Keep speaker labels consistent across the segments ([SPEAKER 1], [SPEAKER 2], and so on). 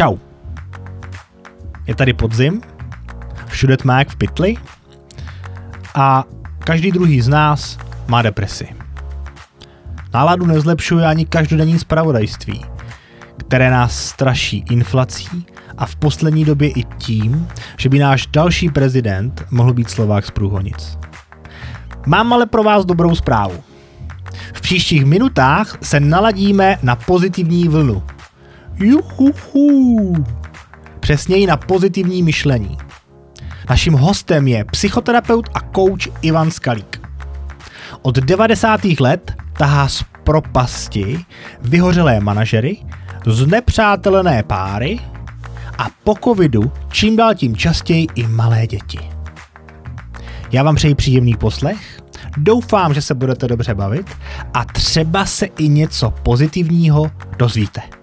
[SPEAKER 1] Čau. Je tady podzim, všude tmá jak v pytli a každý druhý z nás má depresi. Náladu nezlepšuje ani každodenní zpravodajství, které nás straší inflací a v poslední době i tím, že by náš další prezident mohl být Slovák z Průhonic. Mám ale pro vás dobrou zprávu. V příštích minutách se naladíme na pozitivní vlnu. Juhuhu. Přesněji na pozitivní myšlení. Naším hostem je psychoterapeut a coach Ivan Skalík. Od 90. let tahá z propasti vyhořelé manažery, znepřátelené páry a po covidu čím dál tím častěji i malé děti. Já vám přeji příjemný poslech, doufám, že se budete dobře bavit a třeba se i něco pozitivního dozvíte.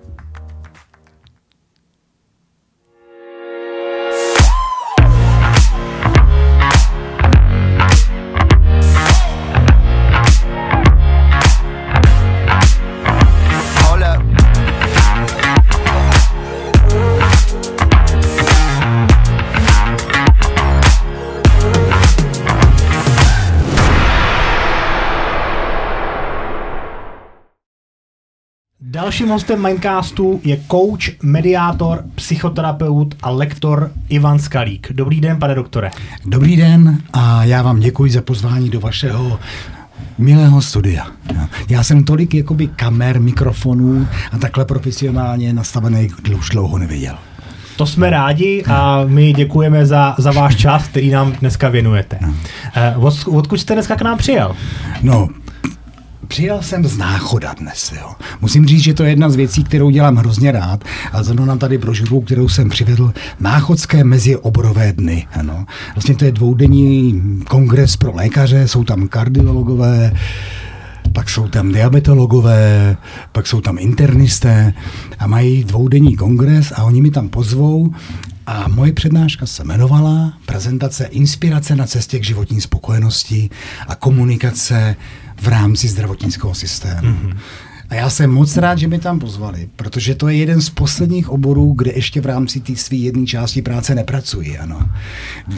[SPEAKER 1] Dalším hostem Mindcastu je coach, mediátor, psychoterapeut a lektor Ivan Skalík. Dobrý den, pane doktore.
[SPEAKER 2] Dobrý den a já vám děkuji za pozvání do vašeho milého studia. Já jsem tolik jakoby kamer, mikrofonů a takhle profesionálně nastavený už dlouho neviděl.
[SPEAKER 1] To jsme rádi a my děkujeme za, za váš čas, který nám dneska věnujete. No. Od, odkud jste dneska k nám přijel?
[SPEAKER 2] No, Přijel jsem z náchoda dnes, jo. Musím říct, že to je jedna z věcí, kterou dělám hrozně rád. A zrovna nám tady brožuru, kterou jsem přivedl, Náchodské mezioborové dny. Ano. Vlastně to je dvoudenní kongres pro lékaře, jsou tam kardiologové, pak jsou tam diabetologové, pak jsou tam internisté a mají dvoudenní kongres a oni mi tam pozvou a moje přednáška se jmenovala Prezentace inspirace na cestě k životní spokojenosti a komunikace v rámci zdravotnického systému. Mm-hmm. A já jsem moc rád, že mi tam pozvali, protože to je jeden z posledních oborů, kde ještě v rámci té své jedné části práce nepracuji. Ano.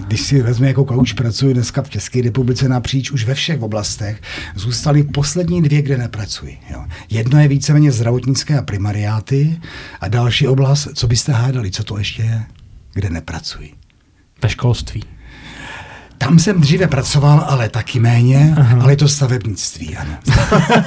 [SPEAKER 2] Když si vezme jako coach, pracuji dneska v České republice napříč už ve všech oblastech, zůstaly poslední dvě, kde nepracuji. Jo. Jedno je víceméně zdravotnické a primariáty a další oblast, co byste hádali, co to ještě je, kde nepracuji.
[SPEAKER 1] Ve školství.
[SPEAKER 2] Tam jsem dříve pracoval, ale taky méně, Aha. ale je to stavebnictví, ano.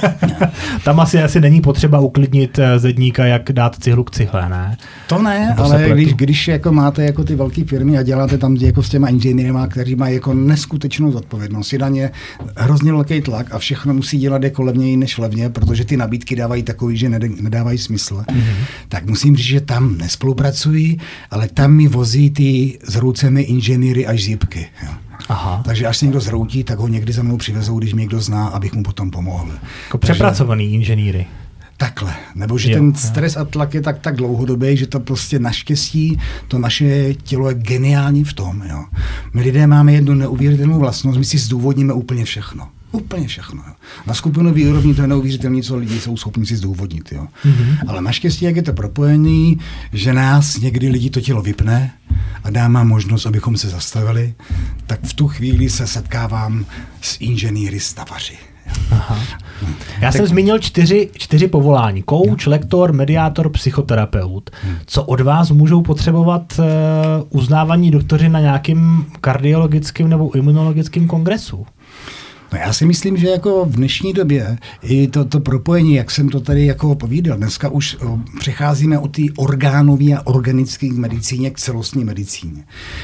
[SPEAKER 1] Tam asi asi není potřeba uklidnit eh, zedníka, jak dát cihlu k cihle, ne?
[SPEAKER 2] To ne, to ale když, když jako máte jako ty velké firmy a děláte tam jako s těma inženýrima, kteří mají jako neskutečnou zodpovědnost, je na ně hrozně velký tlak a všechno musí dělat jako levněji než levně, protože ty nabídky dávají takový, že nedávají smysl. Mm-hmm. Tak musím říct, že tam nespolupracují, ale tam mi vozí ty zroucené inženýry až zípky. Jo. Aha. Takže až se někdo zroutí, tak ho někdy za mnou přivezou, když mě někdo zná, abych mu potom pomohl.
[SPEAKER 1] Jako přepracovaný Takže, inženýry.
[SPEAKER 2] Takhle. Nebo že jo, ten stres a tlak je tak, tak dlouhodobý, že to prostě naštěstí, to naše tělo je geniální v tom. Jo. My lidé máme jednu neuvěřitelnou vlastnost, my si zdůvodníme úplně všechno. Úplně všechno. Jo. Na skupinové úrovni to je neuvěřitelné, co lidi jsou schopni si zdůvodnit. Jo. Mm-hmm. Ale naštěstí, jak je to propojený, že nás někdy lidi to tělo vypne a dá nám možnost, abychom se zastavili, tak v tu chvíli se setkávám s inženýry stavaři. Aha.
[SPEAKER 1] Já tak... jsem zmínil čtyři, čtyři povolání. Coach, no. lektor, mediátor, psychoterapeut. Hmm. Co od vás můžou potřebovat uh, uznávaní doktoři na nějakým kardiologickém nebo imunologickém kongresu?
[SPEAKER 2] No já si myslím, že jako v dnešní době i to, to propojení, jak jsem to tady jako povídal, dneska už přecházíme od té orgánové a organické medicíně k celostní medicíně.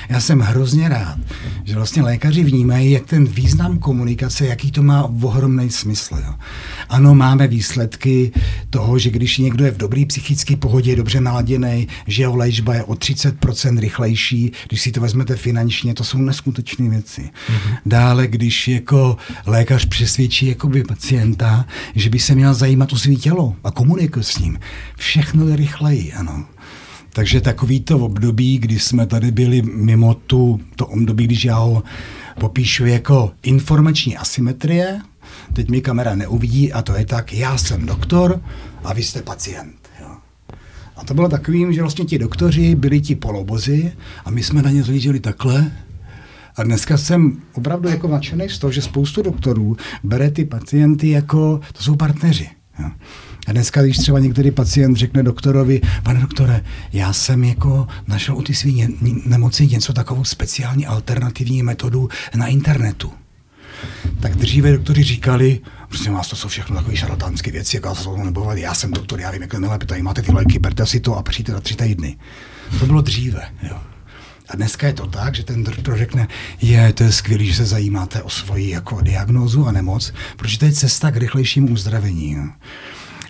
[SPEAKER 2] Já jsem hrozně rád, že vlastně lékaři vnímají, jak ten význam komunikace, jaký to má ohromný smysl. Jo. Ano, máme výsledky toho, že když někdo je v dobrý psychické pohodě, je dobře naladěný, že jeho léčba je o 30% rychlejší, když si to vezmete finančně, to jsou neskutečné věci. Mm-hmm. Dále, když jako lékař přesvědčí jakoby pacienta, že by se měl zajímat o svý tělo a komunikovat s ním. Všechno je rychleji, ano. Takže takový to období, kdy jsme tady byli mimo tu, to období, když já ho popíšu jako informační asymetrie, teď mi kamera neuvidí a to je tak, já jsem doktor a vy jste pacient. A to bylo takovým, že vlastně ti doktoři byli ti polobozy a my jsme na ně zlíželi takhle. A dneska jsem opravdu jako nadšený z toho, že spoustu doktorů bere ty pacienty jako, to jsou partneři. Jo. A dneska, když třeba některý pacient řekne doktorovi, pane doktore, já jsem jako našel u ty svý nemoci něco takovou speciální alternativní metodu na internetu. Tak dříve doktory říkali, prostě vás, to jsou všechno takové šarlatánské věci, jak se to nebovat, já jsem doktor, já vím, jak to nejlépe, tady máte ty léky, berte si to a přijďte za tři týdny. To bylo dříve, jo. A dneska je to tak, že ten doktor řekne, je, to je skvělé, že se zajímáte o svoji jako diagnózu a nemoc, protože to je cesta k rychlejšímu uzdravení. Jo.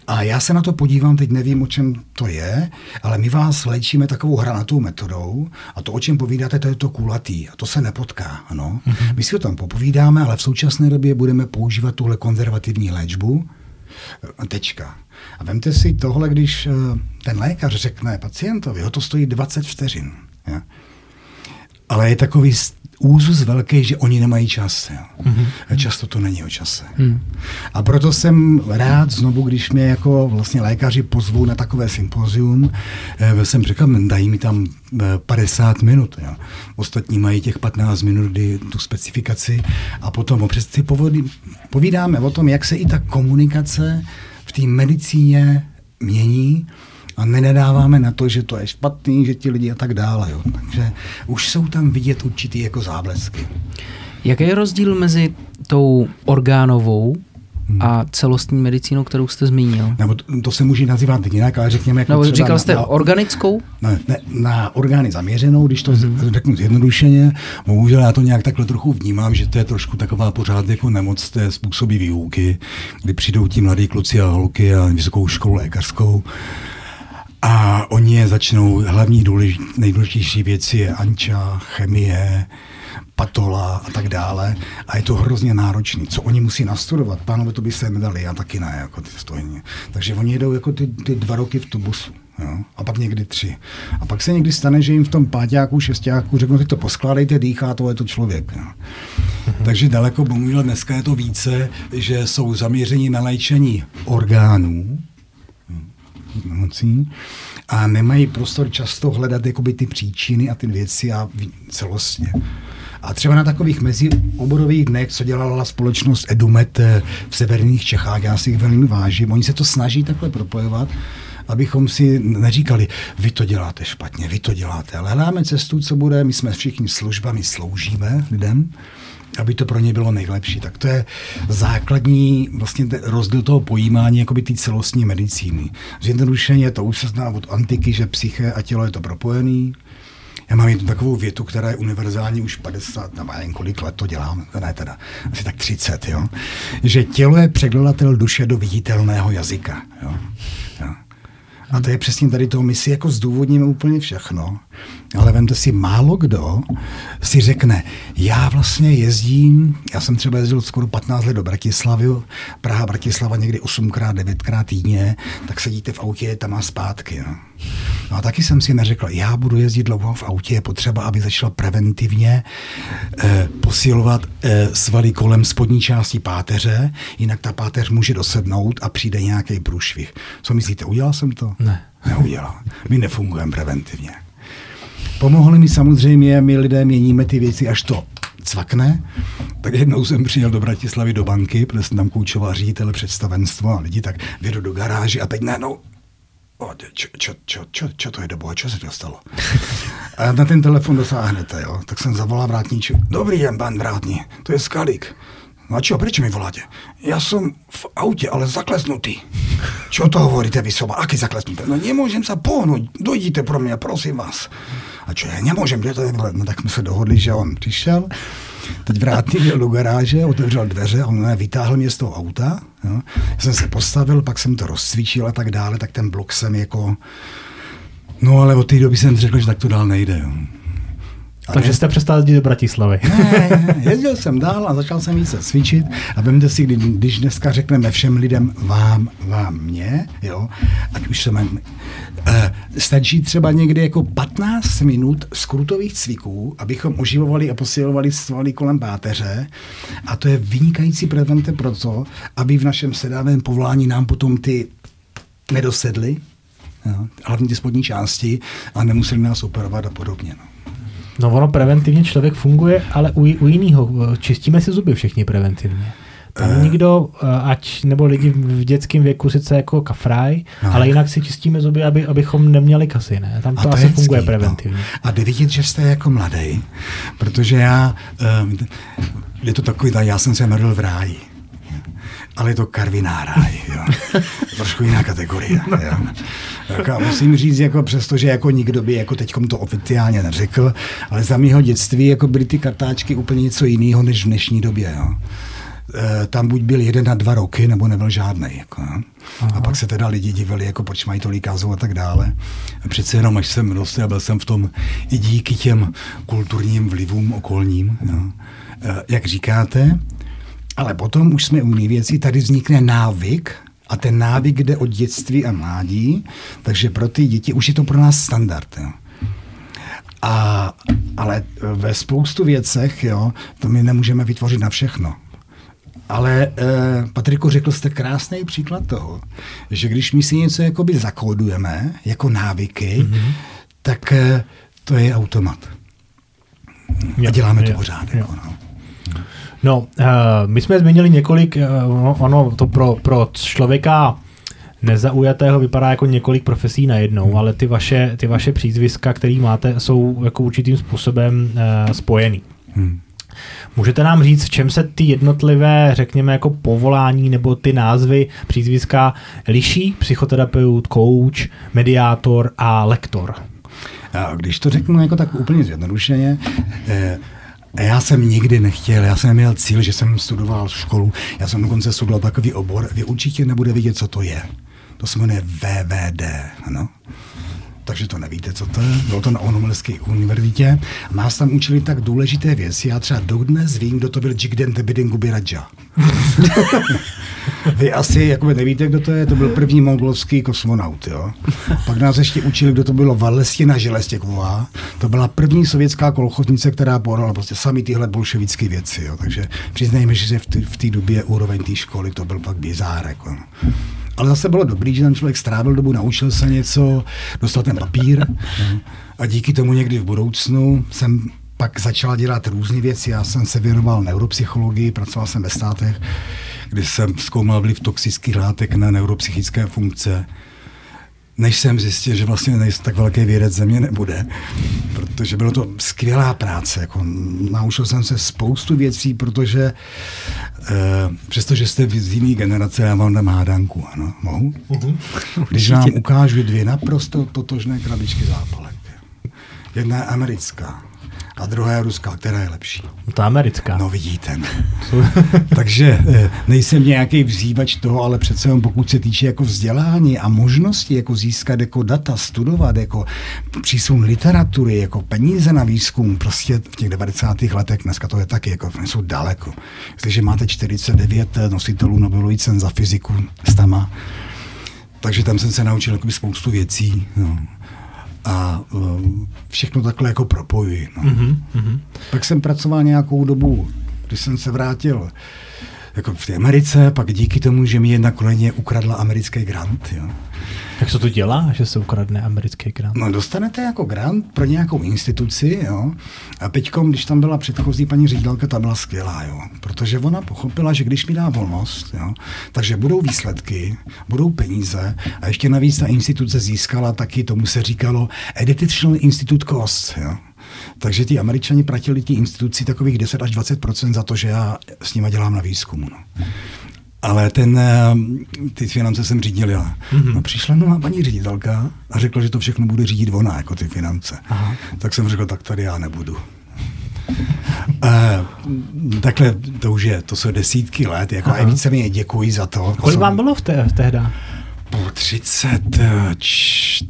[SPEAKER 2] A já se na to podívám, teď nevím, o čem to je, ale my vás léčíme takovou hranatou metodou a to, o čem povídáte, to je to kulatý a to se nepotká. Ano. Mm-hmm. My si o tom popovídáme, ale v současné době budeme používat tuhle konzervativní léčbu. Tečka. A vemte si tohle, když eh, ten lékař řekne pacientovi, ho to stojí 20 vteřin. Ja? Ale je takový úzus velký, že oni nemají čas. Jo. Mm-hmm. Často to není o čase. Mm. A proto jsem rád znovu, když mě jako vlastně lékaři pozvou na takové sympozium, eh, jsem řekl, dají mi tam 50 eh, minut. Jo. Ostatní mají těch 15 minut, kdy tu specifikaci a potom si povídáme o tom, jak se i ta komunikace v té medicíně mění a nenadáváme na to, že to je špatný, že ti lidi a tak dále. Jo. Takže už jsou tam vidět určitý jako záblesky.
[SPEAKER 3] Jaký je rozdíl mezi tou orgánovou hmm. a celostní medicínou, kterou jste zmínil?
[SPEAKER 2] Nebo to, to se může nazývat jinak, ale řekněme... Jako
[SPEAKER 3] no, říkal jste na, organickou?
[SPEAKER 2] Ne, ne, na orgány zaměřenou, když to hmm. řeknu zjednodušeně. Bohužel já to nějak takhle trochu vnímám, že to je trošku taková pořád jako nemoc té způsoby výuky, kdy přijdou ti mladí kluci a holky a vysokou školu lékařskou a oni je začnou, hlavní důležit, nejdůležitější věci je anča, chemie, patola a tak dále. A je to hrozně náročný. Co oni musí nastudovat? Pánové to by se nedali, já taky ne, jako ty stojně. Takže oni jedou jako ty, ty dva roky v tu busu. Jo? A pak někdy tři. A pak se někdy stane, že jim v tom páťáku, šestáku řeknou, ty to poskládejte, dýchá, to je to člověk. Jo? Takže daleko, bohužel dneska je to více, že jsou zaměření na léčení orgánů, nemocí a nemají prostor často hledat jakoby ty příčiny a ty věci a celostně. A třeba na takových mezioborových dnech, co dělala společnost Edumet eh, v severních Čechách, já si jich velmi vážím, oni se to snaží takhle propojovat, abychom si neříkali, vy to děláte špatně, vy to děláte, ale hledáme cestu, co bude, my jsme všichni službami, sloužíme lidem aby to pro ně bylo nejlepší. Tak to je základní vlastně rozdíl toho pojímání jakoby té celostní medicíny. Zjednodušeně to už se zná od antiky, že psyché a tělo je to propojený. Já mám jednu takovou větu, která je univerzální už 50, nebo nevím, kolik let to dělám, ne teda, asi tak 30, jo? že tělo je překladatel duše do viditelného jazyka. Jo? Jo. A to je přesně tady to, my si jako zdůvodníme úplně všechno, ale vemte si, málo kdo si řekne, já vlastně jezdím, já jsem třeba jezdil skoro 15 let do Bratislavy, Praha, Bratislava někdy 8krát, 9krát týdně, tak sedíte v autě tam a zpátky. No. no a taky jsem si neřekl, já budu jezdit dlouho v autě, je potřeba, aby začal preventivně eh, posilovat eh, svaly kolem spodní části páteře, jinak ta páteř může dosednout a přijde nějaký průšvih. Co myslíte, udělal jsem to?
[SPEAKER 3] Ne.
[SPEAKER 2] Neudělal. My nefungujeme preventivně. Pomohli mi samozřejmě, my lidé měníme ty věci, až to cvakne. Tak jednou jsem přijel do Bratislavy do banky, protože jsem tam koučoval ředitel představenstvo a lidi, tak vědu do garáži a teď najednou čo, to je dobo, čo se to stalo? A na ten telefon dosáhnete, jo? Tak jsem zavolal vrátníču. Dobrý den, pan vrátní, to je Skalík. No a čo, prečo mi voláte? Ja som v aute, ale zaklesnutý. Čo to hovoríte vy soba? Aký zaklesnutý? No nemôžem sa pohnúť. Dojdite pro mňa, prosím vás. A čo, ja nemôžem, že to je... No tak jsme se dohodli, že on přišel. Teď vrátný byl do garáže, otevřel dveře, on ne, vytáhl mě z toho auta. Jo. Já jsem se postavil, pak jsem to rozcvičil a tak dále, tak ten blok jsem jako... No ale od té doby jsem řekl, že tak to dál nejde. Jo.
[SPEAKER 1] Takže jste přestal jezdit do Bratislavy.
[SPEAKER 2] Ne, jezdil jsem dál a začal jsem více cvičit. A vemte si, když dneska řekneme všem lidem vám, vám, mě, jo, ať už se mám, eh, stačí třeba někdy jako 15 minut skrutových cviků, abychom oživovali a posilovali svaly kolem páteře. A to je vynikající prevente pro to, aby v našem sedavém povolání nám potom ty nedosedly, hlavně ty spodní části a nemuseli nás operovat a podobně. No.
[SPEAKER 1] No ono preventivně člověk funguje, ale u, u jiného. Čistíme si zuby všichni preventivně. Tam uh, nikdo, eh, ať nebo lidi v dětském věku sice jako kafraj, no. ale jinak si čistíme zuby, aby, abychom neměli kasy, ne? Tam to, to asi hezký, funguje no. preventivně. No.
[SPEAKER 2] A jde vidět, že jste jako mladý, protože já, um, je to takový, já jsem se narodil v ráji ale je to karvinára, jo. Trošku jiná kategorie, jo. Jako, a musím říct, jako přesto, že jako nikdo by jako teďkom to oficiálně neřekl, ale za mého dětství jako byly ty kartáčky úplně něco jiného než v dnešní době, jo. E, tam buď byl jeden na dva roky, nebo nebyl žádný. Jako, a pak se teda lidi divili, jako proč mají tolik kázů a tak dále. A přece jenom, až jsem dostal, byl jsem v tom i díky těm kulturním vlivům okolním. Jo. E, jak říkáte, ale potom už jsme u věci, tady vznikne návyk, a ten návyk jde od dětství a mládí, takže pro ty děti už je to pro nás standard. Jo. A, ale ve spoustu věcech, jo, to my nemůžeme vytvořit na všechno. Ale eh, Patriku, řekl jste krásný příklad toho, že když my si něco jakoby zakódujeme jako návyky, mm-hmm. tak eh, to je automat. A děláme to pořád. Jako, no.
[SPEAKER 1] No, uh, my jsme změnili několik, uh, ono to pro, pro člověka nezaujatého vypadá jako několik profesí najednou, hmm. ale ty vaše, ty vaše přízviska, které máte, jsou jako určitým způsobem uh, spojený. Hmm. Můžete nám říct, v čem se ty jednotlivé, řekněme, jako povolání nebo ty názvy přízviska liší? Psychoterapeut, coach, mediátor a lektor.
[SPEAKER 2] A když to řeknu jako tak úplně zjednodušeně, eh, já jsem nikdy nechtěl, já jsem měl cíl, že jsem studoval školu, já jsem dokonce studoval takový obor, vy určitě nebude vidět, co to je. To se jmenuje VVD, ano. Takže to nevíte, co to je. Bylo to na Onomelské univerzitě. Nás tam učili tak důležité věci. Já třeba dodnes vím, kdo to byl Jigden Tebidin Gubiradja. Vy asi jako nevíte, kdo to je, to byl první mongolský kosmonaut. Jo? Pak nás ještě učili, kdo to bylo Valestina Želestěková. To byla první sovětská kolchotnice, která porala prostě sami tyhle bolševické věci. Jo? Takže přiznejme, že v té době úroveň té školy to byl pak bizár. Jako. Ale zase bylo dobrý, že ten člověk strávil dobu, naučil se něco, dostal ten papír a díky tomu někdy v budoucnu jsem pak začal dělat různé věci. Já jsem se věnoval neuropsychologii, pracoval jsem ve státech, kdy jsem zkoumal vliv toxických látek na neuropsychické funkce než jsem zjistil, že vlastně nejsem tak velký vědec země nebude, protože bylo to skvělá práce. Jako, naučil jsem se spoustu věcí, protože eh, přestože jste z jiný generace, já vám dám hádanku, ano, mohu? Uh-huh. Když vám ukážu dvě naprosto totožné krabičky zápalek. Jedna je americká, a druhá je ruská, která je lepší.
[SPEAKER 1] Ta americká.
[SPEAKER 2] No vidíte. Takže eh, nejsem nějaký vzývač toho, ale přece jenom pokud se týče jako vzdělání a možnosti jako získat jako data, studovat, jako přísun literatury, jako peníze na výzkum, prostě v těch 90. letech, dneska to je taky, jako jsou daleko. Jestliže máte 49 nositelů Nobelový cen za fyziku s tama, takže tam jsem se naučil jako spoustu věcí. No a um, všechno takhle jako propojuji. No. Mm-hmm. Pak jsem pracoval nějakou dobu, když jsem se vrátil jako v té Americe, pak díky tomu, že mi jedna kolegyně ukradla americký grant. Jo.
[SPEAKER 1] Jak se to dělá, že se ukradne americký grant?
[SPEAKER 2] No dostanete jako grant pro nějakou instituci, jo. A teďkom, když tam byla předchozí paní ředitelka, ta byla skvělá, jo. Protože ona pochopila, že když mi dá volnost, jo, takže budou výsledky, budou peníze a ještě navíc ta instituce získala taky, tomu se říkalo Educational Institute Costs, jo. Takže ti američani platili ti instituci takových 10 až 20% za to, že já s nima dělám na výzkumu. No. Ale ten, eh, ty finance jsem řídil já. Mm-hmm. No, přišla nová paní ředitelka a řekla, že to všechno bude řídit ona, jako ty finance. Aha. Tak jsem řekl, tak tady já nebudu. Uh, takhle to už je, to jsou desítky let, jako a více mi děkuji za to.
[SPEAKER 1] Kolik vám bylo v té, tehda?
[SPEAKER 2] Po 30, č,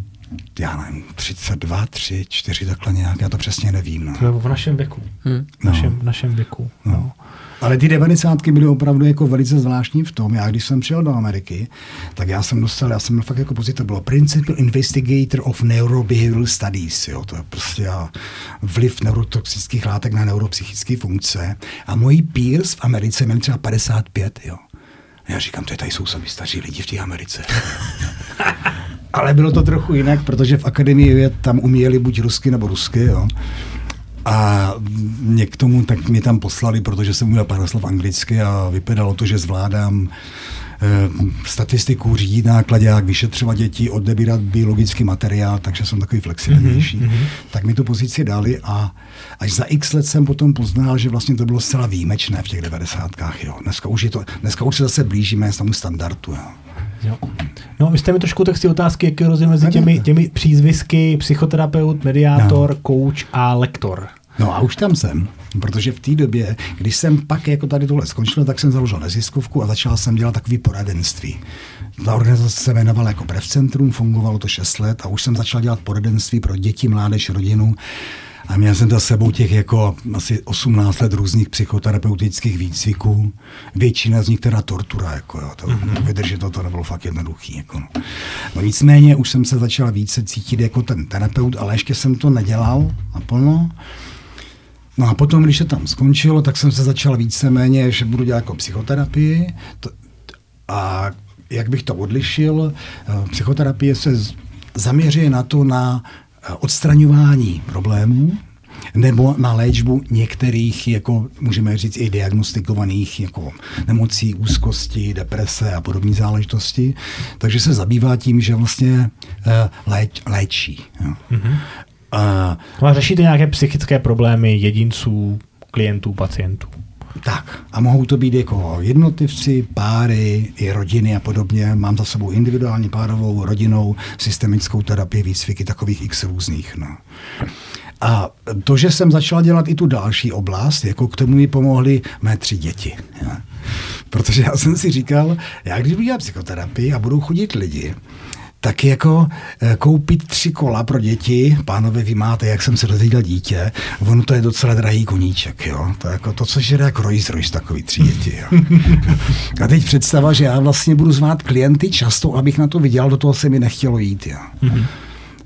[SPEAKER 2] já nevím, 32, 3, 4, takhle nějak, já to přesně nevím. No.
[SPEAKER 1] To je v našem věku. Hmm. V našem, no. našem věku. No. No.
[SPEAKER 2] Ale ty devadesátky byly opravdu jako velice zvláštní v tom. Já když jsem přijel do Ameriky, tak já jsem dostal, já jsem měl fakt jako pocit, to bylo Principal Investigator of Neurobehavioral Studies. Jo. To je prostě vliv neurotoxických látek na neuropsychické funkce. A moji peers v Americe měli třeba 55. Jo. Já říkám, to je tady jsou sami staří lidi v té Americe. ale bylo to trochu jinak, protože v Akademii věd tam uměli buď rusky nebo rusky, jo. A mě k tomu, tak mě tam poslali, protože jsem uměl pár slov anglicky a vypadalo to, že zvládám Eh, statistiku, řídit nákladák, vyšetřovat děti, odebírat biologický materiál, takže jsem takový flexibilnější. Mm-hmm. Tak mi tu pozici dali a až za x let jsem potom poznal, že vlastně to bylo zcela výjimečné v těch devadesátkách. Jo. Dneska, už je to, dneska už se zase blížíme tomu standardu. Jo.
[SPEAKER 1] Jo. No, vy jste mi trošku tak ty otázky, jaký je rozdíl mezi těmi, těmi přízvisky psychoterapeut, mediátor, no. coach a lektor.
[SPEAKER 2] No a už tam jsem, protože v té době, když jsem pak jako tady tohle skončil, tak jsem založil neziskovku a začal jsem dělat takový poradenství. Ta organizace se jmenovala jako Brev Centrum, fungovalo to 6 let a už jsem začal dělat poradenství pro děti, mládež, rodinu. A měl jsem za sebou těch jako asi 18 let různých psychoterapeutických výcviků. Většina z nich teda tortura, jako jo, to, mm-hmm. vydržet to, to nebylo fakt jednoduchý. Jako no. no. nicméně už jsem se začal více cítit jako ten terapeut, ale ještě jsem to nedělal naplno. No a potom, když se tam skončilo, tak jsem se začal víceméně, že budu dělat jako psychoterapii. To, a jak bych to odlišil, eh, psychoterapie se zaměřuje na to, na odstraňování problémů, nebo na léčbu některých, jako můžeme říct, i diagnostikovaných jako nemocí, úzkosti, deprese a podobné záležitosti. Takže se zabývá tím, že vlastně eh, léč, léčí. Mm-hmm.
[SPEAKER 1] A, a řešíte nějaké psychické problémy jedinců, klientů, pacientů?
[SPEAKER 2] Tak, a mohou to být jako jednotlivci, páry, i rodiny a podobně. Mám za sebou individuální párovou, rodinou, systemickou terapii, výcviky, takových x různých. No. A to, že jsem začal dělat i tu další oblast, jako k tomu mi pomohly mé tři děti. Ja. Protože já jsem si říkal, já když budu dělat psychoterapii a budou chodit lidi, tak jako eh, koupit tři kola pro děti, pánové, vy máte, jak jsem se dozvěděl dítě, ono to je docela drahý koníček, jo. To jako to, co žere jako Rolls Royce, takový tři děti, jo. A teď představa, že já vlastně budu zvát klienty často, abych na to viděl, do toho se mi nechtělo jít, jo. Mm-hmm.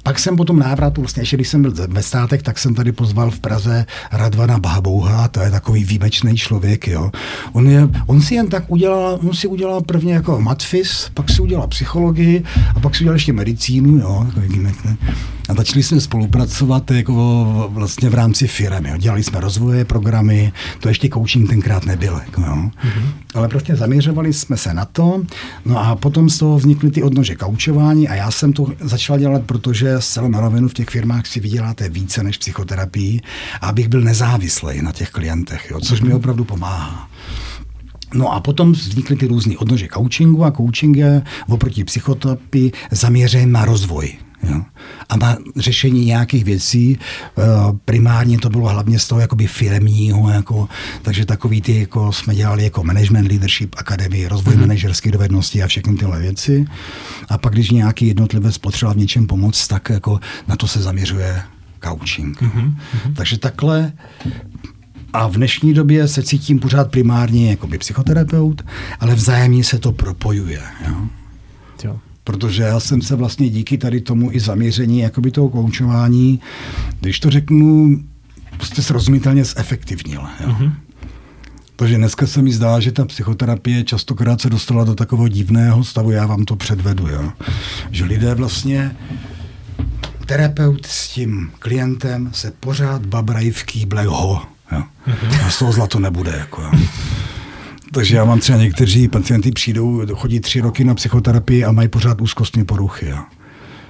[SPEAKER 2] Pak jsem po tom návratu, vlastně ještě když jsem byl ve státech, tak jsem tady pozval v Praze Radvana Bahbouha, to je takový výjimečný člověk, jo. On, je, on si jen tak udělal, on si udělal prvně jako matfis, pak si udělal psychologii a pak si udělal ještě medicínu, jo, takový výjimečný. A začali jsme spolupracovat jako vlastně v rámci firmy. Jo. Dělali jsme rozvoje programy, to ještě coaching tenkrát nebyl. Jako, jo. Mm-hmm. Ale prostě zaměřovali jsme se na to. No a potom z toho vznikly ty odnože koučování a já jsem to začal dělat, protože celou na rovinu v těch firmách si vyděláte více než psychoterapii, abych byl nezávislý na těch klientech, jo, což mi mhm. opravdu pomáhá. No a potom vznikly ty různé odnože coachingu a coaching je oproti psychoterapii zaměřen na rozvoj. Jo. A na řešení nějakých věcí, eh, primárně to bylo hlavně z toho jakoby firmního, jako, takže takový ty, jako jsme dělali jako Management Leadership Academy, rozvoj mm-hmm. manažerských dovedností a všechny tyhle věci. A pak, když nějaký jednotlivec potřeboval v něčem pomoct, tak jako na to se zaměřuje coaching. Mm-hmm. Takže takhle a v dnešní době se cítím pořád primárně jako by psychoterapeut, ale vzájemně se to propojuje. Jo? Jo protože já jsem se vlastně díky tady tomu i zaměření jakoby toho koučování, když to řeknu, prostě srozumitelně zefektivnil. Jo. Mm-hmm. Takže dneska se mi zdá, že ta psychoterapie častokrát se dostala do takového divného stavu, já vám to předvedu, jo. že lidé vlastně terapeut s tím klientem se pořád babrají v kýblech ho. Jo. Mm-hmm. A z toho zlato nebude. Jako, jo. Takže já mám třeba někteří pacienti přijdou, chodí tři roky na psychoterapii a mají pořád úzkostní poruchy. Jo.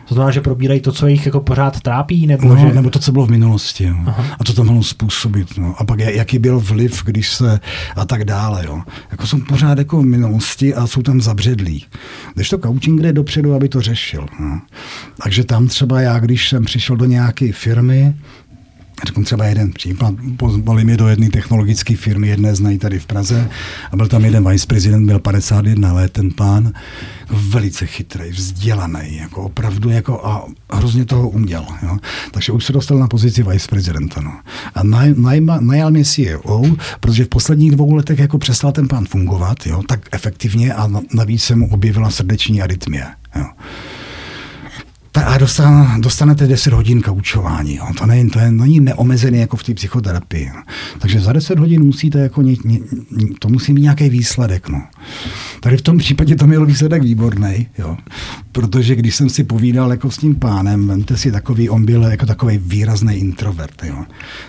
[SPEAKER 1] To znamená, že probírají to, co jich jako pořád trápí? Nebo,
[SPEAKER 2] no,
[SPEAKER 1] že...
[SPEAKER 2] nebo to, co bylo v minulosti. Jo. A co to mohlo způsobit. No. A pak jaký byl vliv, když se a tak dále. Jo. Jako jsou pořád jako v minulosti a jsou tam zabředlí. Když to coaching jde dopředu, aby to řešil. No. Takže tam třeba já, když jsem přišel do nějaké firmy, Řeknu třeba jeden případ, pozvali mě do jedné technologické firmy, jedné znají tady v Praze a byl tam jeden viceprezident, byl 51 let, ten pán, velice chytrý, vzdělaný, jako opravdu jako a hrozně toho uměl. Jo. Takže už se dostal na pozici viceprezidenta. No. A naj, najma, najal mě CEO, protože v posledních dvou letech jako přestal ten pán fungovat, jo, tak efektivně a navíc se mu objevila srdeční arytmie. Jo a dostan, dostanete 10 hodin kaučování. Jo. To, není, to je, není neomezený jako v té psychoterapii. Takže za 10 hodin musíte jako ně, ně, to musí mít nějaký výsledek. No. Tady v tom případě to měl výsledek výborný, jo. Protože když jsem si povídal jako s tím pánem, vemte si takový, on byl jako takový výrazný introvert, jo.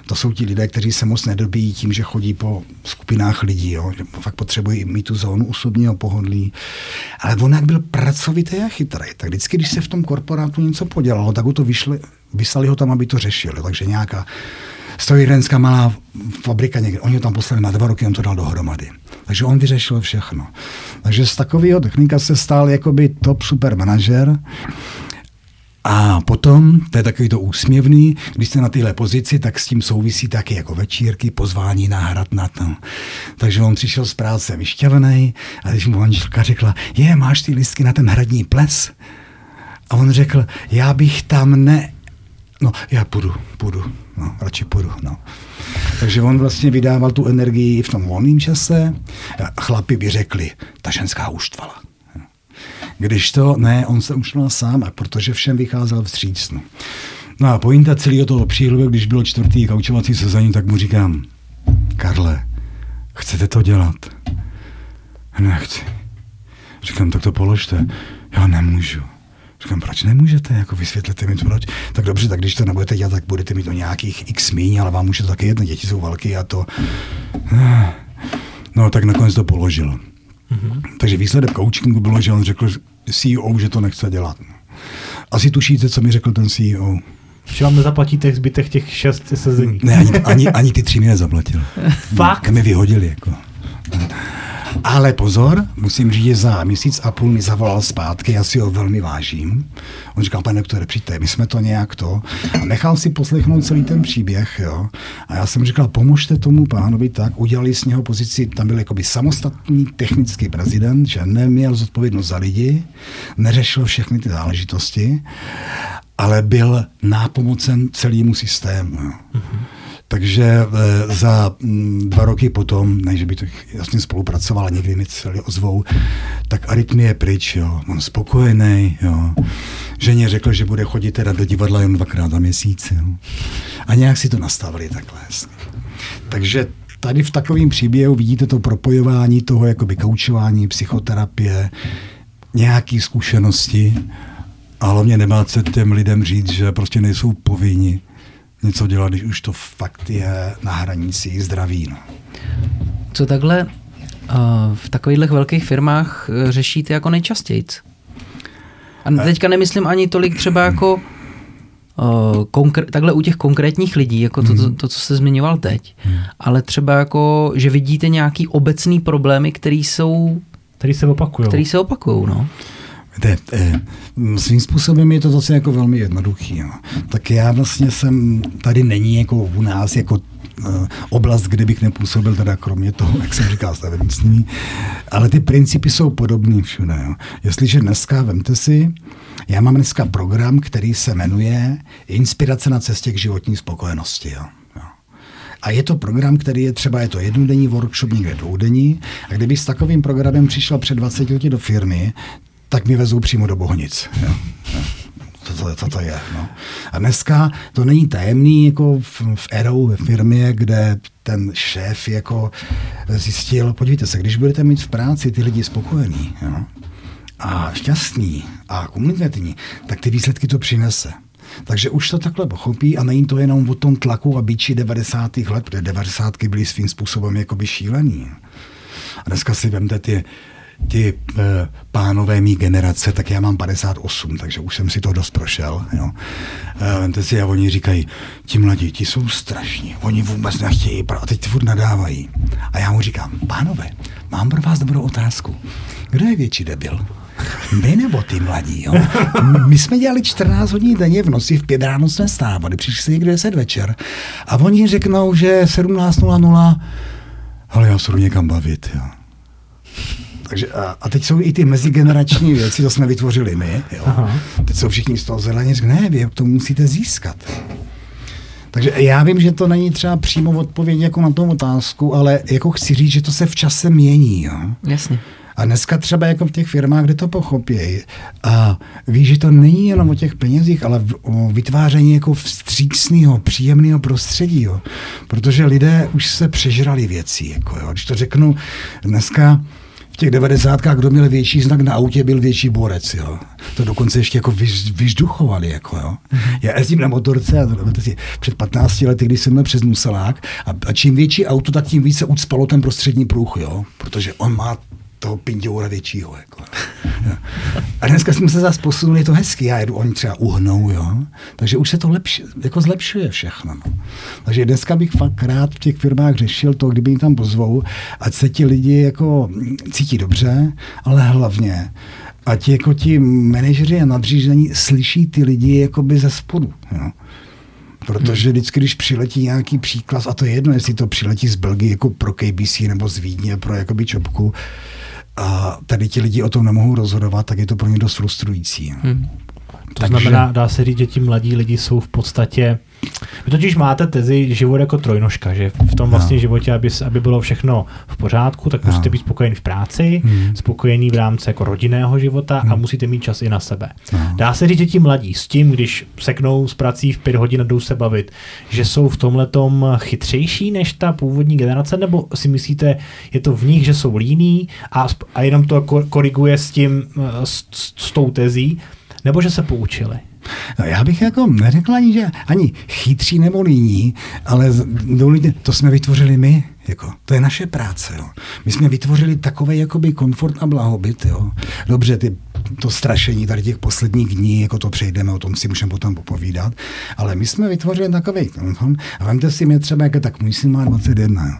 [SPEAKER 2] To jsou ti lidé, kteří se moc nedobíjí tím, že chodí po skupinách lidí, jo. Že fakt potřebují mít tu zónu osobního pohodlí. Ale on jak byl pracovitý a chytrý, tak vždycky, když se v tom korporátu něco podělalo, tak ho to vyšli, vyslali ho tam, aby to řešili. Takže nějaká strojírenská malá fabrika někde, oni ho tam poslali na dva roky, on to dal dohromady. Takže on vyřešil všechno. Takže z takového technika se stal jakoby top super manažer. A potom, to je takový to úsměvný, když jste na téhle pozici, tak s tím souvisí taky jako večírky, pozvání na hrad na to. Takže on přišel z práce vyšťavený a když mu manželka řekla, je, máš ty listky na ten hradní ples? A on řekl, já bych tam ne... No, já půjdu, půjdu, no, radši půjdu, no. Takže on vlastně vydával tu energii v tom volném čase. Chlapi by řekli, ta ženská uštvala. Když to, ne, on se uštval sám, a protože všem vycházel vstříc. No. no a pointa celého toho přílohu, když bylo čtvrtý kaučovací sezení, tak mu říkám, Karle, chcete to dělat? Nechci. Říkám, tak to položte. Já nemůžu. Říkám, proč nemůžete, jako vysvětlete mi to proč. Tak dobře, tak když to nebudete dělat, tak budete mít o nějakých x míň, ale vám už to taky jedno, děti jsou velké a to... No, tak nakonec to položil. Mm-hmm. Takže výsledek coachingu bylo, že on řekl CEO, že to nechce dělat. Asi tušíte, co mi řekl ten CEO.
[SPEAKER 1] Že vám nezaplatí těch zbytek těch šest sezení.
[SPEAKER 2] Ne, ani, ani, ani ty tři mi nezaplatil.
[SPEAKER 1] Fakt?
[SPEAKER 2] Mi vyhodili, jako. Ale pozor, musím říct, že za měsíc a půl mi zavolal zpátky, já si ho velmi vážím. On říkal, pane doktore, přijďte, my jsme to nějak to. A nechal si poslechnout celý ten příběh, jo. A já jsem říkal, pomožte tomu pánovi tak, udělali z něho pozici, tam byl jakoby samostatný technický prezident, že neměl zodpovědnost za lidi, neřešil všechny ty záležitosti, ale byl nápomocen celému systému. Jo. Mm-hmm. Takže e, za mm, dva roky potom, ne, že by to jasně spolupracoval, někdy mi celý ozvou, tak arytmie je pryč, jo. On spokojený, jo. Ženě řekl, že bude chodit teda do divadla jen dvakrát za měsíc, jo. A nějak si to nastavili takhle. Takže tady v takovém příběhu vidíte to propojování toho jakoby koučování, psychoterapie, nějaké zkušenosti a hlavně nemáte těm lidem říct, že prostě nejsou povinni něco dělat, když už to fakt je na hranici zdraví. No.
[SPEAKER 3] Co takhle uh, v takových velkých firmách uh, řešíte jako nejčastěji? A eh. teďka nemyslím ani tolik třeba jako uh, konkr- takhle u těch konkrétních lidí, jako to, to, hmm. to co jste zmiňoval teď, hmm. ale třeba jako, že vidíte nějaký obecný problémy, které jsou...
[SPEAKER 1] Který se opakují.
[SPEAKER 3] Který se opakují, no.
[SPEAKER 2] Víte, eh, svým způsobem je to zase jako velmi jednoduchý. Jo. Tak já vlastně jsem, tady není jako u nás jako eh, oblast, kde bych nepůsobil, teda kromě toho, jak jsem říkal, stavebnictví, ale ty principy jsou podobné všude. Jo. Jestliže dneska, vemte si, já mám dneska program, který se jmenuje Inspirace na cestě k životní spokojenosti. Jo. A je to program, který je třeba, je to jednodenní workshop, někde dvoudenní. A kdyby s takovým programem přišel před 20 lety do firmy, tak mi vezou přímo do Bohnic. Jo. Co to, to, to je. No. A dneska to není tajemný jako v, v Erou, ve firmě, kde ten šéf jako zjistil, podívejte se, když budete mít v práci ty lidi spokojený jo, a šťastný a komunikativní, tak ty výsledky to přinese. Takže už to takhle pochopí a není to jenom o tom tlaku a bíči 90. let, protože 90. byly svým způsobem jakoby šílený. A dneska si vemte ty ti e, pánové mý generace, tak já mám 58, takže už jsem si to dost prošel. Jo. E, vemte si, a oni říkají, ti mladí, ti jsou strašní, oni vůbec nechtějí, a teď furt nadávají. A já mu říkám, pánové, mám pro vás dobrou otázku. Kdo je větší debil? My nebo ty mladí, jo? My jsme dělali 14 hodin denně v noci, v pět ráno jsme stávali, přišli se někde 10 večer a oni řeknou, že 17.00, ale já se jdu někam bavit, jo. Takže a, a teď jsou i ty mezigenerační věci, to jsme vytvořili my. Jo. Aha. Teď jsou všichni z toho zeleně, ne, vy to musíte získat. Takže já vím, že to není třeba přímo odpověď jako na tu otázku, ale jako chci říct, že to se v čase mění. Jo.
[SPEAKER 3] Jasně.
[SPEAKER 2] A dneska třeba jako v těch firmách, kde to pochopějí a ví, že to není jenom o těch penězích, ale o vytváření jako vstřícného, příjemného prostředí, jo. protože lidé už se přežrali věcí. Jako, jo. Když to řeknu, dneska v těch devadesátkách, kdo měl větší znak na autě, byl větší borec, jo. To dokonce ještě jako vyž, vyžduchovali, jako jo. Já jezdím na motorce a to, si, před 15 lety, když jsem měl přes Nuselák a, a, čím větší auto, tak tím více ucpalo ten prostřední pruh, jo. Protože on má toho pindoura většího. Jako. A dneska jsme se zase posunuli, je to hezky, já jedu, oni třeba uhnou, jo. Takže už se to lepši, jako zlepšuje všechno. No. Takže dneska bych fakt rád v těch firmách řešil to, kdyby jim tam pozvou, ať se ti lidi jako cítí dobře, ale hlavně, ať jako ti manažeři a nadřízení slyší ty lidi jakoby ze spodu. Jo. Protože vždycky, když přiletí nějaký příklad, a to je jedno, jestli to přiletí z Belgie jako pro KBC nebo z Vídně pro jakoby čopku, a tady ti lidi o tom nemohou rozhodovat, tak je to pro ně dost frustrující. Hmm.
[SPEAKER 1] To Takže... znamená, dá se říct, že ti mladí lidi jsou v podstatě vy totiž máte tezi život jako trojnožka, že v tom vlastně no. životě, aby, aby bylo všechno v pořádku, tak no. musíte být spokojený v práci, hmm. spokojený v rámci jako rodinného života hmm. a musíte mít čas i na sebe. No. Dá se říct, že ti mladí s tím, když seknou z prací v pět hodin a jdou se bavit, že jsou v tomhle chytřejší než ta původní generace, nebo si myslíte, je to v nich, že jsou líní a, a jenom to koriguje s tím, s, s tou tezí, nebo že se poučili?
[SPEAKER 2] No, já bych jako neřekl ani, že ani chytří nebo líní, ale to jsme vytvořili my. Jako, to je naše práce. Jo. My jsme vytvořili takový jakoby komfort a blahobyt. Jo. Dobře, ty, to strašení tady těch posledních dní, jako to přejdeme, o tom si můžeme potom popovídat, ale my jsme vytvořili takový komfort. A vemte si mě třeba, jako tak můj syn má 21. Jo.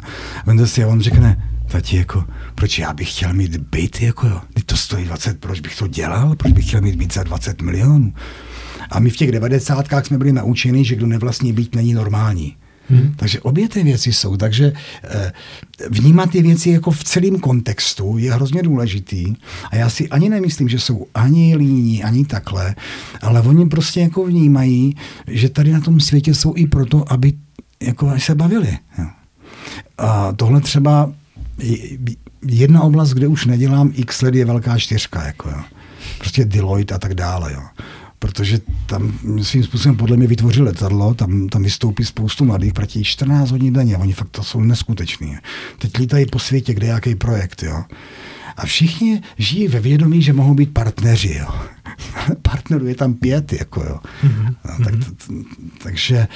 [SPEAKER 2] Vemte si a on řekne, tati, jako, proč já bych chtěl mít byt, jako jo, to stojí 20, proč bych to dělal, proč bych chtěl mít byt za 20 milionů. A my v těch devadesátkách jsme byli naučeni, že kdo nevlastní být není normální. Hmm. Takže obě ty věci jsou. Takže eh, vnímat ty věci jako v celém kontextu je hrozně důležitý. A já si ani nemyslím, že jsou ani líní, ani takhle, ale oni prostě jako vnímají, že tady na tom světě jsou i proto, aby jako se bavili. A tohle třeba jedna oblast, kde už nedělám x let, je velká čtyřka. Jako jo. Prostě Deloitte a tak dále. Jo protože tam svým způsobem podle mě vytvoří letadlo, tam, tam vystoupí spoustu mladých, platí 14 hodin denně, oni fakt to jsou neskuteční. Teď lítají po světě, kde jaký projekt, jo. A všichni žijí ve vědomí, že mohou být partneři, jo. Partnerů je tam pět, jako jo. Mm-hmm. No, tak, t, takže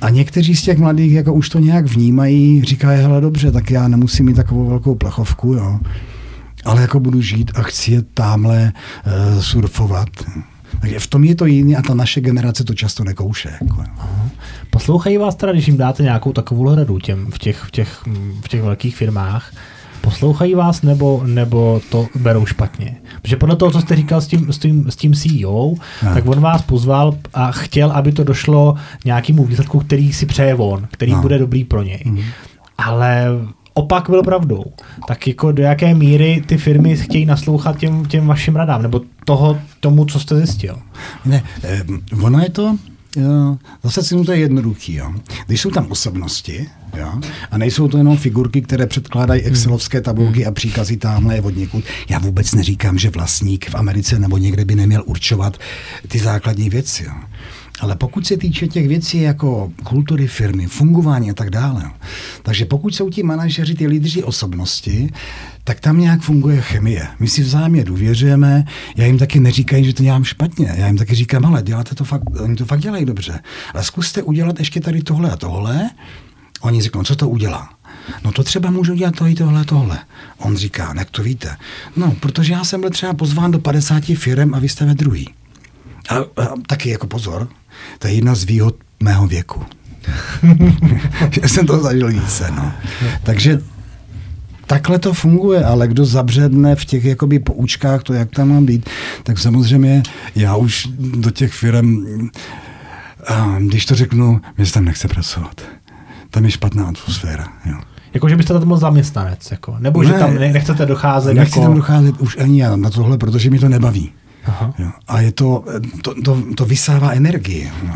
[SPEAKER 2] a někteří z těch mladých jako už to nějak vnímají, říkají, hele dobře, tak já nemusím mít takovou velkou plechovku, jo. Ale jako budu žít a chci je tamhle uh, surfovat. Takže v tom je to jiný a ta naše generace to často nekouše. Jako.
[SPEAKER 1] Poslouchají vás teda, když jim dáte nějakou takovou radu těm v těch, v těch, v těch velkých firmách, poslouchají vás nebo, nebo to berou špatně? Protože podle toho, co jste říkal s tím, s tím, s tím CEO, no. tak on vás pozval a chtěl, aby to došlo nějakému výsledku, který si přeje on, který no. bude dobrý pro něj. Mm. Ale opak byl pravdou. Tak jako do jaké míry ty firmy chtějí naslouchat těm, těm vašim radám, nebo toho, tomu, co jste zjistil?
[SPEAKER 2] Ne, eh, ono je to, jo, zase si to je jednoduchý. Jo. Když jsou tam osobnosti, jo, a nejsou to jenom figurky, které předkládají hmm. excelovské tabulky a příkazy tamhle je od někud. Já vůbec neříkám, že vlastník v Americe nebo někde by neměl určovat ty základní věci. Jo. Ale pokud se týče těch věcí jako kultury firmy, fungování a tak dále, takže pokud jsou ti manažeři, ty lídři osobnosti, tak tam nějak funguje chemie. My si vzájemně důvěřujeme, já jim taky neříkají, že to dělám špatně. Já jim taky říkám, ale děláte to fakt, oni to fakt dělají dobře. Ale zkuste udělat ještě tady tohle a tohle. Oni řeknou, co to udělá? No to třeba můžu dělat to tohle, tohle. On říká, jak to víte? No, protože já jsem byl třeba pozván do 50 firm a vy jste ve druhý. A, a taky jako pozor, to je jedna z výhod mého věku. že jsem to zažil více. No. Takže takhle to funguje, ale kdo zabředne v těch jakoby poučkách, to jak tam má být, tak samozřejmě já už do těch firm, když to řeknu, mě se tam nechce pracovat. Tam je špatná atmosféra. Jo.
[SPEAKER 1] Jako, že byste tam byl zaměstnanec, jako. nebo ne, že tam nechcete docházet.
[SPEAKER 2] Nechci jako... tam docházet už ani já na tohle, protože mi to nebaví. Aha. Jo. A je to, to, to, to vysává energii. No.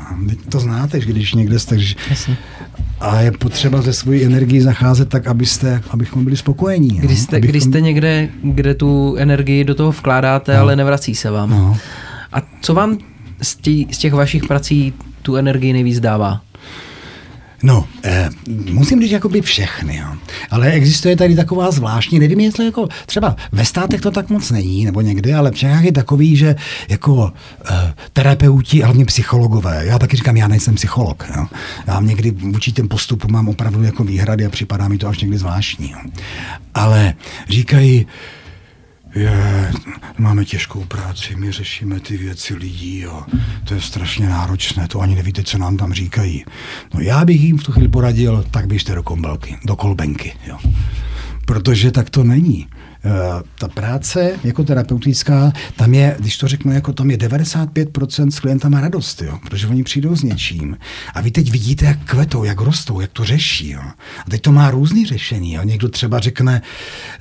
[SPEAKER 2] To znáte, že když někde jste... Jasně. A je potřeba ze svojí energii zacházet tak, abyste, abychom byli spokojení.
[SPEAKER 3] Když jste, abychom... když jste někde, kde tu energii do toho vkládáte, no. ale nevrací se vám. No. A co vám z, tí, z těch vašich prací tu energii nejvíc dává?
[SPEAKER 2] No, eh, musím říct jakoby všechny, jo. ale existuje tady taková zvláštní, nevím, jestli jako třeba ve státech to tak moc není, nebo někde, ale v Čechách je takový, že jako eh, terapeuti, hlavně psychologové, já taky říkám, já nejsem psycholog, jo. já někdy vůči těm postupu mám opravdu jako výhrady a připadá mi to až někdy zvláštní, jo. ale říkají, je, máme těžkou práci, my řešíme ty věci lidí, jo. to je strašně náročné, to ani nevíte, co nám tam říkají. No já bych jim v tu chvíli poradil, tak běžte do kombelky, do kolbenky, jo. protože tak to není. Eh, ta práce jako terapeutická, tam je, když to řeknu, jako tam je 95% s klientama radost, jo, protože oni přijdou s něčím a vy teď vidíte, jak kvetou, jak rostou, jak to řeší. Jo. A teď to má různý řešení. Jo. Někdo třeba řekne,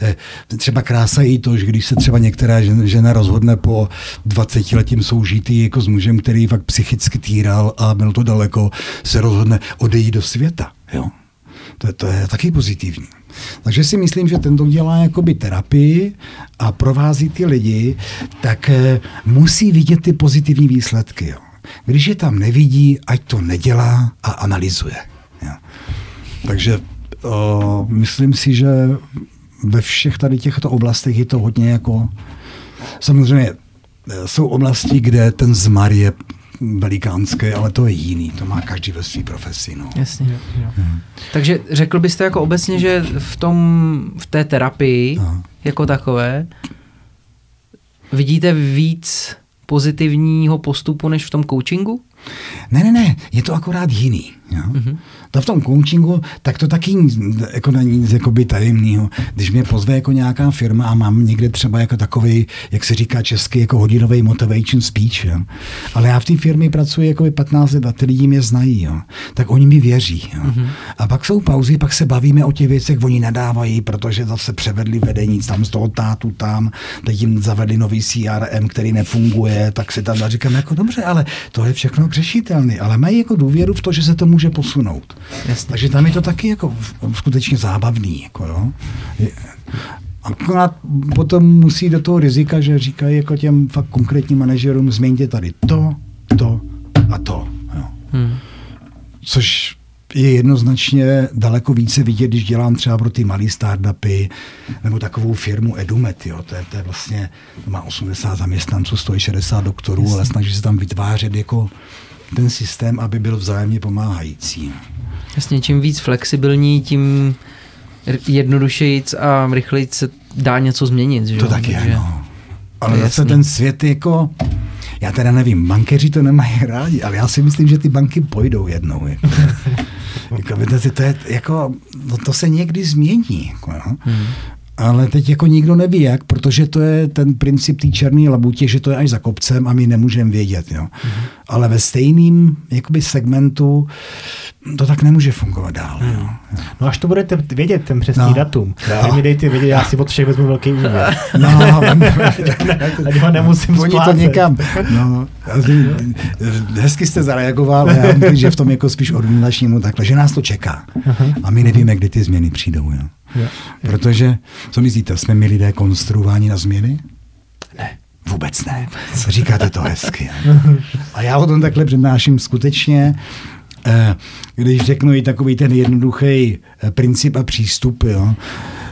[SPEAKER 2] eh, třeba krása i to, že když se třeba některá žena rozhodne po 20 letím soužití jako s mužem, který fakt psychicky týral a byl to daleko, se rozhodne odejít do světa. Jo. To, je, to je taky pozitivní. Takže si myslím, že ten, kdo dělá jakoby terapii a provází ty lidi, tak eh, musí vidět ty pozitivní výsledky. Jo. Když je tam nevidí, ať to nedělá a analyzuje. Jo. Takže o, myslím si, že ve všech tady těchto oblastech je to hodně jako... Samozřejmě eh, jsou oblasti, kde ten zmar je velikánské, ale to je jiný, to má každý ve své profesi. No.
[SPEAKER 3] Jasně. Hmm. Takže řekl byste jako obecně, že v, tom, v té terapii Aha. jako takové vidíte víc pozitivního postupu než v tom coachingu?
[SPEAKER 2] Ne, ne, ne, je to akorát jiný. Jo? Mm-hmm. To v tom coachingu, tak to taky jako není nic jakoby tajemného. Když mě pozve jako nějaká firma a mám někde třeba jako takový, jak se říká česky, jako hodinový motivation speech, jo? ale já v té firmě pracuji jako 15 let a ty lidi mě znají, jo? tak oni mi věří. Jo? Mm-hmm. A pak jsou pauzy, pak se bavíme o těch věcech, oni nadávají, protože zase převedli vedení tam z toho tátu tam, teď jim zavedli nový CRM, který nefunguje, tak si tam říkám, jako dobře, ale to je všechno řešitelné, ale mají jako důvěru v to, že se to může posunout. Jasně. Takže tam je to taky jako skutečně zábavný. Jako jo. Akorát potom musí do toho rizika, že říkají jako těm fakt konkrétním manažerům, změňte tady to, to a to. Jo. Hmm. Což je jednoznačně daleko více vidět, když dělám třeba pro ty malé startupy nebo takovou firmu Edumet. Jo. To, je, to je vlastně, to má 80 zaměstnanců, 160 doktorů, Jasně. ale snaží se tam vytvářet jako ten systém, aby byl vzájemně pomáhající.
[SPEAKER 3] Jasně, čím víc flexibilní, tím jednodušejíc a rychleji se dá něco změnit. Že?
[SPEAKER 2] To tak je, no. Ale je zase ten svět jako, já teda nevím, bankeři to nemají rádi, ale já si myslím, že ty banky pojdou jednou. Jako, jako, to, to, je, jako, no to se někdy změní. Jako, no. hmm ale teď jako nikdo neví jak, protože to je ten princip té černé labutě, že to je až za kopcem a my nemůžeme vědět. Jo. Mm-hmm. Ale ve stejném jakoby segmentu to tak nemůže fungovat dál. Mm. Jo.
[SPEAKER 1] No až to budete vědět, ten přesný no. datum, no. mi dejte vědět, já si od všech vezmu velký úvěr.
[SPEAKER 2] No,
[SPEAKER 1] ať ho nemusím
[SPEAKER 2] Oni to někam. No, hezky jste zareagoval, já myslím, že v tom jako spíš organizačnímu takhle, že nás to čeká. A my nevíme, kdy ty změny přijdou. Jo. Protože, co myslíte, jsme my lidé konstruováni na změny?
[SPEAKER 1] Ne.
[SPEAKER 2] Vůbec ne. Říkáte to hezky. A já o tom takhle přednáším skutečně, když řeknu i takový ten jednoduchý eh, princip a přístup, jo,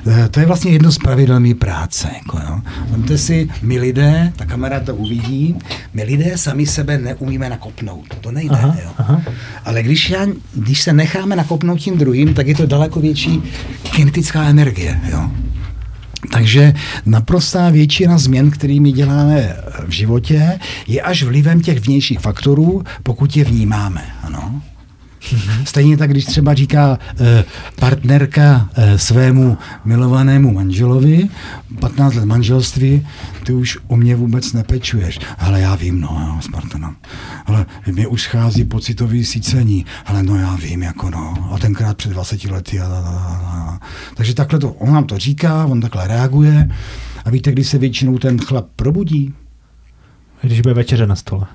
[SPEAKER 2] Eh, to je vlastně jedno z pravidel mý práce. Jako, jo. Vemte si, my lidé, ta kamera to uvidí, my lidé sami sebe neumíme nakopnout. To nejde. Aha, jo. Aha. Ale když, já, když se necháme nakopnout tím druhým, tak je to daleko větší kinetická energie. Jo. Takže naprostá většina změn, kterými děláme v životě, je až vlivem těch vnějších faktorů, pokud je vnímáme. Ano. Mm-hmm. Stejně tak, když třeba říká eh, partnerka eh, svému milovanému manželovi, 15 let manželství, ty už o mě vůbec nepečuješ. Ale já vím, no, jo, Spartana. Ale mě už schází pocitový sícení. Ale no, já vím, jako no. A tenkrát před 20 lety. A, a, a, a. Takže takhle to, on nám to říká, on takhle reaguje. A víte, kdy se většinou ten chlap probudí?
[SPEAKER 1] Když bude večeře na stole.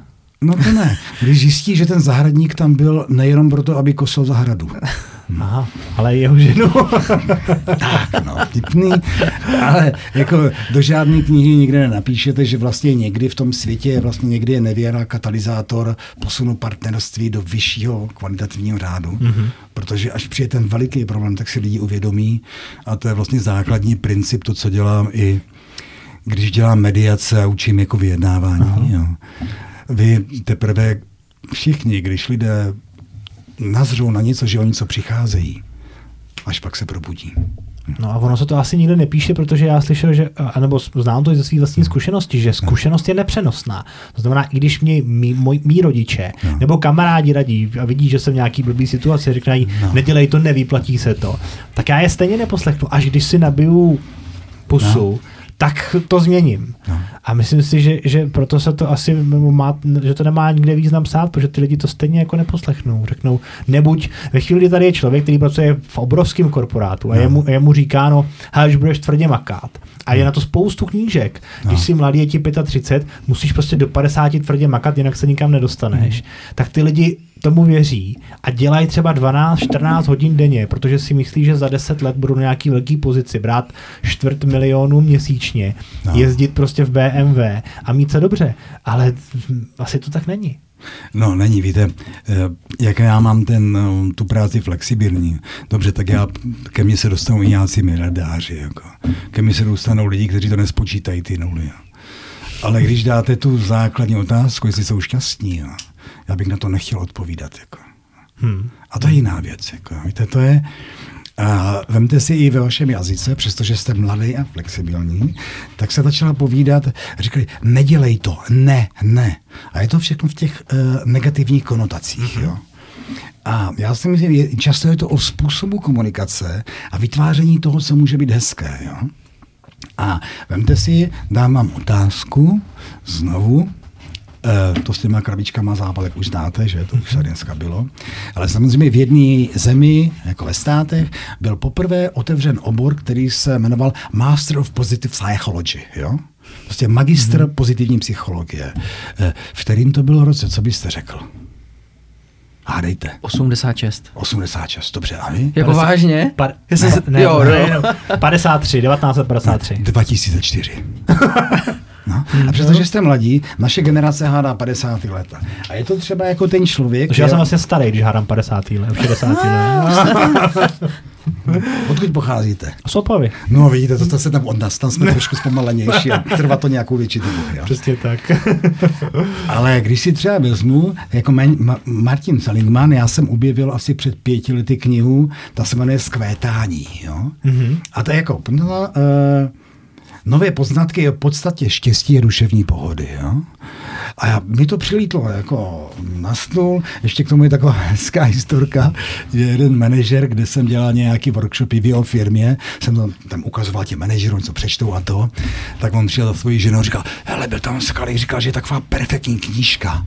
[SPEAKER 2] No to ne. Když zjistí, že ten zahradník tam byl nejenom proto, aby kosil zahradu.
[SPEAKER 1] Aha, ale jeho ženu.
[SPEAKER 2] tak, no, tipný. Ale jako do žádné knihy nikde nenapíšete, že vlastně někdy v tom světě vlastně někdy je nevěra katalyzátor posunu partnerství do vyššího kvalitativního řádu. Mm-hmm. Protože až přijde ten veliký problém, tak si lidi uvědomí a to je vlastně základní princip, to, co dělám i když dělám mediace a učím jako vyjednávání. Jo. Vy teprve všichni, když lidé nazřou na něco, že o něco přicházejí, až pak se probudí.
[SPEAKER 1] No a ono se to asi nikdo nepíše, protože já slyšel, že, anebo znám to i ze své vlastní zkušenosti, že zkušenost je nepřenosná. To znamená, i když mě mý, mý, mý rodiče no. nebo kamarádi radí a vidí, že jsem v nějaký blbý situaci a říkají, no. nedělej to, nevyplatí se to, tak já je stejně neposlechnu, až když si nabiju pusu, no tak to změním. No. A myslím si, že, že proto se to asi má, že to nemá nikde význam psát, protože ty lidi to stejně jako neposlechnou. Řeknou, nebuď, ve chvíli, kdy tady je člověk, který pracuje v obrovském korporátu a no. jemu, jemu říká, no, hele, už budeš tvrdě makát. A je na to spoustu knížek. No. Když si mladý, je ti 35, musíš prostě do 50 tvrdě makat, jinak se nikam nedostaneš. Mm. Tak ty lidi tomu věří a dělají třeba 12-14 hodin denně, protože si myslí, že za 10 let budou na nějaký velký pozici, brát čtvrt milionu měsíčně, no. jezdit prostě v BMW a mít se dobře. Ale asi to tak není.
[SPEAKER 2] No, není, víte, eh, jak já mám ten, eh, tu práci flexibilní, dobře, tak já, ke mně se dostanou i nějací miliardáři, jako. ke mně se dostanou lidi, kteří to nespočítají, ty nuly. Ale když dáte tu základní otázku, jestli jsou šťastní, jo, já bych na to nechtěl odpovídat. Jako. Hmm. A to je jiná věc. Jako. Víte, to je, a vemte si i ve vašem jazyce, přestože jste mladý a flexibilní, tak se začala povídat, říkali, nedělej to, ne, ne. A je to všechno v těch uh, negativních konotacích. Mm-hmm. Jo. A já si myslím, že často je to o způsobu komunikace a vytváření toho, co může být hezké. Jo. A vemte si, dám vám otázku znovu, to s těma krabičkama zápalek už znáte, že to už tady dneska bylo. Ale samozřejmě v jedné zemi, jako ve státech, byl poprvé otevřen obor, který se jmenoval Master of Positive Psychology. Jo? Prostě magistr hmm. pozitivní psychologie. Eh, v kterým to bylo roce, co byste řekl? Hádejte.
[SPEAKER 3] 86.
[SPEAKER 2] 86, dobře, a vy?
[SPEAKER 3] Jako 50, vážně?
[SPEAKER 1] Pa, ne, se, ne, jo, ne, no. 53, 1953.
[SPEAKER 2] 2004. No. Hmm. A přestože jste mladí, naše generace hádá 50. let. A je to třeba jako ten člověk...
[SPEAKER 1] Takže já jsem vlastně starý, když hádám 50. let, 60. let.
[SPEAKER 2] Odkud pocházíte?
[SPEAKER 1] Z Opavy.
[SPEAKER 2] No vidíte, to, to se tam od nás, tam jsme trošku zpomalenější a trvá to nějakou větší dobu. Jo.
[SPEAKER 1] Přesně tak.
[SPEAKER 2] Ale když si třeba vezmu, jako Ma- Martin Seligman, já jsem objevil asi před pěti lety knihu, ta se jmenuje Skvétání. Jo? Mm-hmm. A to je jako... No, uh, nové poznatky je v podstatě štěstí a duševní pohody. Jo? A já, mi to přilítlo jako na stůl. Ještě k tomu je taková hezká historka, že jeden manažer, kde jsem dělal nějaký workshopy v jeho firmě, jsem tam, tam ukazoval těm manažerům, co přečtou a to, tak on přišel za svoji ženu a říkal, hele, byl tam skalý, říkal, že je taková perfektní knížka.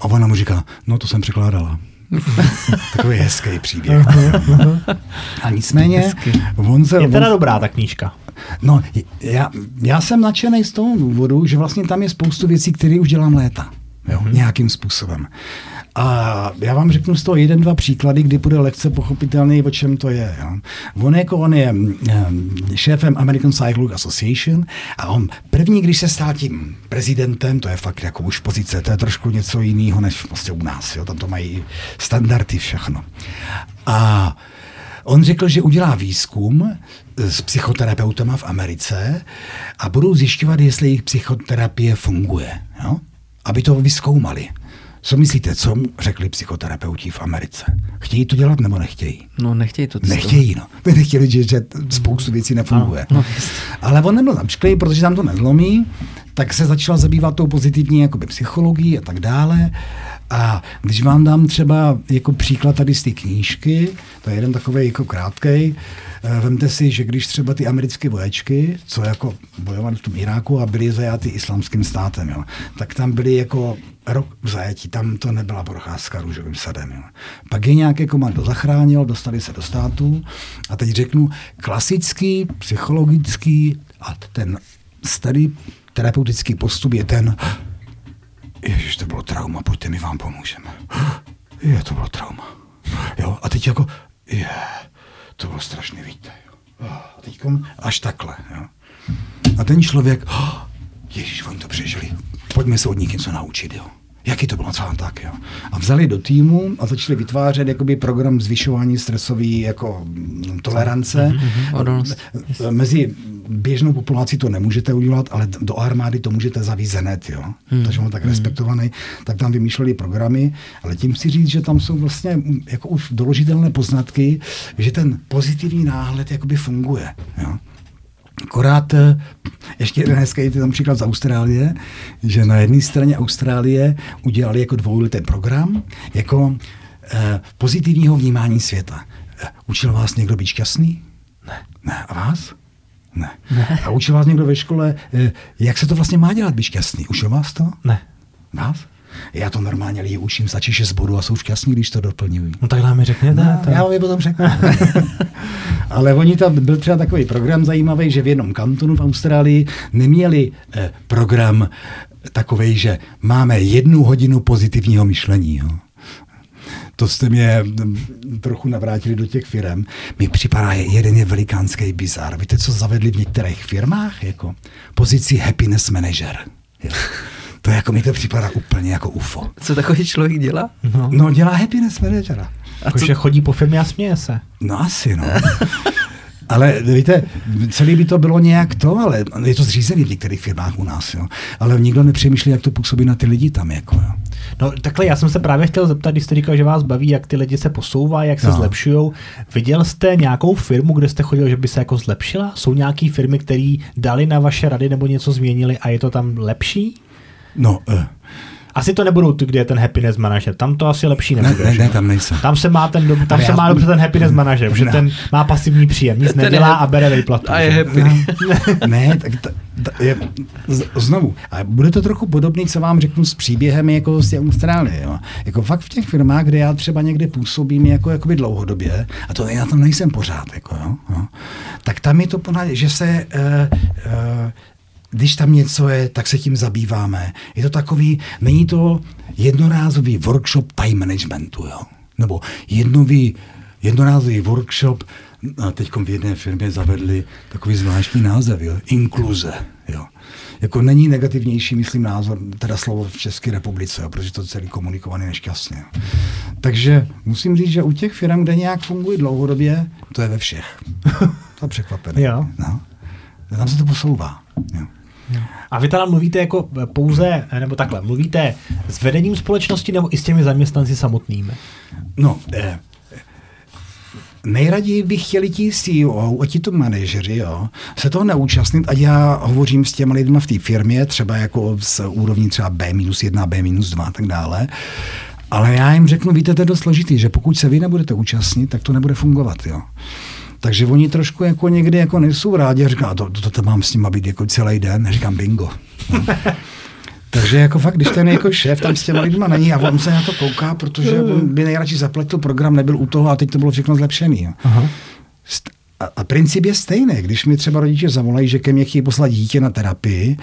[SPEAKER 2] A ona mu říká, no to jsem překládala. Takový hezký příběh. A nicméně,
[SPEAKER 1] on se... Je teda on, dobrá ta knížka.
[SPEAKER 2] No, já, já jsem nadšený z toho důvodu, že vlastně tam je spoustu věcí, které už dělám léta. Jo, mm-hmm. nějakým způsobem. A já vám řeknu z toho jeden, dva příklady, kdy bude lekce pochopitelný, o čem to je. Jo. On jako on je um, šéfem American Psychological Association a on první, když se stál tím prezidentem, to je fakt jako už pozice, to je trošku něco jiného než prostě u nás. Jo. Tam to mají standardy všechno. A On řekl, že udělá výzkum s psychoterapeutama v Americe a budou zjišťovat, jestli jejich psychoterapie funguje. Jo? Aby to vyskoumali. Co myslíte, co řekli psychoterapeuti v Americe? Chtějí to dělat nebo nechtějí?
[SPEAKER 3] No nechtějí to.
[SPEAKER 2] Nechtějí, no. Nechtěli, že, že spoustu věcí nefunguje. No, no. Ale on nebyl zamčklý, protože tam to nezlomí, tak se začal zabývat tou pozitivní jakoby, psychologií a tak dále. A když vám dám třeba jako příklad tady z té knížky, to je jeden takový jako krátký, eh, vemte si, že když třeba ty americké vojačky, co jako bojovali v tom Iráku a byli zajaty islamským státem, jo, tak tam byli jako rok v zajetí, tam to nebyla procházka růžovým sadem. Jo. Pak je nějaké komando zachránil, dostali se do státu a teď řeknu klasický, psychologický a ten starý terapeutický postup je ten, Ježiš, to bylo trauma, pojďte, my vám pomůžeme. Je, to bylo trauma. Jo, a teď jako, je, až takhle. Jo. A ten člověk, ježiš, oni to přežili, pojďme se od nich něco naučit. Jo. Jaký to bylo třeba tak, jo. A vzali do týmu a začali vytvářet jakoby program zvyšování stresové jako mm, tolerance. Mm-hmm. Mezi běžnou populací to nemůžete udělat, ale do armády to můžete zavízt hned, jo. Hmm. Takže on tak hmm. respektovaný, tak tam vymýšleli programy, ale tím chci říct, že tam jsou vlastně mm, jako už doložitelné poznatky, že ten pozitivní náhled jakoby funguje, jo. Akorát eh, ještě jeden hezký tam příklad z Austrálie, že na jedné straně Austrálie udělali jako dvouletý program jako eh, pozitivního vnímání světa. Eh, učil vás někdo být šťastný?
[SPEAKER 1] Ne.
[SPEAKER 2] Ne. A vás? Ne. ne. A učil vás někdo ve škole, eh, jak se to vlastně má dělat být šťastný? Učil vás to?
[SPEAKER 1] Ne.
[SPEAKER 2] Vás? Já to normálně lidi učím, stačí 6 bodů a jsou šťastní, když to doplňují.
[SPEAKER 1] No tak nám mi řekněte.
[SPEAKER 2] No, to... Já vám je potom řeknu. Ale oni tam byl třeba takový program zajímavý, že v jednom kantonu v Austrálii neměli eh, program takový, že máme jednu hodinu pozitivního myšlení. Jo. To jste mě trochu navrátili do těch firm. Mi připadá, jeden je velikánský bizar. Víte, co zavedli v některých firmách? Jako pozici happiness manager. Jo. To je jako mi to připadá úplně jako UFO.
[SPEAKER 3] Co takový člověk dělá?
[SPEAKER 2] No, no dělá happiness managera.
[SPEAKER 1] A jako, co? že chodí po firmě a směje se.
[SPEAKER 2] No asi, no. Ale víte, celý by to bylo nějak to, ale je to zřízený v některých firmách u nás, jo. Ale nikdo nepřemýšlí, jak to působí na ty lidi tam, jako, jo.
[SPEAKER 1] No takhle, já jsem se právě chtěl zeptat, když jste říkal, že vás baví, jak ty lidi se posouvají, jak se no. zlepšují. Viděl jste nějakou firmu, kde jste chodil, že by se jako zlepšila? Jsou nějaké firmy, které dali na vaše rady nebo něco změnili a je to tam lepší?
[SPEAKER 2] No, uh.
[SPEAKER 1] Asi to nebudou ty, kde je ten happiness manager. Tam to asi lepší nebude.
[SPEAKER 2] Ne, ne, ne tam nejsem.
[SPEAKER 1] Tam se má, ten, tam se já... má dobře ten happiness manager, protože ten má pasivní příjem, nic ten nedělá je, a bere výplatu.
[SPEAKER 3] A je happy.
[SPEAKER 2] ne, tak t, t, je, z, znovu. A bude to trochu podobný, co vám řeknu s příběhem jako z té Austrálie. Jo. Jako fakt v těch firmách, kde já třeba někde působím jako jakoby dlouhodobě, a to já tam nejsem pořád, jako, jo, jo, tak tam je to, že se uh, uh, když tam něco je, tak se tím zabýváme. Je to takový, není to jednorázový workshop time managementu, jo? nebo jednový, jednorázový workshop, a teď v jedné firmě zavedli takový zvláštní název, jo? inkluze. Jo? Jako není negativnější, myslím, názor, teda slovo v České republice, jo? protože to celý komunikovaný nešťastně. Jo? Takže musím říct, že u těch firm, kde nějak fungují dlouhodobě, to je ve všech. to je překvapené.
[SPEAKER 1] Jo.
[SPEAKER 2] No. Tam se to posouvá. Jo.
[SPEAKER 1] A vy teda mluvíte jako pouze, nebo takhle, mluvíte s vedením společnosti nebo i s těmi zaměstnanci samotnými?
[SPEAKER 2] No, eh, nejraději bych chtěli ti CEO a ti to manažeři, jo, se toho neúčastnit, ať já hovořím s těmi lidmi v té firmě, třeba jako z úrovní třeba B-1, B-2 a tak dále, ale já jim řeknu, víte, to je dost složitý, že pokud se vy nebudete účastnit, tak to nebude fungovat. Jo. Takže oni trošku jako někdy jako nejsou rádi a říká, to, to, to mám s nima být jako celý den. Říkám bingo. No. Takže jako fakt, když ten jako šéf tam s těma lidma není a on se na to kouká, protože on by nejradši zapletil program, nebyl u toho a teď to bylo všechno zlepšený. Jo. Aha. A, a princip je stejný. Když mi třeba rodiče zavolají, že ke mně chtějí poslat dítě na terapii,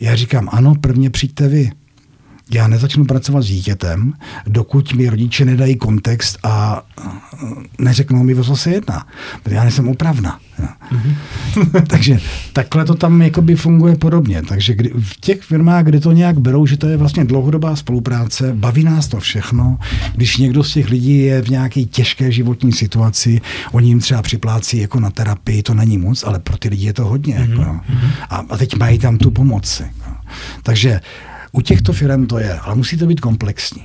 [SPEAKER 2] já říkám, ano, prvně přijďte vy já nezačnu pracovat s dítětem, dokud mi rodiče nedají kontext a neřeknou mi, o co se jedná. Protože já nejsem opravna. Mm-hmm. Takže takhle to tam jakoby funguje podobně. Takže kdy, v těch firmách, kde to nějak berou, že to je vlastně dlouhodobá spolupráce, baví nás to všechno. Když někdo z těch lidí je v nějaké těžké životní situaci, oni jim třeba připlácí jako na terapii, to není moc, ale pro ty lidi je to hodně. Mm-hmm. Jako, mm-hmm. a, a teď mají tam tu pomoc. Jako. Takže u těchto firm to je, ale musí to být komplexní.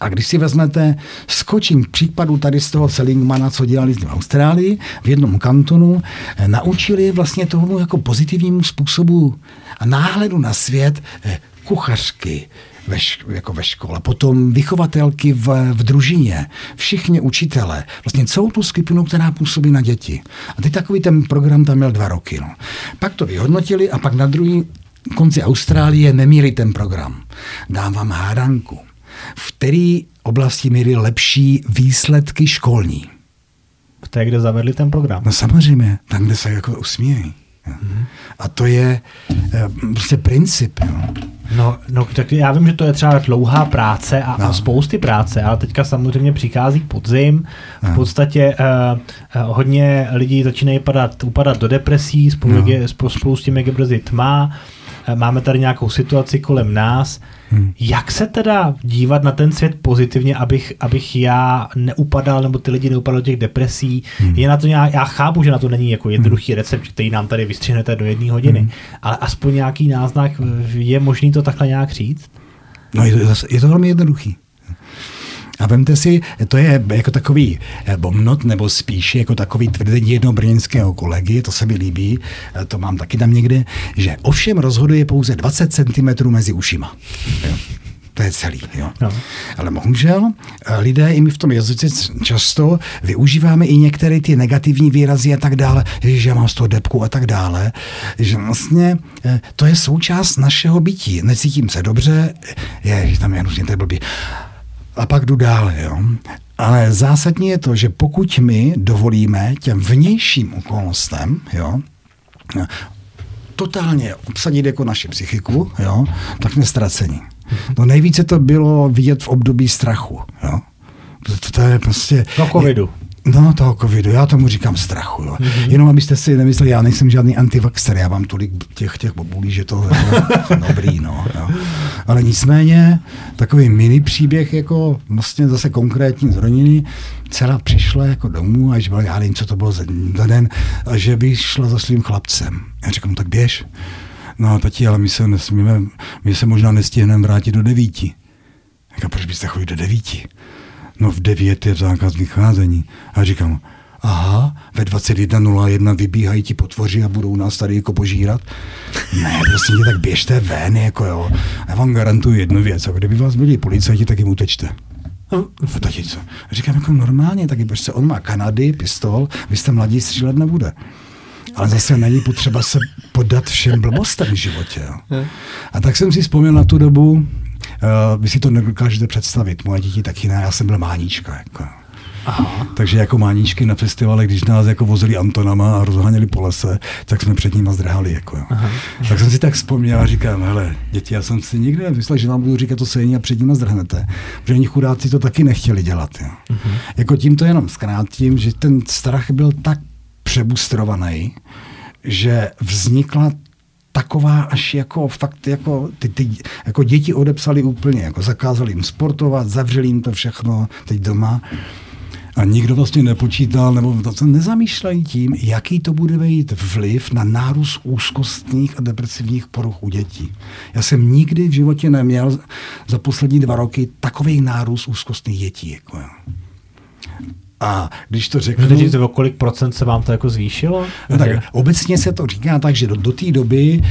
[SPEAKER 2] A když si vezmete, skočím případu tady z toho Selingmana, co dělali v Austrálii, v jednom kantonu, eh, naučili vlastně tomu jako pozitivnímu způsobu a náhledu na svět eh, kuchařky, ve, jako ve škole, potom vychovatelky v, v družině, všichni učitele, vlastně celou tu skupinu, která působí na děti. A teď takový ten program tam měl dva roky. No. Pak to vyhodnotili a pak na druhý konci Austrálie nemíli ten program. Dám vám hádanku. V které oblasti měli lepší výsledky školní?
[SPEAKER 1] V té, kde zavedli ten program.
[SPEAKER 2] No samozřejmě, tam, kde se jako usmějí. Mm-hmm. A to je e, prostě princip. Jo.
[SPEAKER 1] No, no, tak já vím, že to je třeba dlouhá práce a, no. a spousty práce, ale teďka samozřejmě přichází podzim. V no. podstatě uh, uh, hodně lidí začínají padat, upadat do depresí, spolu, no. je, spolu, spolu s tím, jak je brzy tma. Uh, máme tady nějakou situaci kolem nás. Hmm. Jak se teda dívat na ten svět pozitivně, abych, abych já neupadal, nebo ty lidi neupadali do těch depresí? Hmm. Je na to nějak, já chápu, že na to není jako jednoduchý hmm. recept, který nám tady vystřihnete do jedné hodiny, hmm. ale aspoň nějaký náznak, je možný to takhle nějak říct?
[SPEAKER 2] No je to, je to velmi jednoduchý. A vemte si, to je jako takový eh, bomnot, nebo spíš jako takový tvrzení jednoho brněnského kolegy, to se mi líbí, eh, to mám taky tam někde, že ovšem rozhoduje pouze 20 cm mezi ušima. Jo. To je celý. Jo. No. Ale bohužel eh, lidé i my v tom jazyce často využíváme i některé ty negativní výrazy a tak dále, že já mám z toho depku a tak dále, že vlastně to je součást našeho bytí. Necítím se dobře, je, že tam je nutně to blbý a pak jdu dál. Jo. Ale zásadní je to, že pokud my dovolíme těm vnějším okolnostem, jo, totálně obsadit jako naši psychiku, jo, tak jsme ztraceni. No nejvíce to bylo vidět v období strachu. Jo. To, to je prostě...
[SPEAKER 1] No covidu.
[SPEAKER 2] No, toho covidu, já tomu říkám strachu. Jo. Mm-hmm. Jenom abyste si nemysleli, já nejsem žádný antivaxer, já mám tolik těch, těch bobulí, že to je dobrý. No, jo. Ale nicméně, takový mini příběh, jako vlastně zase konkrétní z rodiny, dcera přišla jako domů, až byl, já nevím, co to bylo za, za den, a že by šla za svým chlapcem. Já říkám, no, tak běž. No tati, ale my se nesmíme, my se možná nestihneme vrátit do devíti. Říkám, proč byste chodili do devíti? No v 9 je zákaz vycházení. A říkám, aha, ve 21.01 vybíhají ti potvoři a budou nás tady jako požírat. Ne, prostě tak běžte ven, jako jo. Já vám garantuju jednu věc, a kdyby vás byli policajti, tak jim utečte. No, tati, co? Říkám jako normálně, taky prostě on má Kanady, pistol, vy jste mladí, střílet nebude. Ale zase není potřeba se podat všem blbostem v životě. Jo. A tak jsem si vzpomněl na tu dobu, vy si to nedokážete představit. Moje děti taky ne, já jsem byl mánička. Jako. Aha. Takže jako máničky na festivale, když nás jako vozili Antonama a rozháněli po lese, tak jsme před nimi zdrhali. Jako. Aha. Tak jsem si tak vzpomněl a říkám, hele, děti, já jsem si nikdy nemyslel, že vám budu říkat to stejně a před nimi zdrhnete. Protože oni chudáci to taky nechtěli dělat. Jo. Uh-huh. Jako tím to jenom zkrátím, že ten strach byl tak přebustrovaný, že vznikla taková až jako fakt jako ty, ty jako děti odepsali úplně, jako zakázali jim sportovat, zavřeli jim to všechno teď doma. A nikdo vlastně nepočítal, nebo se nezamýšlejí tím, jaký to bude mít vliv na nárůst úzkostných a depresivních poruch u dětí. Já jsem nikdy v životě neměl za poslední dva roky takový nárůst úzkostných dětí. Jako, a když to řeknu...
[SPEAKER 1] Můžete říct, o kolik procent se vám to jako zvýšilo?
[SPEAKER 2] No tak obecně se to říká tak, že do, do té doby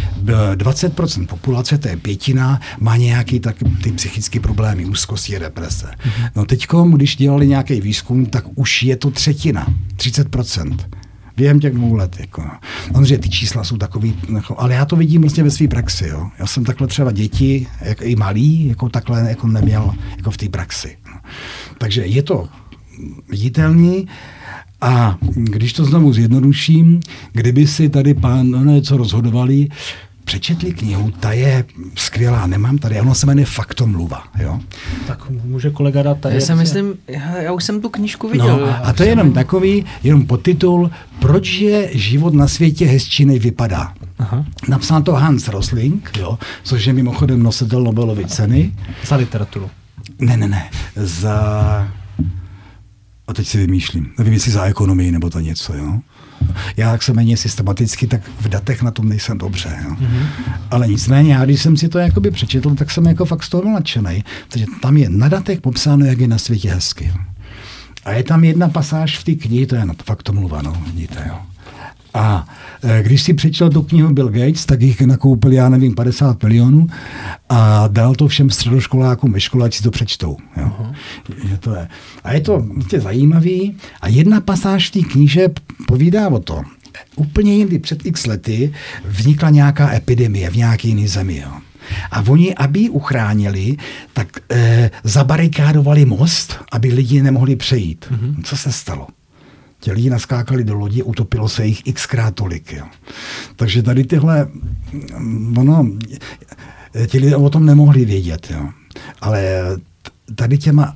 [SPEAKER 2] 20% populace, to je pětina, má nějaký tak, ty psychické problémy, úzkosti, deprese. Mm-hmm. No teď, když dělali nějaký výzkum, tak už je to třetina, 30% během těch dvou let. Jako. že ty čísla jsou takový, jako, ale já to vidím vlastně ve své praxi. Jo. Já jsem takhle třeba děti, jak, i malý, jako takhle jako neměl jako v té praxi. Takže je to viditelný. A když to znovu zjednoduším, kdyby si tady pán něco rozhodovali, přečetli knihu, ta je skvělá, nemám tady, ono se jmenuje Faktomluva. Jo?
[SPEAKER 1] Tak může kolega dát tady.
[SPEAKER 3] Já si myslím, já, já už jsem tu knížku viděl.
[SPEAKER 2] No, a to je jenom takový, jenom podtitul, proč je život na světě hezčí, než vypadá. Aha. Napsal to Hans Rosling, jo, což je mimochodem nositel Nobelovy ceny.
[SPEAKER 1] Za literaturu.
[SPEAKER 2] Ne, ne, ne, za a teď si vymýšlím. Nevím, jestli za ekonomii nebo to něco. Jo? Já, jak jsem méně systematicky, tak v datech na tom nejsem dobře. Jo? Mm-hmm. Ale nicméně, já když jsem si to jakoby přečetl, tak jsem jako fakt z toho nadšený. Takže tam je na datech popsáno, jak je na světě hezky. A je tam jedna pasáž v té knihe, to je na to fakt to mluva, no, vidíte, jo. A e, když si přečetl tu knihu Bill Gates, tak jich nakoupil, já nevím, 50 milionů a dal to všem středoškolákům ve škole, ať si to přečtou. Jo. Uh-huh. Je to je. A je to vlastně zajímavý. A jedna pasáž té kníže povídá o tom, úplně jindy před x lety vznikla nějaká epidemie v nějaké jiné zemi. Jo. A oni, aby ji uchránili, tak e, zabarikádovali most, aby lidi nemohli přejít. Mm-hmm. Co se stalo? Ti lidi naskákali do lodi, utopilo se jich xkrát tolik. Jo. Takže tady tyhle, ono, eh, ti lidé o tom nemohli vědět. Jo. Ale tady těma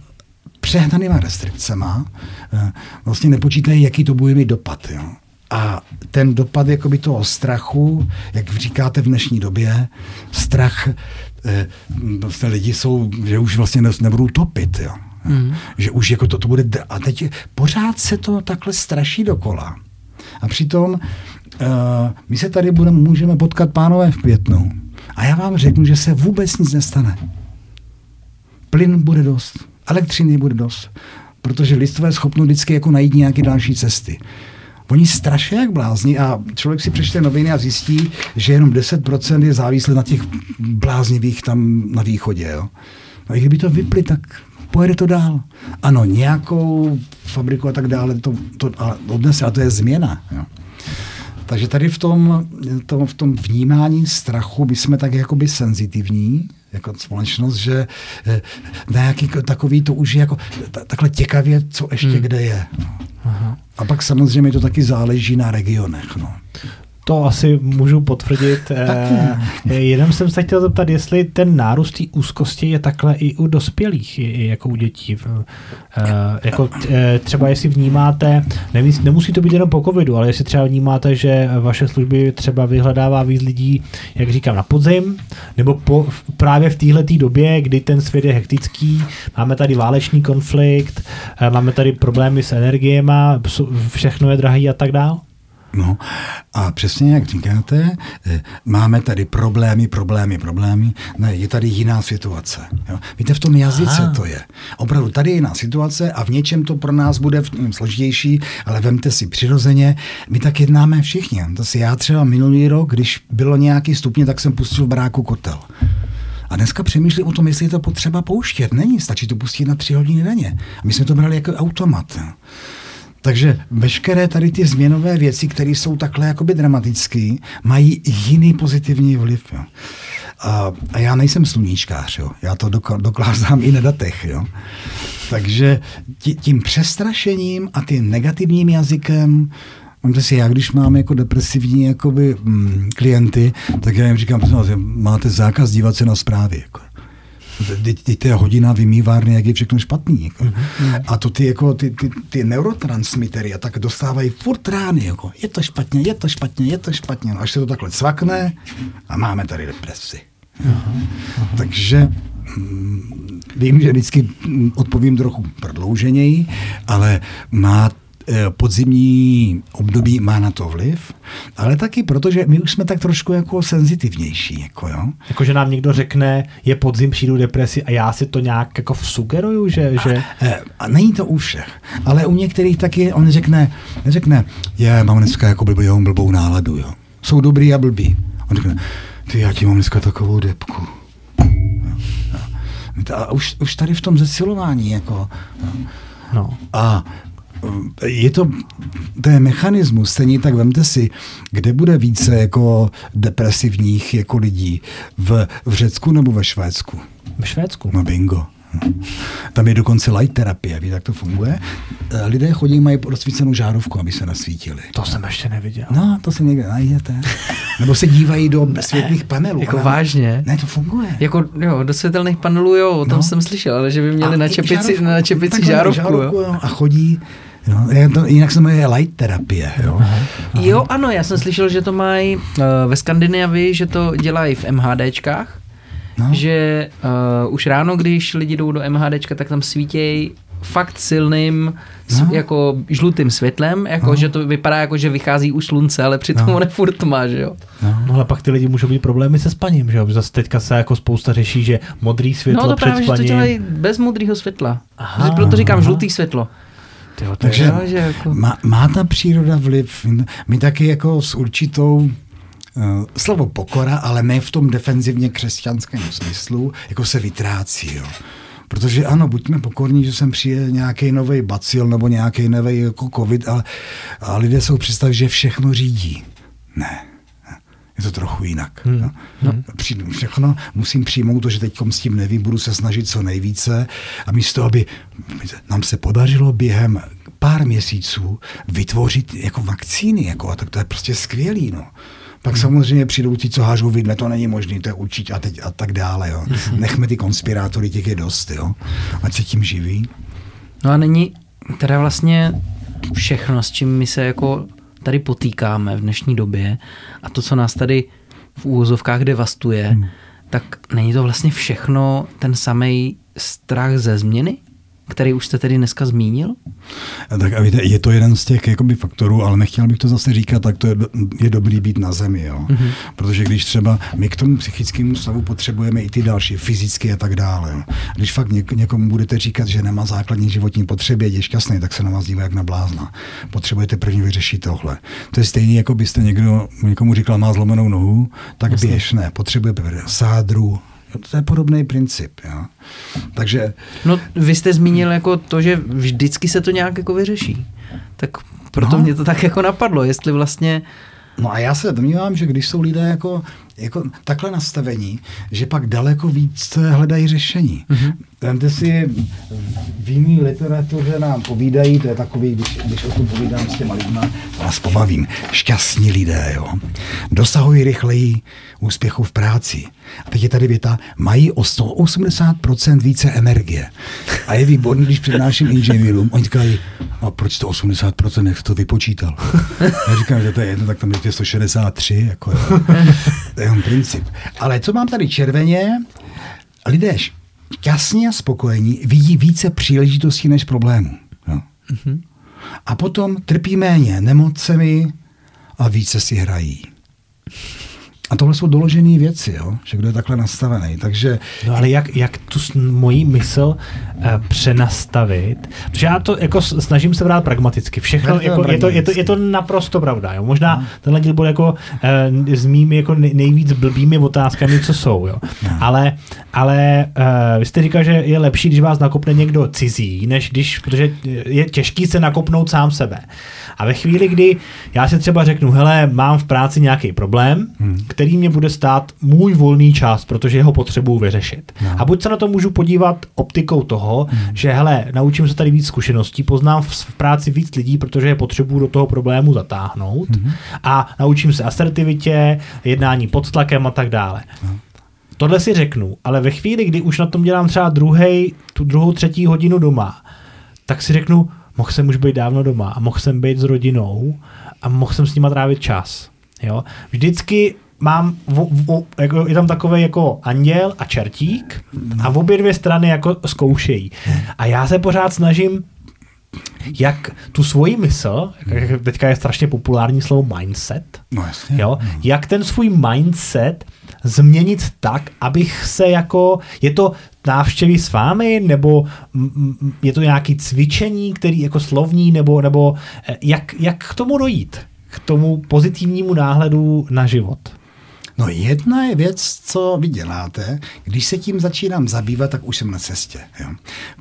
[SPEAKER 2] přehnanýma restrikcema eh, vlastně nepočítají, jaký to bude mít dopad. Jo. A ten dopad jakoby toho strachu, jak říkáte v dnešní době, strach, vlastně lidi jsou, že už vlastně ne- nebudou topit. Jo. Mm. Že už jako to, to bude... dr- A teď pořád se to takhle straší dokola. A přitom uh, my se tady budeme, můžeme potkat pánové v květnu. A já vám řeknu, že se vůbec nic nestane. Plyn bude dost, elektřiny bude dost, protože lidstvo je schopno vždycky jako najít nějaké další cesty. Oni straší jak blázni a člověk si přečte noviny a zjistí, že jenom 10% je závislé na těch bláznivých tam na východě. Jo. No i kdyby to vypli, tak pojede to dál. Ano, nějakou fabriku a tak dále, to, to ale odnese, a to je změna. Jo. Takže tady v tom, tom, v tom vnímání strachu my jsme tak jakoby senzitivní, jako společnost, že eh, nějaký k- takový to už je jako ta, takhle těkavě, co ještě hmm. kde je. Aha. A pak samozřejmě to taky záleží na regionech. No.
[SPEAKER 1] To asi můžu potvrdit. Eh, jenom jsem se chtěl zeptat, jestli ten nárůst té úzkosti je takhle i u dospělých, i, i jako u dětí. Eh, jako eh, třeba jestli vnímáte, nemusí, nemusí to být jenom po covidu, ale jestli třeba vnímáte, že vaše služby třeba vyhledává víc lidí, jak říkám, na podzim, nebo po, právě v téhle době, kdy ten svět je hektický, máme tady válečný konflikt, eh, máme tady problémy s energiema, všechno je drahý a tak dále?
[SPEAKER 2] No a přesně jak říkáte, eh, máme tady problémy, problémy, problémy, ne, je tady jiná situace. Jo. Víte, v tom jazyce Aha. to je. Opravdu tady je jiná situace a v něčem to pro nás bude v něm složitější, ale vemte si přirozeně, my tak jednáme všichni. To si já třeba minulý rok, když bylo nějaký stupně, tak jsem pustil v baráku kotel. A dneska přemýšlím o tom, jestli je to potřeba pouštět. Není, stačí to pustit na tři hodiny denně. A my jsme to brali jako automat. Jo. Takže veškeré tady ty změnové věci, které jsou takhle jakoby dramatické, mají jiný pozitivní vliv. Jo. A, a já nejsem sluníčkář, jo. já to dok- dokládám i na datech. Jo. Takže tí, tím přestrašením a tím negativním jazykem Máte si, já když mám jako depresivní jakoby, mm, klienty, tak já jim říkám, máte zákaz dívat se na zprávy. Jako. Teď, teď to je hodina vymývárny, jak je všechno špatný. Jako. Mm-hmm. A to ty, jako, ty, ty, ty neurotransmitery a tak dostávají furt rány. Jako. Je to špatně, je to špatně, je to špatně. No, až se to takhle cvakne a máme tady depresi. Aha, aha. Takže mm, vím, že vždycky mm, odpovím trochu prodlouženěji, ale má podzimní období má na to vliv, ale taky protože my už jsme tak trošku jako senzitivnější. Jako, jo?
[SPEAKER 1] jako že nám někdo řekne, je podzim, přijdu depresi a já si to nějak jako sugeruju, že... že...
[SPEAKER 2] A, a není to u všech, ale u některých taky on řekne, neřekne, je, mám dneska jako blbou, blbou náladu, jo. Jsou dobrý a blbý. On řekne, ty, já ti mám dneska takovou depku. A už, už tady v tom zesilování, jako... No. A je to, to je mechanismus, stejně tak vemte si, kde bude více jako depresivních jako lidí, v, v Řecku nebo ve Švédsku?
[SPEAKER 1] Ve Švédsku.
[SPEAKER 2] No bingo. Tam je dokonce light terapie, víte, jak to funguje? Lidé chodí, mají rozsvícenou žárovku, aby se nasvítili.
[SPEAKER 1] To jsem ještě neviděl.
[SPEAKER 2] No, to se někde najdete. Nebo se dívají do světlých panelů.
[SPEAKER 3] Jako vážně?
[SPEAKER 2] Ne, to funguje.
[SPEAKER 3] Jako, jo, do světelných panelů, jo, o tom no. jsem slyšel, ale že by měli na čepici, na čepici žárovku, žárovku jo.
[SPEAKER 2] A chodí No, to, jinak se jmenuje light terapie. Jo?
[SPEAKER 3] Aha. jo, ano, já jsem slyšel, že to mají uh, ve Skandinávii, že to dělají v MHDčkách, no. že uh, už ráno, když lidi jdou do MHDčka, tak tam svítějí fakt silným, no. jako žlutým světlem, jako no. že to vypadá jako, že vychází už slunce, ale přitom no. on je furt tma, že jo.
[SPEAKER 1] No. no ale pak ty lidi můžou být problémy se spaním, že jo, zase teďka se jako spousta řeší, že modrý světlo
[SPEAKER 3] no, to
[SPEAKER 1] před
[SPEAKER 3] právě,
[SPEAKER 1] spaním.
[SPEAKER 3] že to dělají bez modrého světla. Aha, proto říkám aha. žlutý světlo.
[SPEAKER 2] Tyjo, Takže jo, že jako... má, má ta příroda vliv. My taky jako s určitou uh, slovo pokora, ale ne v tom defenzivně křesťanském smyslu, jako se vytrácí. Jo. Protože ano, buďme pokorní, že sem přijde nějaký nový bacil nebo nějaký nový jako covid, ale, a lidé jsou představí, že všechno řídí. Ne. Je to trochu jinak. Hmm. No. No. Přijdu všechno, musím přijmout to, že teď s tím nevím, budu se snažit co nejvíce a místo, aby nám se podařilo během pár měsíců vytvořit jako vakcíny, jako, a tak to je prostě skvělý. No Pak samozřejmě přijdou ti, co hážou vidle, to není možné, to je určitě a, teď, a tak dále. Jo. Nechme ty konspirátory, těch je dost, jo. ať se tím živí.
[SPEAKER 3] No a není teda vlastně všechno, s čím my se jako tady potýkáme v dnešní době a to, co nás tady v úvozovkách devastuje, hmm. tak není to vlastně všechno ten samý strach ze změny? Který už jste tedy dneska zmínil?
[SPEAKER 2] Tak a víte, je to jeden z těch jakoby, faktorů, ale nechtěl bych to zase říkat, tak to je, je dobrý být na zemi. Jo? Mm-hmm. Protože když třeba my k tomu psychickému stavu potřebujeme i ty další, fyzicky a tak dále. Jo? Když fakt něk- někomu budete říkat, že nemá základní životní potřeby, je šťastný, tak se na vás dívá jak na blázna. Potřebujete první vyřešit tohle. To je stejné, jako byste někdo, někomu říkal, má zlomenou nohu, tak Jasně. běž, ne, potřebuje sádru, to je podobný princip. Jo. Takže...
[SPEAKER 3] No, vy jste zmínil jako to, že vždycky se to nějak jako vyřeší. Tak proto no. mě to tak jako napadlo, jestli vlastně...
[SPEAKER 2] No a já se domnívám, že když jsou lidé jako, jako takhle nastavení, že pak daleko víc hledají řešení. Mm-hmm. Vemte si, v jiný literatuře nám povídají, to je takový, když, když o tom povídám s těma lidma, vás pobavím, šťastní lidé, jo, dosahují rychleji úspěchu v práci. A teď je tady věta, mají o 180% více energie. A je výborný, když přednáším inženýrům, oni říkají, a proč to 80%, jak to vypočítal? Já říkám, že to je jedno, tak tam je 163, jako je. To je jenom princip. Ale co mám tady červeně, lidé šťastní a spokojení vidí více příležitostí než problémů. Jo. Mm-hmm. A potom trpí méně nemocemi a více si hrají. A tohle jsou doložené věci, jo? že kdo je takhle nastavený. Takže...
[SPEAKER 1] No ale jak, jak tu moji mysl uh, přenastavit? Protože já to jako snažím se brát pragmaticky. Všechno, jako, je, to, je, to, je to naprosto pravda. Jo? Možná no. tenhle díl bude jako uh, s mými jako nejvíc blbými otázkami, co jsou. Jo? No. Ale, ale uh, vy jste říkal, že je lepší, když vás nakopne někdo cizí, než když, protože je těžký se nakopnout sám sebe. A ve chvíli, kdy já si třeba řeknu, hele, mám v práci nějaký problém, hmm. Který mě bude stát můj volný čas, protože jeho potřebuji vyřešit. No. A buď se na to můžu podívat optikou toho, hmm. že hele, naučím se tady víc zkušeností, poznám v, v práci víc lidí, protože je potřebuji do toho problému zatáhnout hmm. a naučím se asertivitě, jednání pod tlakem a tak dále. No. Tohle si řeknu, ale ve chvíli, kdy už na tom dělám třeba druhej, tu druhou, třetí hodinu doma, tak si řeknu, mohl jsem už být dávno doma a mohl jsem být s rodinou a mohl jsem s nima trávit čas. Jo? Vždycky mám, v, v, jako, je tam takový jako anděl a čertík a v obě dvě strany jako zkoušejí. A já se pořád snažím jak tu svoji mysl, teďka je strašně populární slovo mindset,
[SPEAKER 2] no jasně,
[SPEAKER 1] jo, no. jak ten svůj mindset změnit tak, abych se jako, je to návštěvy s vámi, nebo je to nějaké cvičení, který jako slovní, nebo, nebo eh, jak, jak k tomu dojít? K tomu pozitivnímu náhledu na život?
[SPEAKER 2] No jedna je věc, co vy děláte, když se tím začínám zabývat, tak už jsem na cestě. Jo.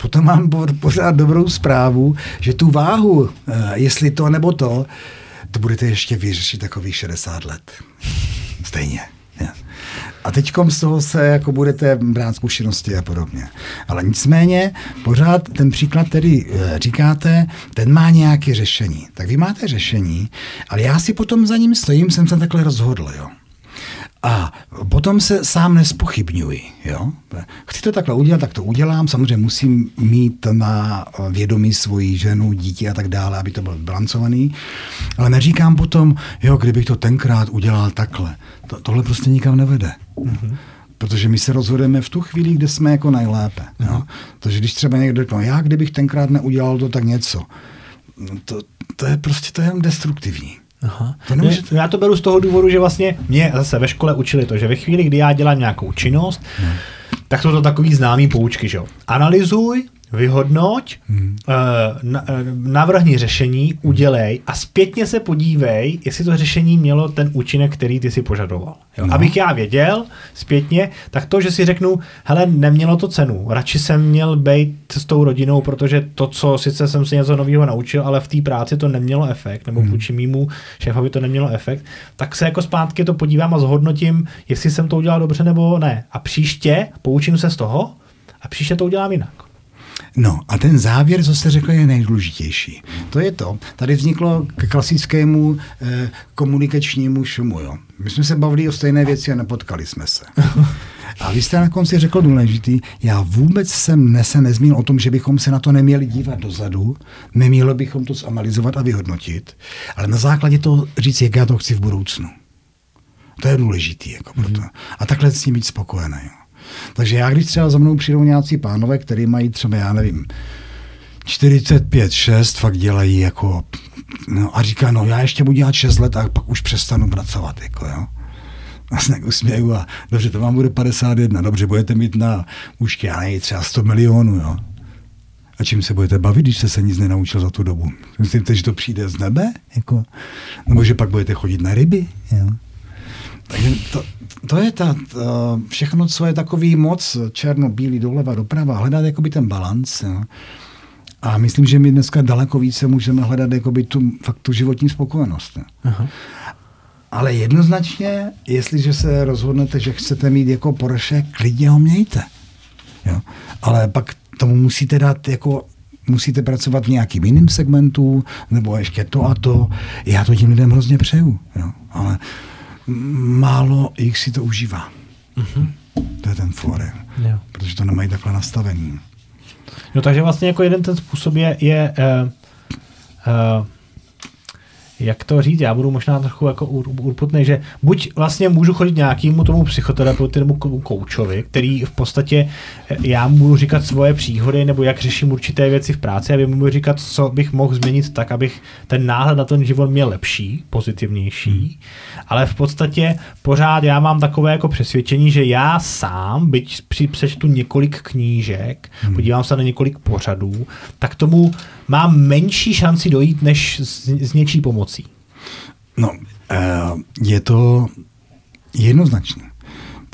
[SPEAKER 2] Potom mám pořád dobrou zprávu, že tu váhu, eh, jestli to nebo to, to budete ještě vyřešit takových 60 let. Stejně. A teď z toho se jako budete brát zkušenosti a podobně. Ale nicméně pořád ten příklad, který eh, říkáte, ten má nějaké řešení. Tak vy máte řešení, ale já si potom za ním stojím, jsem se takhle rozhodl. Jo. A potom se sám nespochybňuji. Jo? Chci to takhle udělat, tak to udělám. Samozřejmě musím mít na vědomí svoji ženu, dítě a tak dále, aby to bylo balancovaný. Ale neříkám potom, jo, kdybych to tenkrát udělal takhle. To, tohle prostě nikam nevede. Mm-hmm. Protože my se rozhodujeme v tu chvíli, kde jsme jako nejlépe. Mm-hmm. Jo? Takže když třeba někdo řekne, no, já kdybych tenkrát neudělal to, tak něco. To, to je prostě to je jen destruktivní.
[SPEAKER 1] Aha. To nemůže... Já to beru z toho důvodu, že vlastně mě zase ve škole učili to, že ve chvíli, kdy já dělám nějakou činnost, hmm. tak jsou to takový známý poučky, že jo. Analyzuj, vyhodnoť, hmm. Eh, eh, navrhni řešení, udělej a zpětně se podívej, jestli to řešení mělo ten účinek, který ty si požadoval. Jo? No. Abych já věděl zpětně, tak to, že si řeknu, hele, nemělo to cenu, radši jsem měl být s tou rodinou, protože to, co sice jsem si něco nového naučil, ale v té práci to nemělo efekt, nebo hmm. vůči mýmu šéfovi to nemělo efekt, tak se jako zpátky to podívám a zhodnotím, jestli jsem to udělal dobře nebo ne. A příště poučím se z toho a příště to udělám jinak.
[SPEAKER 2] No a ten závěr, co jste řekl, je nejdůležitější. To je to, tady vzniklo k klasickému eh, komunikačnímu šumu. Jo. My jsme se bavili o stejné věci a nepotkali jsme se. A vy jste na konci řekl důležitý, já vůbec jsem se nezmínil o tom, že bychom se na to neměli dívat dozadu, neměli bychom to zanalizovat a vyhodnotit, ale na základě toho říct, jak já to chci v budoucnu. To je důležitý. Jako proto. A takhle s tím být spokojený. Jo. Takže já, když třeba za mnou přijdou nějací pánové, který mají třeba, já nevím, 45, 6, fakt dělají jako, no a říká, no já ještě budu dělat 6 let a pak už přestanu pracovat, jako jo. A se usměju a dobře, to vám bude 51, dobře, budete mít na úšky, já nevím, třeba 100 milionů, jo. A čím se budete bavit, když jste se nic nenaučil za tu dobu? Myslíte, že to přijde z nebe? Jako? Nebo že pak budete chodit na ryby? Jo? Takže to, to je ta, to, všechno, co je takový moc černo-bílý, doleva, doprava, hledat jakoby ten balans. Jo. A myslím, že my dneska daleko více můžeme hledat jakoby tu, fakt tu životní spokojenost. Aha. Ale jednoznačně, jestliže se rozhodnete, že chcete mít jako Porsche, klidně ho mějte. Jo. Ale pak tomu musíte dát jako musíte pracovat v nějakým jiným segmentu, nebo ještě to a to. Já to tím lidem hrozně přeju. Jo. Ale málo jich si to užívá. Mm-hmm. To je ten fore. Jo. Protože to nemají takhle nastavený.
[SPEAKER 1] No takže vlastně jako jeden ten způsob je, je uh, uh, jak to říct, já budu možná trochu jako urputný, že buď vlastně můžu chodit nějakému tomu psychoterapeutu nebo koučovi, který v podstatě eh, já mu budu říkat svoje příhody nebo jak řeším určité věci v práci a vy mu říkat, co bych mohl změnit tak, abych ten náhled na ten život měl lepší, pozitivnější, hmm. ale v podstatě pořád já mám takové jako přesvědčení, že já sám, byť přečtu několik knížek, hmm. podívám se na několik pořadů, tak tomu mám menší šanci dojít, než s, s něčí pomocí.
[SPEAKER 2] No, eh, je to jednoznačné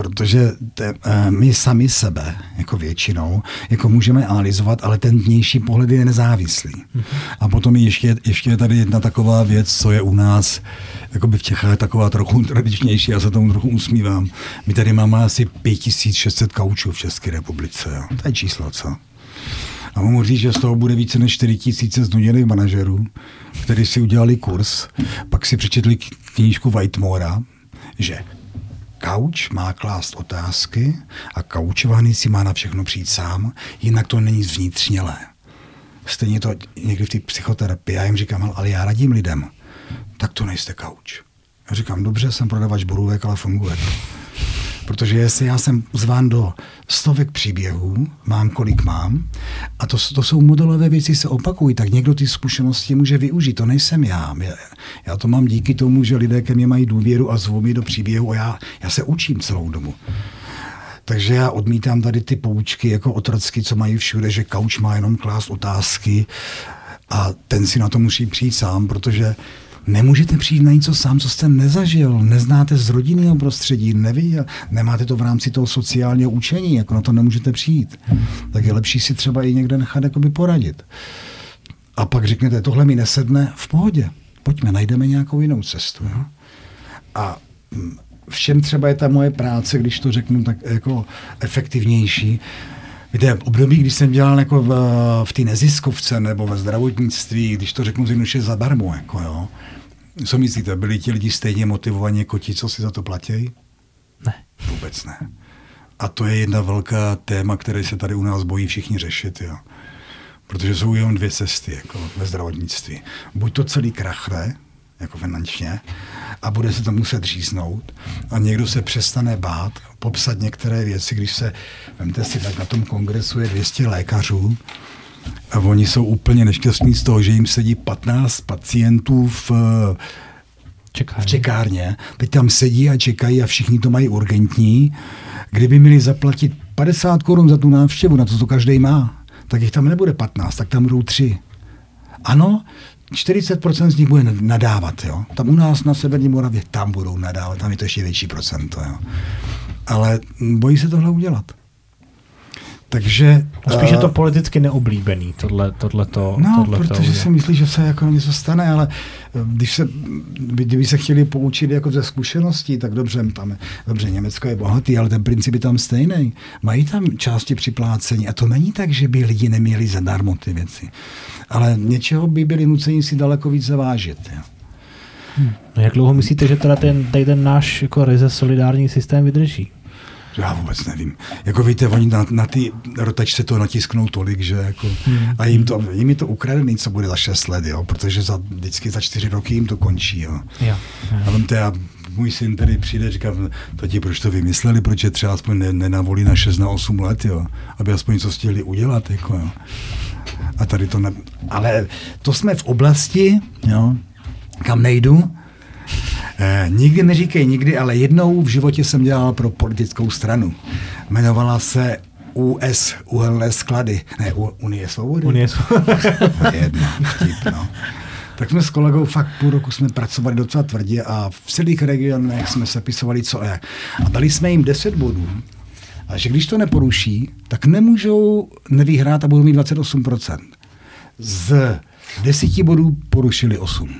[SPEAKER 2] protože te, eh, my sami sebe, jako většinou, jako můžeme analyzovat, ale ten vnější pohled je nezávislý. Mm-hmm. A potom ještě, ještě je tady jedna taková věc, co je u nás, jako by v Čechách taková trochu tradičnější, já se tomu trochu usmívám. My tady máme asi 5600 kaučů v České republice. Jo. To je číslo, co? A mohu říct, že z toho bude více než 4 tisíce znuděných manažerů, kteří si udělali kurz, pak si přečetli knížku Whitemora, že Kauč má klást otázky a kaučovaný si má na všechno přijít sám, jinak to není zvnitřnělé. Stejně to někdy v té psychoterapii, já jim říkám, ale já radím lidem, tak to nejste kauč. Já říkám, dobře, jsem prodavač borůvek, ale funguje to. Protože jestli já jsem zván do stovek příběhů, mám kolik mám, a to, to jsou modelové věci, se opakují, tak někdo ty zkušenosti může využít. To nejsem já. Já, to mám díky tomu, že lidé ke mně mají důvěru a zvou mě do příběhu a já, já se učím celou dobu. Takže já odmítám tady ty poučky jako otrocky, co mají všude, že kauč má jenom klást otázky a ten si na to musí přijít sám, protože Nemůžete přijít na něco sám, co jste nezažil, neznáte z rodinného prostředí, neviděl, nemáte to v rámci toho sociálního učení, jako na to nemůžete přijít. Tak je lepší si třeba i někde nechat poradit. A pak řeknete, tohle mi nesedne, v pohodě. Pojďme, najdeme nějakou jinou cestu. Jo? A mm, v čem třeba je ta moje práce, když to řeknu tak jako efektivnější, Víte, období, když jsem dělal jako v, v té neziskovce nebo ve zdravotnictví, když to řeknu zjednoduše zadarmo, jako jo, co myslíte, byli ti lidi stejně motivovaní jako ti, co si za to platí?
[SPEAKER 3] Ne.
[SPEAKER 2] Vůbec ne. A to je jedna velká téma, které se tady u nás bojí všichni řešit. Jo. Protože jsou jenom dvě cesty jako ve zdravotnictví. Buď to celý krachne, jako finančně, a bude se to muset říznout a někdo se přestane bát popsat některé věci, když se, vemte si, tak na tom kongresu je 200 lékařů a oni jsou úplně nešťastní z toho, že jim sedí 15 pacientů v,
[SPEAKER 1] čekárně.
[SPEAKER 2] v čekárně. Teď tam sedí a čekají a všichni to mají urgentní. Kdyby měli zaplatit 50 korun za tu návštěvu, na to to každý má, tak jich tam nebude 15, tak tam budou tři. Ano, 40% z nich bude nadávat. Jo? Tam u nás na Severní Moravě, tam budou nadávat, tam je to ještě větší procento. Jo? Ale bojí se tohle udělat. Takže...
[SPEAKER 1] A spíš je to eh, politicky neoblíbený, tohle, tohleto,
[SPEAKER 2] No,
[SPEAKER 1] tohleto
[SPEAKER 2] protože si myslí, že se jako něco stane, ale eh, když se, kdyby se chtěli poučit jako ze zkušeností, tak dobře, tam, dobře, Německo je bohatý, ale ten princip je tam stejný. Mají tam části připlácení a to není tak, že by lidi neměli zadarmo ty věci. Ale něčeho by byli nuceni si daleko více vážit. Jo.
[SPEAKER 1] No jak dlouho myslíte, že teda ten, tady ten náš jako ryze solidární systém vydrží?
[SPEAKER 2] Já vůbec nevím. Jako víte, oni na, na ty rotačce to natisknou tolik, že jako, hmm. a jim, to, jim je to ukradený, co bude za 6 let, jo, protože za, vždycky za 4 roky jim to končí. Jo.
[SPEAKER 1] Jo.
[SPEAKER 2] A vemte, já, můj syn tady přijde, říká, tati, proč to vymysleli, proč je třeba aspoň ne, nenavolí na 6 na 8 let, jo, aby aspoň něco stihli udělat, jako, jo. A tady to ne... Ale to jsme v oblasti, jo, kam nejdu, Eh, nikdy neříkej nikdy, ale jednou v životě jsem dělal pro politickou stranu. Jmenovala se US, uhelné sklady. Ne, U, Unie svobody.
[SPEAKER 1] Unie svobody.
[SPEAKER 2] Jedna, vtip, no. Tak jsme s kolegou fakt půl roku jsme pracovali docela tvrdě a v celých regionech jsme se pisovali, co je. A dali jsme jim 10 bodů. A že když to neporuší, tak nemůžou nevyhrát a budou mít 28%. Z 10 bodů porušili 8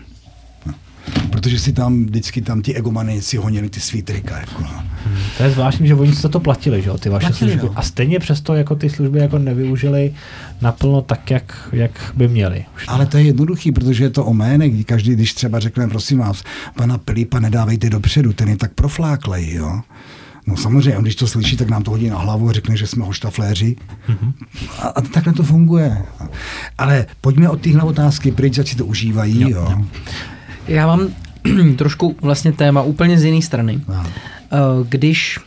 [SPEAKER 2] protože si tam vždycky tam ti egomany si honili ty svý trika. Jako, no.
[SPEAKER 1] hmm, to je zvláštní, že oni se to platili, že jo, ty vaše
[SPEAKER 2] Platili,
[SPEAKER 1] služby.
[SPEAKER 2] no.
[SPEAKER 1] A stejně přesto jako ty služby jako nevyužili naplno tak, jak, jak by měli. Už
[SPEAKER 2] Ale to je jednoduchý, protože je to o jménech, kdy každý, když třeba řekne, prosím vás, pana Pilipa nedávejte dopředu, ten je tak profláklej, jo. No samozřejmě, když to slyší, tak nám to hodí na hlavu a řekne, že jsme hoštafléři.
[SPEAKER 1] Mhm.
[SPEAKER 2] A, a takhle to funguje. Ale pojďme od téhle otázky pryč, ať si to užívají. Jo, jo.
[SPEAKER 3] Já mám trošku vlastně téma úplně z jiné strany.
[SPEAKER 2] No.
[SPEAKER 3] Eh, Když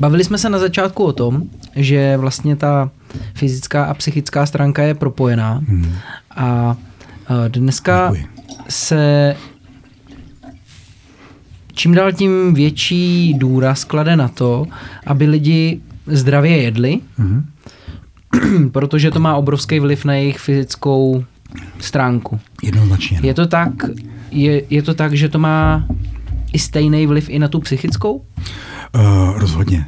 [SPEAKER 3] bavili jsme se na začátku o tom, že vlastně ta fyzická a psychická stránka je propojená
[SPEAKER 2] Hmm.
[SPEAKER 3] a eh, dneska
[SPEAKER 2] Děkuji.
[SPEAKER 3] se čím dál tím větší důraz klade na to, aby lidi zdravě jedli,
[SPEAKER 2] Mhm.
[SPEAKER 3] protože to má obrovský vliv na jejich fyzickou stránku.
[SPEAKER 2] Jednoznačně. no.
[SPEAKER 3] Je to tak, je, je to tak, že to má i stejný vliv i na tu psychickou?
[SPEAKER 2] Uh, rozhodně.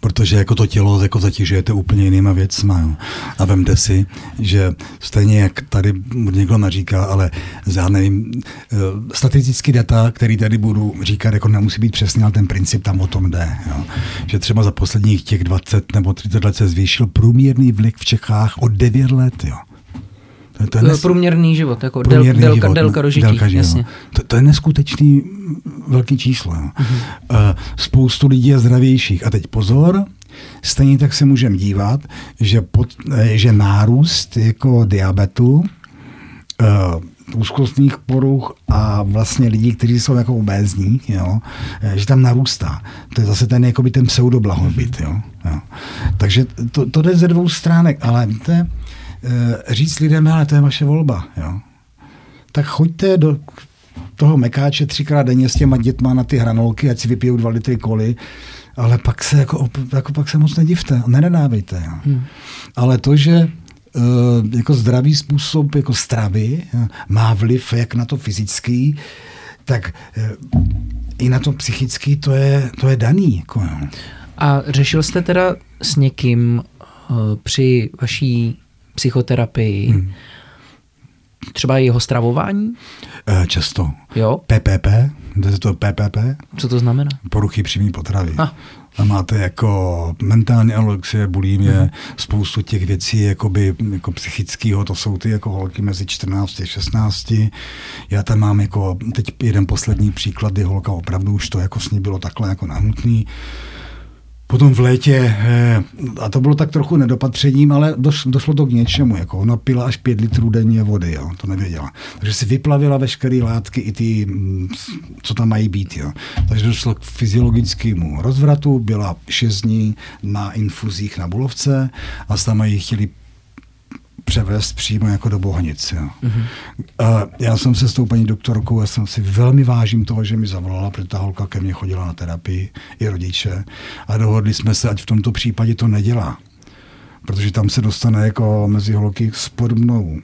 [SPEAKER 2] Protože jako to tělo jako zatěžujete úplně jinýma věcma. Jo. A vemte si, že stejně jak tady někdo naříká, ale já nevím, eh, statistický data, který tady budu říkat, jako nemusí být přesně, ale ten princip tam o tom jde. Jo. Že třeba za posledních těch 20 nebo 30 let se zvýšil průměrný vliv v Čechách o 9 let. Jo. To, to je nes-
[SPEAKER 3] Průměrný život, jako del,
[SPEAKER 2] průměrný
[SPEAKER 3] délka,
[SPEAKER 2] život,
[SPEAKER 3] délka
[SPEAKER 2] no,
[SPEAKER 3] dožití,
[SPEAKER 2] délka života.
[SPEAKER 3] jasně.
[SPEAKER 2] To, to je neskutečný velký číslo. Jo. Uh, spoustu lidí je zdravějších. A teď pozor, stejně tak se můžeme dívat, že, pod, eh, že nárůst jako diabetu, uh, úzkostných poruch a vlastně lidí, kteří jsou jako obézní, jo, že tam narůstá. To je zase ten, jakoby ten pseudoblahobyt. Jo, jo. Takže to, to jde ze dvou stránek, ale víte, říct lidem, ale to je vaše volba. Jo. Tak choďte do toho mekáče třikrát denně s těma dětma na ty hranolky, ať si vypijou dva litry koly, ale pak se, jako, jako pak se moc nedivte, nenadávejte. Jo. Hmm. Ale to, že eh, jako zdravý způsob jako stravy eh, má vliv jak na to fyzický, tak eh, i na to psychický to je, to je daný. Jako, jo.
[SPEAKER 3] A řešil jste teda s někým při vaší psychoterapii hmm. třeba jeho stravování?
[SPEAKER 2] Eh, Často.
[SPEAKER 3] Jo?
[SPEAKER 2] PPP, to to PPP,
[SPEAKER 3] Co to znamená?
[SPEAKER 2] poruchy přímé potravy.
[SPEAKER 3] Ah.
[SPEAKER 2] A máte jako mentální anorexie, bulimie, mm. spoustu těch věcí jakoby, jako psychického, to jsou ty jako holky mezi 14 a 16. Já tam mám jako, teď jeden poslední příklad, kdy holka opravdu už to jako s ní bylo takhle jako nahutný. Potom v létě, eh, a to bylo tak trochu nedopatřením, ale doš, došlo to k něčemu. Jako ona pila až pět litrů denně vody, jo, to nevěděla. Takže si vyplavila veškeré látky, i ty, mm, co tam mají být. Jo. Takže došlo k fyziologickému rozvratu, byla šest dní na infuzích na Bulovce a tam ji chtěli převést přímo jako do Bohnic. Jo. Mm-hmm. Uh, já jsem se s tou paní doktorkou, já jsem si velmi vážím toho, že mi zavolala, protože ta holka ke mně chodila na terapii, i rodiče, a dohodli jsme se, ať v tomto případě to nedělá. Protože tam se dostane jako mezi holky s podobnou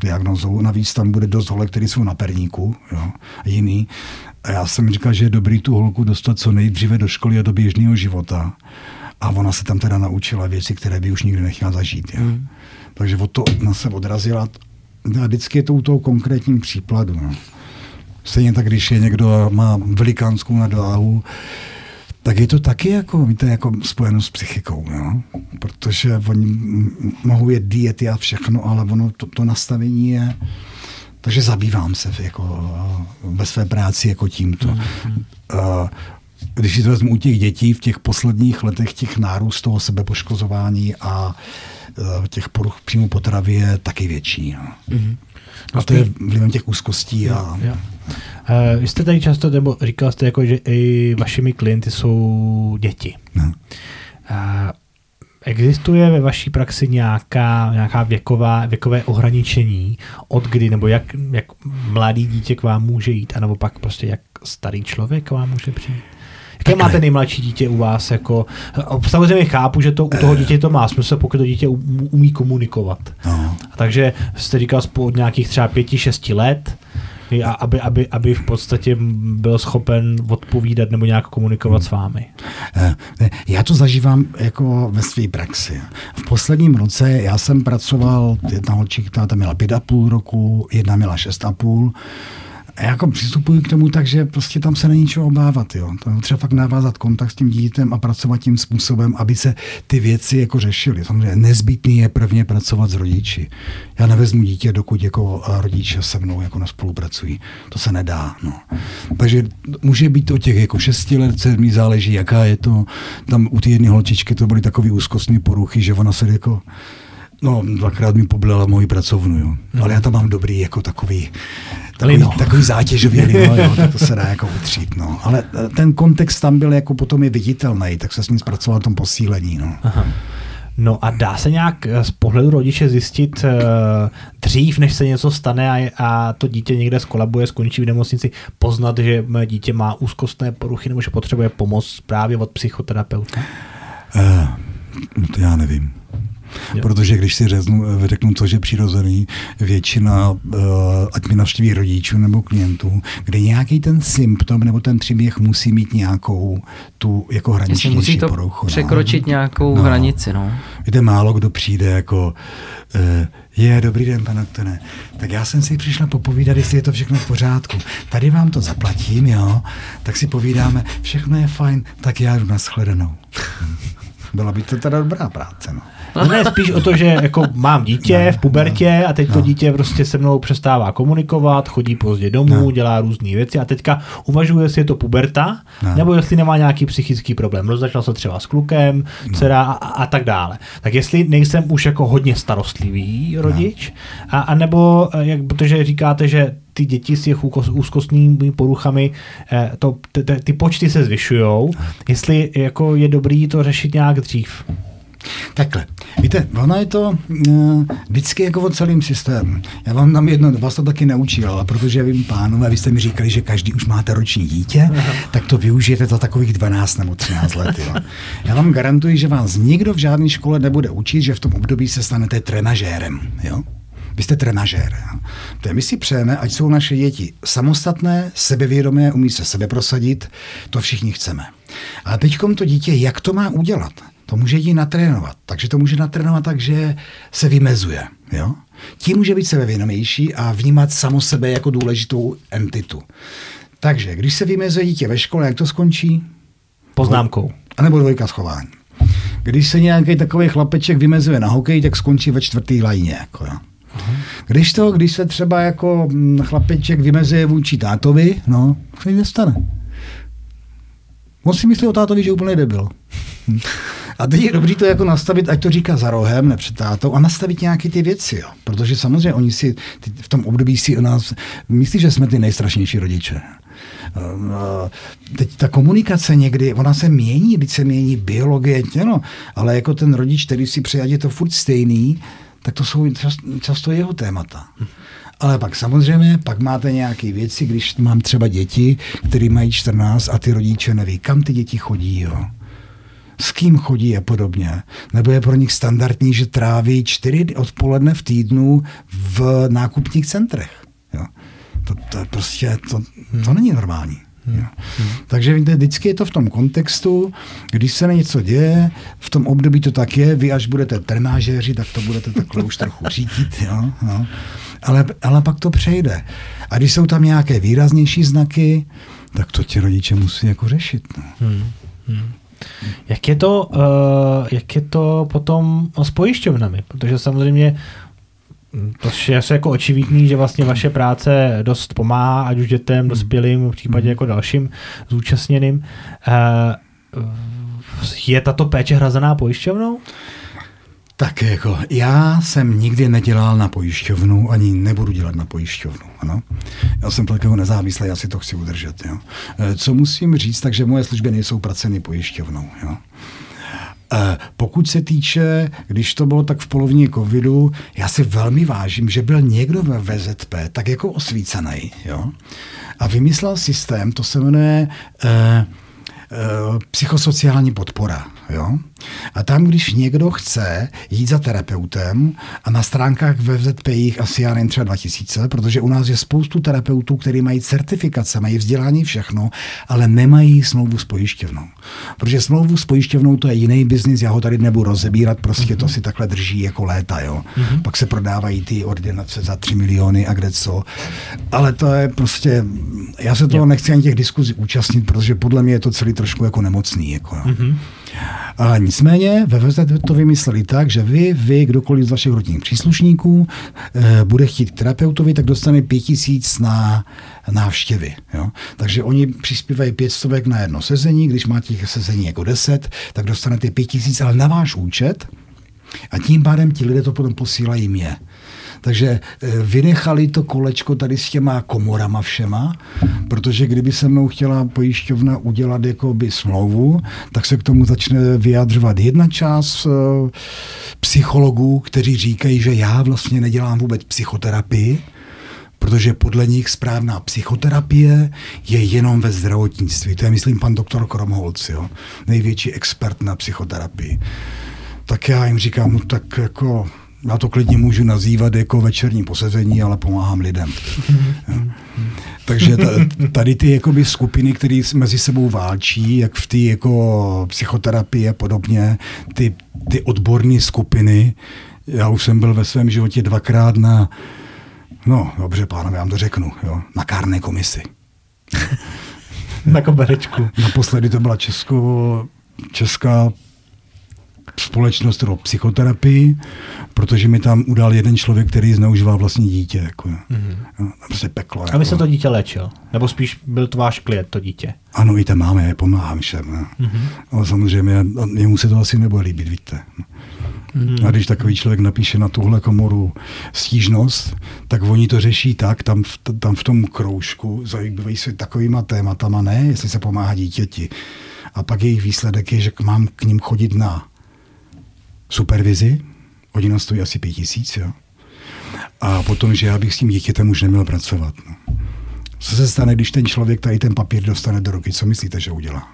[SPEAKER 2] diagnozou. Navíc tam bude dost holek, který jsou na perníku, jo, a jiný. A já jsem říkal, že je dobrý tu holku dostat co nejdříve do školy a do běžného života. A ona se tam teda naučila věci, které by už nikdy nechtěla zažít. Jo. Mm. Takže od to ona se odrazila. A vždycky je to u toho konkrétním příkladu. No. Stejně tak, když je někdo má velikánskou nadváhu, tak je to taky jako, víte, jako spojeno s psychikou, jo? protože oni mohou jet diety a všechno, ale ono to, to nastavení je Takže zabývám se jako, ve své práci jako tímto. Mm-hmm. Uh, když si to vezmu u těch dětí v těch posledních letech těch nárůst toho sebepoškozování a uh, těch poruch přímo potravy je taky větší. No. Mm-hmm. A to je vlivem těch úzkostí. A... Jo,
[SPEAKER 1] Uh, vy jste tady často, nebo říkal jste, jako, že i vašimi klienty jsou děti. No. Uh, Existuje ve vaší praxi nějaká, nějaká věková, věkové ohraničení, od kdy, nebo jak, jak mladý dítě k vám může jít, anebo pak prostě jak starý člověk k vám může přijít? Jaké máte nejmladší dítě u vás? Jako, samozřejmě chápu, že to u toho dítě to má smysl, pokud to dítě umí komunikovat. No. Takže jste říkal od nějakých třeba pěti, šesti let, aby, aby, aby v podstatě byl schopen odpovídat nebo nějak komunikovat s vámi?
[SPEAKER 2] Eh, já to zažívám jako ve své praxi. V posledním roce já jsem pracoval, jedna holčík, ta měla pět a půl roku, jedna měla šest a půl a jako přistupuji k tomu tak, že prostě tam se není čeho obávat. Jo. Je třeba fakt navázat kontakt s tím dítětem a pracovat tím způsobem, aby se ty věci jako řešily. Samozřejmě nezbytný je prvně pracovat s rodiči. Já nevezmu dítě, dokud jako rodiče se mnou jako nespolupracují. To se nedá. No. Takže může být to těch jako šesti let, sedmi, záleží, jaká je to. Tam u té jedné holčičky to byly takové úzkostné poruchy, že ona se jako No, dvakrát mi poblala moji pracovnu, jo. No. Ale já tam mám dobrý, jako takový, takový, no. takový zátěžový lino, jo, tak to se dá jako utřít, no. Ale eh, ten kontext tam byl jako potom je viditelný, tak se s ním zpracoval tom posílení, no. Aha.
[SPEAKER 1] No a dá se nějak eh, z pohledu rodiče zjistit uh, dřív, než se něco stane a, a to dítě někde skolabuje, skončí v nemocnici, poznat, že dítě má úzkostné poruchy nebo že potřebuje pomoc právě od psychoterapeuta? Uh,
[SPEAKER 2] to já nevím. Jo. Protože když si řeknu, řeknu to, že přirozený většina, uh, ať mi navštíví rodičů nebo klientů, kde nějaký ten symptom nebo ten příběh musí mít nějakou tu jako hraniční musí to poruchu.
[SPEAKER 3] No. překročit no. nějakou no. hranici. No.
[SPEAKER 2] Víte, málo kdo přijde jako uh, je, dobrý den, pane doktore. Tak já jsem si přišla popovídat, jestli je to všechno v pořádku. Tady vám to zaplatím, jo? Tak si povídáme, všechno je fajn, tak já jdu na shledanou. Byla by to teda dobrá práce, no.
[SPEAKER 1] No ne, spíš o to, že jako mám dítě no, v pubertě no, a teď no. to dítě prostě se mnou přestává komunikovat, chodí pozdě domů, no. dělá různé věci a teďka uvažuje, jestli je to puberta, no. nebo jestli nemá nějaký psychický problém. Rozačal se třeba s klukem, no. dcera a, a tak dále. Tak jestli nejsem už jako hodně starostlivý rodič, no. a, a nebo, eh, jak, protože říkáte, že ty děti s těch úzkostnými poruchami, eh, to, ty, ty počty se zvyšují, jestli jako je dobrý to řešit nějak dřív.
[SPEAKER 2] Takhle. Víte, ono je to uh, vždycky jako o celým systému. Já vám tam jedno, vás to taky neučil, ale protože vím, pánové, vy jste mi říkali, že každý už máte roční dítě, Aha. tak to využijete za takových 12 nebo 13 let. Jo. Já vám garantuji, že vás nikdo v žádné škole nebude učit, že v tom období se stanete trenažérem. Jo? Vy jste trenažér. To my si přejeme, ať jsou naše děti samostatné, sebevědomé, umí se sebe prosadit, to všichni chceme. Ale teď to dítě, jak to má udělat? To může jí natrénovat. Takže to může natrénovat tak, že se vymezuje. Jo? Tím může být sebevědomější a vnímat samo sebe jako důležitou entitu. Takže když se vymezuje dítě ve škole, jak to skončí?
[SPEAKER 1] Poznámkou.
[SPEAKER 2] A nebo dvojka schování. Když se nějaký takový chlapeček vymezuje na hokej, tak skončí ve čtvrtý lajně. Jako, jo. Když to, když se třeba jako mm, chlapeček vymezuje vůči tátovi, no, co jim nestane. On si myslí o tátovi, že je úplný debil. A teď je dobrý to jako nastavit, ať to říká za rohem, ne před tátou, a nastavit nějaké ty věci, jo. Protože samozřejmě oni si v tom období si o nás myslí, že jsme ty nejstrašnější rodiče. Ehm, teď ta komunikace někdy, ona se mění, když se mění biologie tělo, ale jako ten rodič, který si je to furt stejný, tak to jsou často jeho témata. Ale pak samozřejmě, pak máte nějaké věci, když mám třeba děti, které mají 14 a ty rodiče neví, kam ty děti chodí, jo s kým chodí a podobně. Nebo je pro nich standardní, že tráví čtyři odpoledne v týdnu v nákupních centrech. Jo. To, to, prostě, to, to není normální. Hmm. Takže vždycky je to v tom kontextu, když se něco děje, v tom období to tak je, vy až budete trenážéři, tak to budete takhle už trochu řídit, jo, jo. Ale, ale pak to přejde. A když jsou tam nějaké výraznější znaky, tak to ti rodiče musí jako řešit. No. Hmm. Hmm.
[SPEAKER 1] Jak je to, uh, jak je to potom s pojišťovnami? Protože samozřejmě To je asi jako očividný, že vlastně vaše práce dost pomáhá, ať už dětem, dospělým, v případě jako dalším zúčastněným. Eh, je tato péče hrazená pojišťovnou?
[SPEAKER 2] Tak jako já jsem nikdy nedělal na pojišťovnu, ani nebudu dělat na pojišťovnu. Ano? Já jsem jako nezávislý, já si to chci udržet. Jo? Eh, co musím říct, takže moje služby nejsou placeny pojišťovnou. Jo? Eh, pokud se týče, když to bylo tak v polovině covidu, já si velmi vážím, že byl někdo ve VZP tak jako osvícený jo? a vymyslel systém, to se jmenuje eh, Eh, psychosociální podpora. Jo? A tam, když někdo chce jít za terapeutem a na stránkách ve VZP jich asi já nevím, třeba 2000, protože u nás je spoustu terapeutů, kteří mají certifikace, mají vzdělání všechno, ale nemají smlouvu s pojišťovnou. Protože smlouvu s pojišťovnou to je jiný biznis, já ho tady nebudu rozebírat, prostě mm-hmm. to si takhle drží jako léta. Jo? Mm-hmm. Pak se prodávají ty ordinace za 3 miliony a kde co. Ale to je prostě, já se toho nechci ani těch diskuzí účastnit, protože podle mě je to celý trošku jako nemocný. Jako, mm-hmm. Ale nicméně ve VZP to vymysleli tak, že vy, vy, kdokoliv z vašich rodinných příslušníků e, bude chtít terapeutovi, tak dostane pět tisíc na návštěvy. Jo? Takže oni přispívají pět stovek na jedno sezení, když máte těch sezení jako deset, tak dostanete pět tisíc, ale na váš účet a tím pádem ti lidé to potom posílají mě. Takže eh, vynechali to kolečko tady s těma komorama všema, protože kdyby se mnou chtěla pojišťovna udělat jako by smlouvu, tak se k tomu začne vyjadřovat jedna část eh, psychologů, kteří říkají, že já vlastně nedělám vůbec psychoterapii, protože podle nich správná psychoterapie je jenom ve zdravotnictví. To je, myslím, pan doktor Kromholc, jo? největší expert na psychoterapii. Tak já jim říkám, no tak jako já to klidně můžu nazývat jako večerní posezení, ale pomáhám lidem. Takže tady ty jakoby, skupiny, které mezi sebou válčí, jak v té jako psychoterapii a podobně, ty, ty odborné skupiny, já už jsem byl ve svém životě dvakrát na, no dobře pánové, já vám to řeknu, jo, na kárné komisi.
[SPEAKER 1] na koberečku.
[SPEAKER 2] Naposledy to byla Česko, Česká společnost pro psychoterapii, protože mi tam udal jeden člověk, který zneužíval vlastní dítě. Jako, mm-hmm. no, prostě peklo.
[SPEAKER 1] Jako. A vy se to dítě léčil? Nebo spíš byl to váš klient, to dítě?
[SPEAKER 2] Ano, i tam máme, pomáhám všem. No. Mm-hmm. Ale samozřejmě jemu se to asi nebude líbit, víte. Mm-hmm. A když takový člověk napíše na tuhle komoru stížnost, tak oni to řeší tak, tam v, tam v tom kroužku, zajímají se takovýma tématama, ne, jestli se pomáhá dítěti. A pak jejich výsledek je, že mám k ním chodit na supervizi, hodina stojí asi pět tisíc, jo. A potom, že já bych s tím dítětem už neměl pracovat. No. Co se stane, když ten člověk tady ten papír dostane do ruky? Co myslíte, že udělá?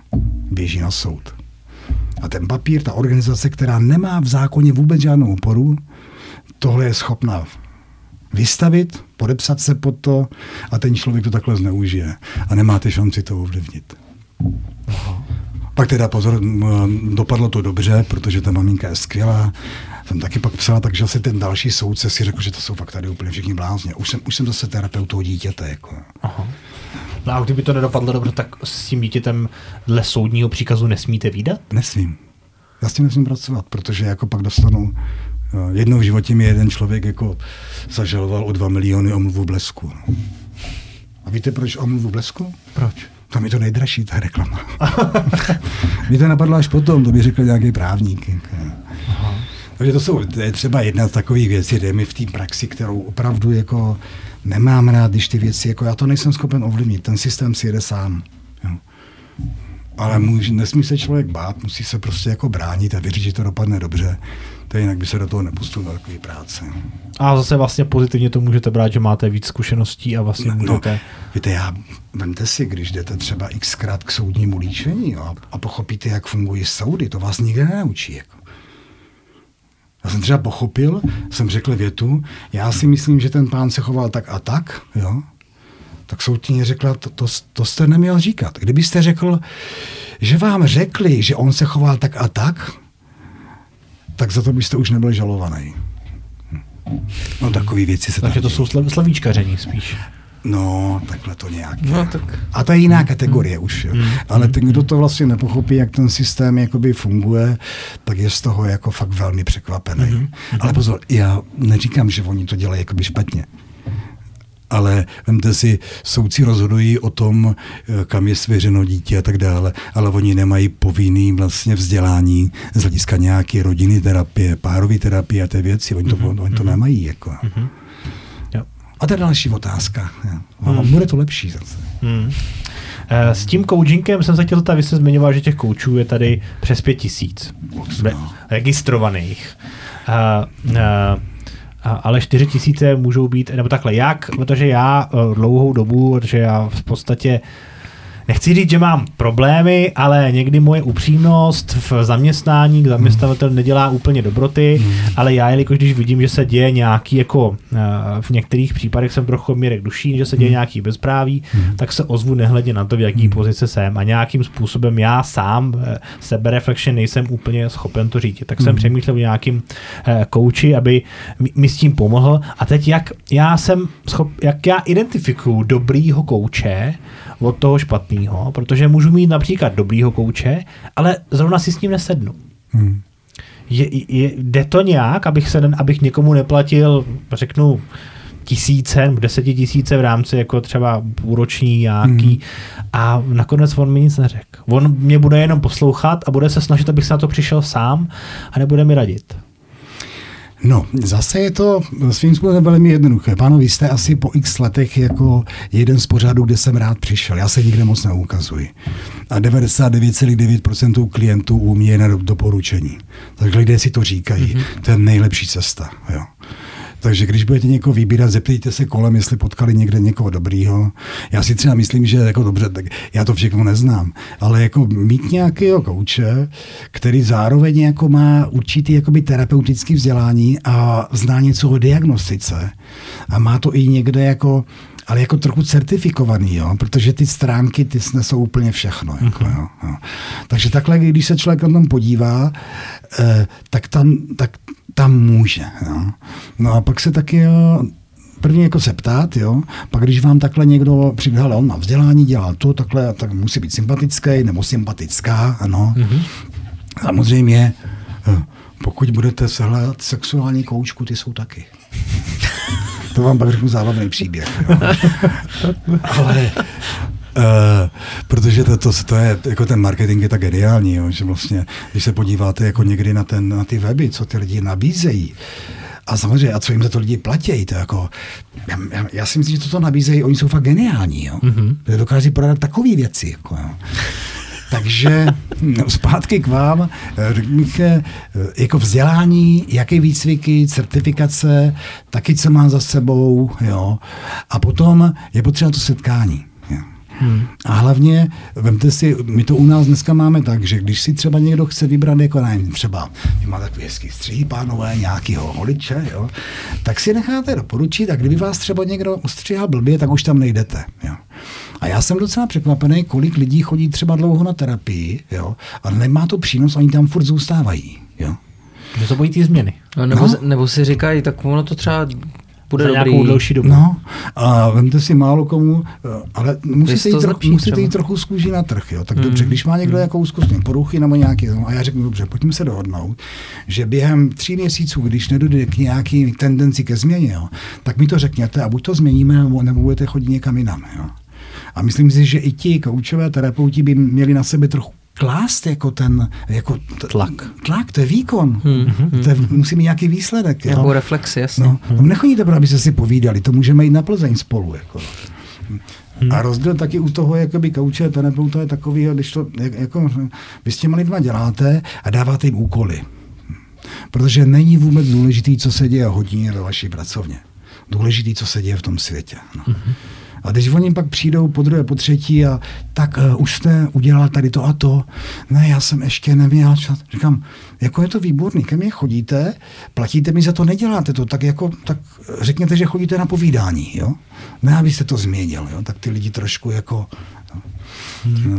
[SPEAKER 2] Běží na soud. A ten papír, ta organizace, která nemá v zákoně vůbec žádnou oporu, tohle je schopná vystavit, podepsat se pod to a ten člověk to takhle zneužije. A nemáte šanci to ovlivnit. Aha. Pak teda pozor, dopadlo to dobře, protože ta maminka je skvělá. Jsem taky pak psala, takže asi ten další soudce si řekl, že to jsou fakt tady úplně všichni blázně. Už jsem, už jsem zase terapeut toho dítěte. Jako. Aha.
[SPEAKER 1] No a kdyby to nedopadlo dobře, tak s tím dítětem dle soudního příkazu nesmíte výdat?
[SPEAKER 2] Nesmím. Já s tím nesmím pracovat, protože jako pak dostanu jednou v životě mi jeden člověk jako zažaloval o dva miliony omluvu blesku. A víte, proč omluvu blesku?
[SPEAKER 1] Proč?
[SPEAKER 2] Tam je to nejdražší, ta reklama. Mě to napadlo až potom, to by řekl nějaký právník. Aha. Takže to jsou to je třeba jedna z takových věcí, jde mi v té praxi, kterou opravdu jako nemám rád, když ty věci, jako já to nejsem schopen ovlivnit, ten systém si jede sám. Jo. Ale může, nesmí se člověk bát, musí se prostě jako bránit a věřit, že to dopadne dobře to jinak by se do toho nepustil do takové práce.
[SPEAKER 1] A zase vlastně pozitivně to můžete brát, že máte víc zkušeností a vlastně no, můžete... No,
[SPEAKER 2] víte, já, vemte si, když jdete třeba xkrát k soudnímu líčení jo, a pochopíte, jak fungují soudy, to vás nikde nenaučí. Jako. Já jsem třeba pochopil, jsem řekl větu, já si myslím, že ten pán se choval tak a tak, jo, tak soudkyně řekla, to, to, to jste neměl říkat. Kdybyste řekl, že vám řekli, že on se choval tak a tak, tak za to byste už nebyl žalovaný. No takové věci se
[SPEAKER 1] Takže to jsou slavíčkaření spíš.
[SPEAKER 2] No, takhle to nějak.
[SPEAKER 3] No, tak
[SPEAKER 2] A to je jiná kategorie už. Jo. Ale ten, kdo to vlastně nepochopí, jak ten systém jakoby funguje, tak je z toho jako fakt velmi překvapený. Ale pozor, já neříkám, že oni to dělají jakoby špatně. Ale vemte si, soudci rozhodují o tom, eh, kam je svěřeno dítě a tak dále, ale oni nemají povinný vlastně vzdělání z hlediska nějaké rodiny terapie, párové terapie a té věci. Oni to, oni to nemají. Jako.
[SPEAKER 1] Jo.
[SPEAKER 2] A to je další otázka. jo. A bude to lepší zase.
[SPEAKER 1] Hmm. S tím coachingem jsem se chtěl zeptat, vy jste zmiňoval, že těch koučů je tady přes pět tisíc re- registrovaných. Uh, uh, ale 4 tisíce můžou být, nebo takhle, jak, protože já eh, dlouhou dobu, protože já v podstatě Nechci říct, že mám problémy, ale někdy moje upřímnost v zaměstnání k zaměstnavatel nedělá úplně dobroty, ale já, jelikož když vidím, že se děje nějaký, jako eh, v některých případech jsem trochu Mirek Dušín, že se děje nějaký bezpráví, tak se ozvu nehledě na to, v jaký pozici jsem. A nějakým způsobem já sám eh, sebereflection nejsem úplně schopen to říct. Tak jsem přemýšlel o nějakým eh, kouči, aby mi- mi s tím pomohl. A teď jak já jsem schop, jak já identifikuju dobrýho kouče od toho špatného, protože můžu mít například dobrýho kouče, ale zrovna si s ním nesednu.
[SPEAKER 2] Hmm.
[SPEAKER 1] Je, je, jde to nějak, abych, se, abych někomu neplatil, řeknu, tisíce, nebo desetitisíce v rámci jako třeba půlroční nějaký
[SPEAKER 2] Hmm.
[SPEAKER 1] a nakonec on mi nic neřekl. On mě bude jenom poslouchat a bude se snažit, abych se na to přišel sám a nebude mi radit.
[SPEAKER 2] No, zase je to svým způsobem velmi jednoduché. Páno, vy jste asi po x letech jako jeden z pořadů, kde jsem rád přišel. Já se nikde moc neukazuji. A 99,9% klientů umí jen do doporučení. Takže lidé si to říkají. Mm-hmm. To je nejlepší cesta. Jo. Takže když budete někoho vybírat, zeptejte se kolem, jestli potkali někde někoho dobrýho. Já si třeba myslím, že jako dobře, tak já to všechno neznám, ale jako mít nějakého kouče, který zároveň jako má určitý jakoby terapeutický vzdělání a zná něco o diagnostice a má to i někde jako ale jako trochu certifikovaný, jo? protože ty stránky ty snesou úplně všechno. Jako, jo? Jo. Takže takhle, když se člověk na tom podívá, eh, tak tam, tak tam může. Jo? No a pak se taky jo, první jako se ptát, jo, pak když vám takhle někdo přijde, hele, on má vzdělání, dělá to, takhle, tak musí být sympatický nebo sympatická, ano. Mm-hmm. Samozřejmě, eh, pokud budete se hledat sexuální koučku, ty jsou taky. To vám pak řeknu zábavný příběh. Jo. Ale Uh, protože to, to, to, je, jako ten marketing je tak geniální, jo, že vlastně, když se podíváte jako někdy na, ten, na ty weby, co ty lidi nabízejí, a samozřejmě, a co jim za to lidi platí, to jako, já, já, já si myslím, že toto nabízejí, oni jsou fakt geniální, jo. Mm-hmm. Dokáží prodat takové věci, jako, jo. Takže no, zpátky k vám, eh, jako vzdělání, jaké výcviky, certifikace, taky co má za sebou, jo. A potom je potřeba to setkání. Hmm. A hlavně, vemte si, my to u nás dneska máme tak, že když si třeba někdo chce vybrat, jako nevím, třeba, vy máte takový hezký stří, pánové, nějakýho holiče, jo, tak si necháte doporučit a kdyby vás třeba někdo ostříhal blbě, tak už tam nejdete. Jo. A já jsem docela překvapený, kolik lidí chodí třeba dlouho na terapii, jo, a nemá to přínos, oni tam furt zůstávají. Jo.
[SPEAKER 1] Že to bojí ty změny.
[SPEAKER 3] No, nebo,
[SPEAKER 2] No.
[SPEAKER 3] nebo si říkají, tak ono to třeba bude
[SPEAKER 1] Za
[SPEAKER 3] dobrý.
[SPEAKER 1] nějakou delší dobu.
[SPEAKER 2] No, a vemte si málo komu, eh, ale musíte jít, trochu,
[SPEAKER 3] zlepší
[SPEAKER 2] musíte jít trochu z kůží na trh. Jo? Tak dobře, když má někdo nějakou úzkostní poruchy nebo nějaký, no, a já řeknu, dobře, pojďme se dohodnout, že během tří měsíců, když nedojde k nějaký tendenci ke změně, jo, tak mi to řekněte a buď to změníme, nebo, nebo budete chodit někam jinam. Jo? A myslím si, že i ti koučové terapeuti by měli na sebe trochu klást jako ten jako t-
[SPEAKER 1] Tlak.
[SPEAKER 2] Tlak, to je výkon. Hmm, to je, musí mít nějaký výsledek. Jo?
[SPEAKER 3] Nějakou reflexi, jasně.
[SPEAKER 2] No, no nechodíte, pro, aby se si povídali, to můžeme jít na Plzeň spolu. Jako. A rozdíl taky u toho, jakoby kouče, terapeuta je takový, když to, jak- jako, vy s těma lidma děláte a dáváte jim úkoly. Protože není vůbec důležitý, co se děje hodně ve vaší pracovně. Důležitý, co se děje v tom světě. No. A když oni pak přijdou po druhé, po třetí a tak uh, už jste udělal tady to a to. Ne, já jsem ještě neměl čas. Říkám, jako je to výborný, ke mně chodíte, platíte mi za to, neděláte to, tak jako, tak řekněte, že chodíte na povídání, jo? Ne, abyste to změnil, jo? Tak ty lidi trošku jako,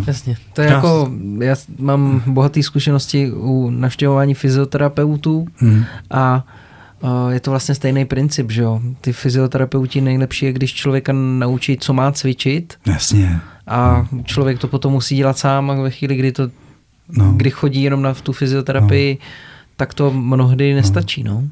[SPEAKER 3] Jasně. To je jako, já mám bohaté zkušenosti u navštěvování fyzioterapeutů
[SPEAKER 2] Hmm.
[SPEAKER 3] a uh, je to vlastně stejný princip, že jo. Ty fyzioterapeuti nejlepší je, když člověka naučí, co má cvičit.
[SPEAKER 2] Jasně.
[SPEAKER 3] A člověk to potom musí dělat sám a ve chvíli, kdy to,
[SPEAKER 2] No.
[SPEAKER 3] kdy chodí jenom na tu fyzioterapii, tak to mnohdy nestačí, no.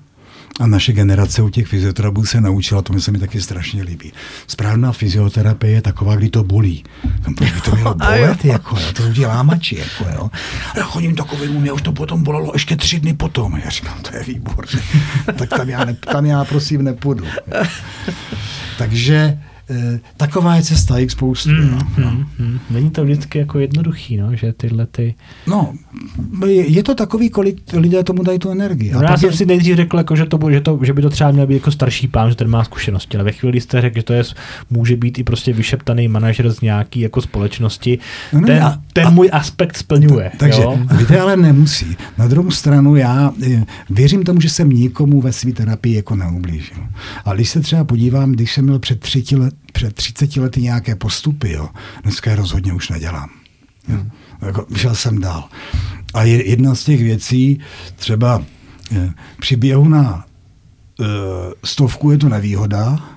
[SPEAKER 2] A naše generace u těch fyzioterapeutů se naučila, to mi se mi taky strašně líbí. Správná fyzioterapie je taková, kdy to bolí. No, proč by to mělo bolet, jako, jo? to lidi lámači, jako, jo. Já chodím takovým, mě už to potom bolelo ještě tři dny potom. Já říkám, to je výborné. tak tam já, ne, tam já prosím nepůjdu. Takže taková je cesta jich spoustu. Mm, no.
[SPEAKER 1] Hmm, hmm. Není to vždycky jako jednoduchý, no, že tyhle ty...
[SPEAKER 2] no, je, je to takový, kolik lidé tomu dají tu energii.
[SPEAKER 1] No,
[SPEAKER 2] A
[SPEAKER 1] já jsem
[SPEAKER 2] je-
[SPEAKER 1] si nejdřív řekl, jako, že, to, že, to, že by to třeba měl být jako starší pán, že ten má zkušenosti, ale ve chvíli jste řekl, že to je, může být i prostě vyšeptaný manažer z nějaký jako společnosti,
[SPEAKER 2] No ne,
[SPEAKER 1] ten,
[SPEAKER 2] a-
[SPEAKER 1] ten
[SPEAKER 2] a-
[SPEAKER 1] můj aspekt splňuje.
[SPEAKER 2] Takže
[SPEAKER 1] jo?
[SPEAKER 2] lidé ale nemusí. Na druhou stranu já eh, věřím tomu, že jsem nikomu ve své terapii jako neublížil. A když se třeba podívám, když jsem měl před, 30 let, před 30 lety nějaké postupy, jo, dneska je rozhodně už nedělám. Jo. Jako, šel jsem dál. A je, jedna z těch věcí, třeba eh, při běhu na eh, stovku je to nevýhoda,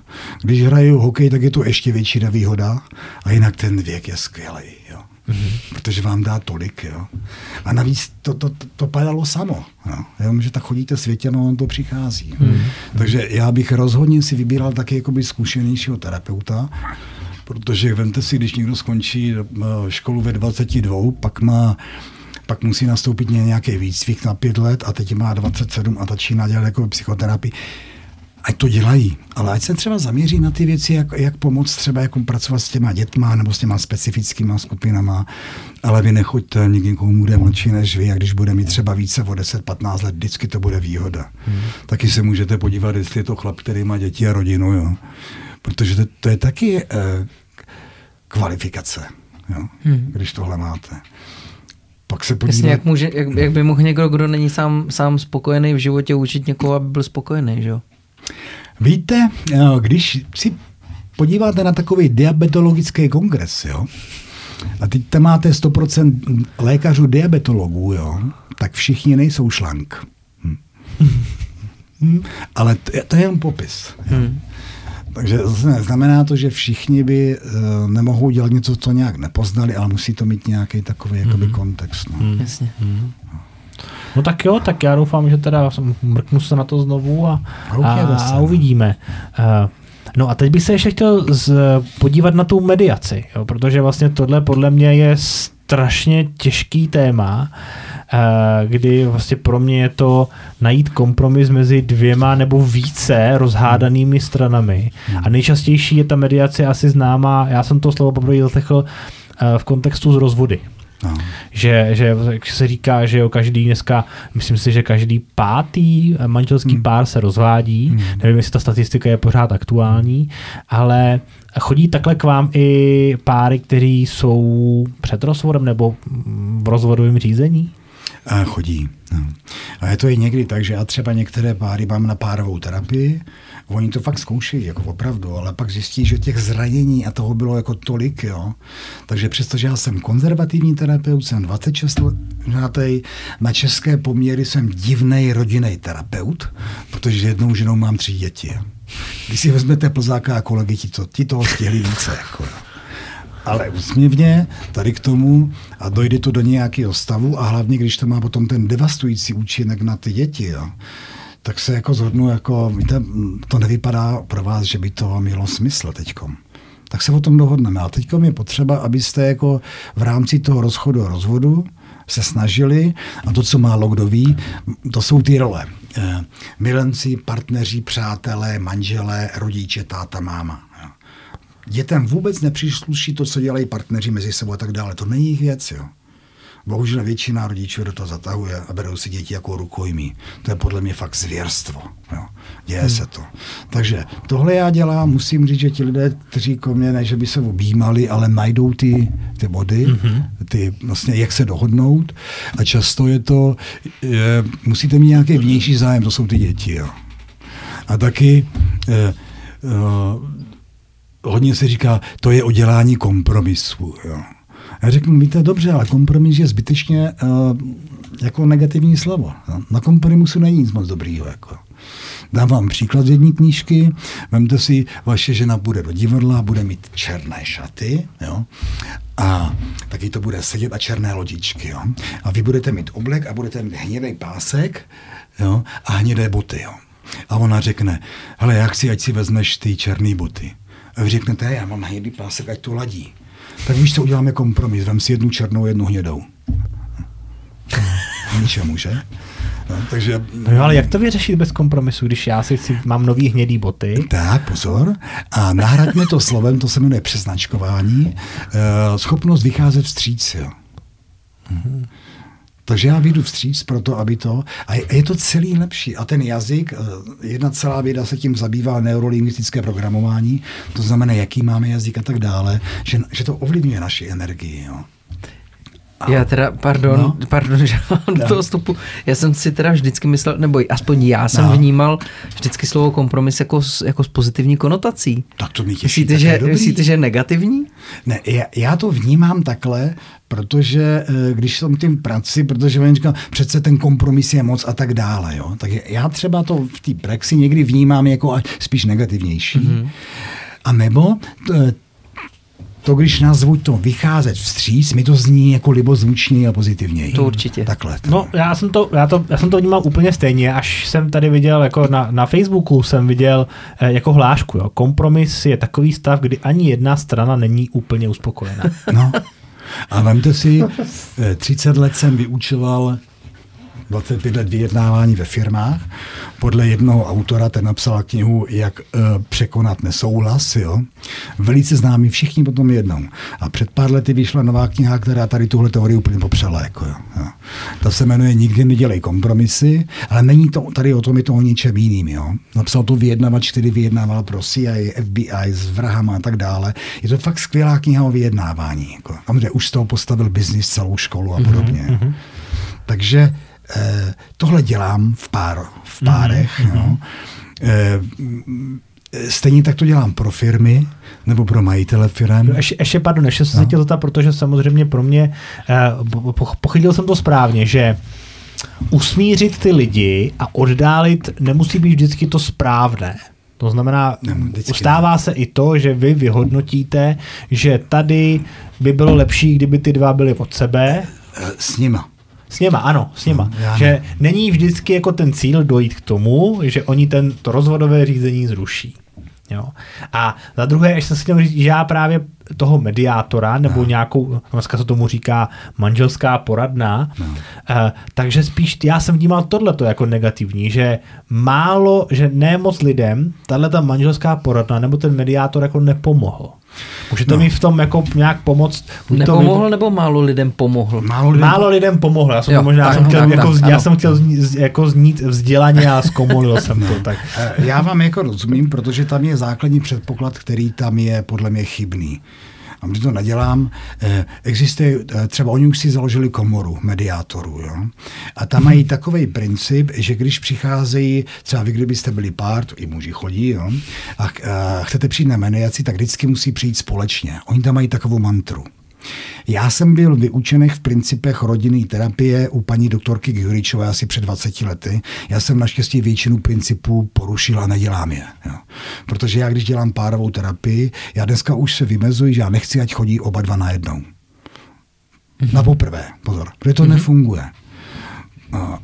[SPEAKER 2] když hraju hokej, tak je to ještě větší nevýhoda a jinak ten věk je skvělý. Jo. Protože vám dá tolik. Jo. A navíc to, to, to, to padalo samo. Jo. Jenom, že tak chodíte světě, no on to přichází. Jo. Takže já bych rozhodně si vybíral taky jakoby zkušenějšího terapeuta, protože vemte si, když někdo skončí eh, školu ve 22, pak má pak musí nastoupit ně- nějaký výcvik na pět let a teď má 27 a začíná dělat jako psychoterapii. Ať to dělají, ale ať se třeba zaměří na ty věci, jak, jak pomoct třeba jak pracovat s těma dětma nebo s těma specifickýma skupinama, ale vy nechoďte někým, komu bude mladší než vy a když bude mít třeba více o 10-15 let, vždycky to bude výhoda. Hmm. Taky se můžete podívat, jestli je to chlap, který má děti a rodinu, jo. protože to, to je taky eh, kvalifikace, jo? Hmm. když tohle máte. Pak se podívat...
[SPEAKER 3] Jasně, jak, může, jak, jak by mohl někdo, kdo není sám, sám spokojený v životě, učit někoho, aby byl spokojený, že jo?
[SPEAKER 2] Víte, jo, když si podíváte na takový diabetologický kongres, jo, a teď tam máte 100% lékařů diabetologů, jo, tak všichni nejsou šlank. Hm. Hm, Ale to je, to je jen popis. jo.
[SPEAKER 3] Hmm.
[SPEAKER 2] Takže zase neznamená to, že všichni by uh, nemohou dělat něco, co nějak nepoznali, ale musí to mít nějaký takový jakoby, kontext. No.
[SPEAKER 3] Jasně.
[SPEAKER 1] No tak jo, tak já doufám, že teda mrknu se na to znovu a, a, a
[SPEAKER 2] no.
[SPEAKER 1] uvidíme. Uh, No a teď bych se ještě chtěl z, podívat na tu mediaci, jo, protože vlastně tohle podle mě je strašně těžký téma, eh, kdy vlastně pro mě je to najít kompromis mezi dvěma nebo více rozhádanými stranami. A nejčastější je ta mediace asi známá, já jsem to slovo poprvé zaslechl eh, v kontextu z rozvody.
[SPEAKER 2] No.
[SPEAKER 1] Že, že jak se říká, že jo, každý dneska, myslím si, že každý pátý manželský hmm. pár se rozvádí. Hmm. Nevím, jestli ta statistika je pořád aktuální, ale chodí takhle k vám i páry, kteří jsou před rozvodem nebo v rozvodovém řízení?
[SPEAKER 2] A chodí. No. A je to i někdy tak, že já třeba některé páry mám na párovou terapii, oni to fakt zkoušejí, jako opravdu, ale pak zjistí, že těch zranění a toho bylo jako tolik, jo. Takže přestože já jsem konzervativní terapeut, jsem 26 letý, na české poměry jsem divný rodinný terapeut, protože jednou ženou mám tři děti. Když si vezmete Plzáka a kolegy, ti, to, ti toho stihli více. Jako, jo. Ale úsměvně tady k tomu a dojde to do nějakého stavu a hlavně, když to má potom ten devastující účinek na ty děti, jo, tak se jako zhodnu, jako, víte, to nevypadá pro vás, že by to mělo smysl teďkom. Tak se o tom dohodneme. A teďkom je potřeba, abyste jako v rámci toho rozchodu a rozvodu se snažili, a to, co málo kdo ví, to jsou ty role. Eh, Milenci, partneři, přátelé, manželé, rodiče, táta, máma. Dětem vůbec nepřísluší to, co dělají partneři mezi sebou a tak dále. To není jejich věc. Jo. Bohužel většina rodičů do toho zatahuje a berou si děti jako rukojmí. To je podle mě fakt zvěrstvo. Jo. Děje hmm. se to. Takže tohle já dělám, musím říct, že ti lidé, kteří ko mě, ne, že by se objímali, ale najdou ty, ty body, hmm. ty vlastně, jak se dohodnout. A často je to, je, musíte mít nějaký vnější zájem, to jsou ty děti. Jo. A taky eh, eh, hodně se říká, to je o dělání kompromisu. Jo. Já řeknu, víte, dobře, ale kompromis je zbytečně uh, jako negativní slovo. No. Na kompromisu není nic moc dobrýho. Jako. Dám vám příklad z jedné knížky. Vemte si, vaše žena bude do divadla, bude mít černé šaty, jo? A taky to bude sedět a černé lodičky. Jo? A vy budete mít oblek a budete mít hnědý pásek jo? a hnědé boty. Jo? A ona řekne, hele, já chci, ať si vezmeš ty černé boty. A vy řeknete, já mám hnědý pásek, ať to ladí. Tak víš, co uděláme kompromis, vem si jednu černou, jednu hnědou. Ničemu, že? No, takže...
[SPEAKER 1] No jo, ale jak to vyřešit bez kompromisu, když já si chci, mám nový hnědý boty?
[SPEAKER 2] Tak, pozor. A nahraďme to slovem, to se jmenuje přeznačkování, uh, schopnost vycházet vstříc. Jo. Takže já vyjdu vstříc pro to, aby to... A je to celý lepší. A ten jazyk, eh, jedna celá věda se tím zabývá neurolingvistické programování, to znamená, jaký máme jazyk a tak dále, že, že to ovlivňuje naši energii. Jo.
[SPEAKER 3] A... Já teda, pardon, no. pardon, že mám do toho vstupu. Já jsem si teda vždycky myslel, nebo aspoň já jsem no. vnímal vždycky slovo kompromis jako, jako s pozitivní konotací.
[SPEAKER 2] Tak to mi těší,
[SPEAKER 3] myslíte, že, myslíte, že je negativní?
[SPEAKER 2] Ne, já, já to vnímám takhle, protože eh, když jsem tím prací, protože oni říkal, přece ten kompromis je moc a tak dále. Jo? Tak já třeba to v té praxi někdy vnímám jako spíš negativnější. Mm-hmm. A nebo eh, to, když nazvu to vycházet vstříc, mi to zní jako libozvučněji a pozitivněji.
[SPEAKER 3] To určitě.
[SPEAKER 2] Takhle.
[SPEAKER 1] To. No, já jsem to, já, to, já jsem to vnímal úplně stejně, až jsem tady viděl, jako na, na Facebooku jsem viděl eh, jako hlášku, jo. kompromis je takový stav, kdy ani jedna strana není úplně uspokojená.
[SPEAKER 2] No. A vemte si, 30 eh, let jsem vyučoval 25 let vyjednávání ve firmách. Podle jednoho autora, ten napsal knihu, jak uh, překonat nesouhlas. Jo? Velice známý, všichni potom jednou. A před pár lety vyšla nová kniha, která tady tuhle teorii úplně popřela. Jako, jo? Jo. Ta se jmenuje Nikdy nedělej kompromisy, ale není to tady o tom, je to o něčem jiným. Jo? Napsal to vyjednavač, který vyjednával pro CIA, FBI, s vrahama a tak dále. Je to fakt skvělá kniha o vyjednávání. Jako. Samozřejmě už z toho postavil biznis, celou školu a podobně. Mm-hmm. Takže Eh, tohle dělám v, pár, v párech. Mm-hmm. No. Eh, Stejně tak to dělám pro firmy nebo pro majitele firm.
[SPEAKER 1] Ještě, ještě pardon, ještě jsem no. se chtěl zeptat, protože samozřejmě pro mě, eh, pochytil jsem to správně, že usmířit ty lidi a oddálit nemusí být vždycky to správné. To znamená, ustává se i to, že vy vyhodnotíte, že tady by bylo lepší, kdyby ty dva byly od sebe.
[SPEAKER 2] S nima.
[SPEAKER 1] S něma, ano, s něma. No, že není vždycky jako ten cíl dojít k tomu, že oni ten, to rozvodové řízení zruší. Jo. A za druhé, ještě jsem si chtěl říct, že já právě toho mediátora, nebo no. nějakou, dneska se tomu říká manželská poradna, no. eh, takže spíš já jsem vnímal tohleto jako negativní, že málo, že ne moc lidem tahle ta manželská poradna nebo ten mediátor jako nepomohl. Můžete no. mi v tom jako nějak pomoct?
[SPEAKER 3] Nepomohl vy... nebo málo lidem pomohl?
[SPEAKER 1] Málo lidem, málo lidem pomohl. Já jsem jo, možná tak, jsem chtěl, tak, jako, tak, já jsem chtěl znít, jako znít vzdělaně a zkomolil jsem to. Tak.
[SPEAKER 2] Eh, já vám jako rozumím, protože tam je základní předpoklad, který tam je podle mě chybný a když to nedělám, eh, existuje, eh, třeba oni už si založili komoru mediátorů, jo? a tam mají takový princip, že když přicházejí, třeba vy kdybyste byli pár, to i muži chodí, jo? a chcete přijít na mediaci, tak vždycky musí přijít společně. Oni tam mají takovou mantru. Já jsem byl vyučený v principech rodinné terapie u paní doktorky Gyuričové asi před 20 lety. Já jsem naštěstí většinu principů porušil a nedělám je. Jo. Protože já, když dělám párovou terapii, já dneska už se vymezuji, že já nechci, ať chodí oba dva najednou. Mm-hmm. Na poprvé, pozor, protože to mm-hmm. nefunguje.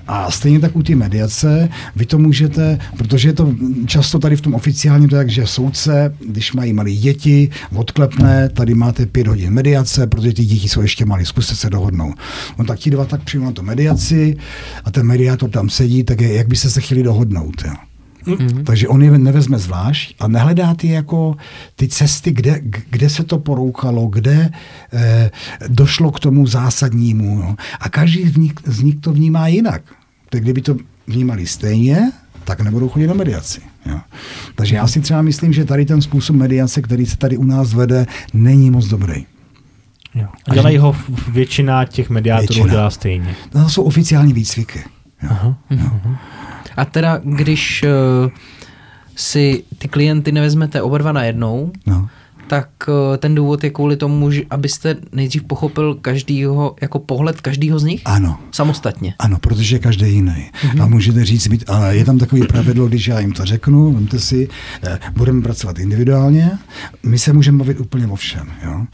[SPEAKER 2] A stejně tak u té mediace, vy to můžete, protože je to často tady v tom oficiálním tak, že soudce, když mají malé děti, odklepne, tady máte pět hodin mediace, protože ty děti jsou ještě malé, zkuste se dohodnout. No tak ti dva tak přijmou na to mediaci a ten mediátor tam sedí, tak je, jak byste se chtěli dohodnout. Jo. Mm-hmm. Takže on je nevezme zvlášť a nehledá ty jako ty cesty, kde, kde se to porouchalo, kde eh, došlo k tomu zásadnímu. No. A každý z nich, z nich to vnímá jinak. Tak kdyby to vnímali stejně, tak nebudou chodit na mediaci. Jo. Takže já si třeba myslím, že tady ten způsob mediace, který se tady u nás vede, není moc dobrý.
[SPEAKER 1] Jo. A dělají ho většina těch mediátorů většina. dělá stejně.
[SPEAKER 2] No, to jsou oficiální výcviky. Jo. Aha. Jo.
[SPEAKER 3] Mhm. A teda, když uh, si ty klienty nevezmete oba dva najednou, no. tak eh, ten důvod je kvůli tomu, že abyste nejdřív pochopil každýho, jako pohled každýho z nich?
[SPEAKER 2] Ano.
[SPEAKER 3] Samostatně.
[SPEAKER 2] Ano, protože je každý jiný.
[SPEAKER 3] Mhm.
[SPEAKER 2] Mm-hmm. A můžete říct, být, ale je tam takový pravidlo, když já jim to řeknu, vemte si, eh, budeme pracovat individuálně, my se můžeme bavit úplně o všem, jo?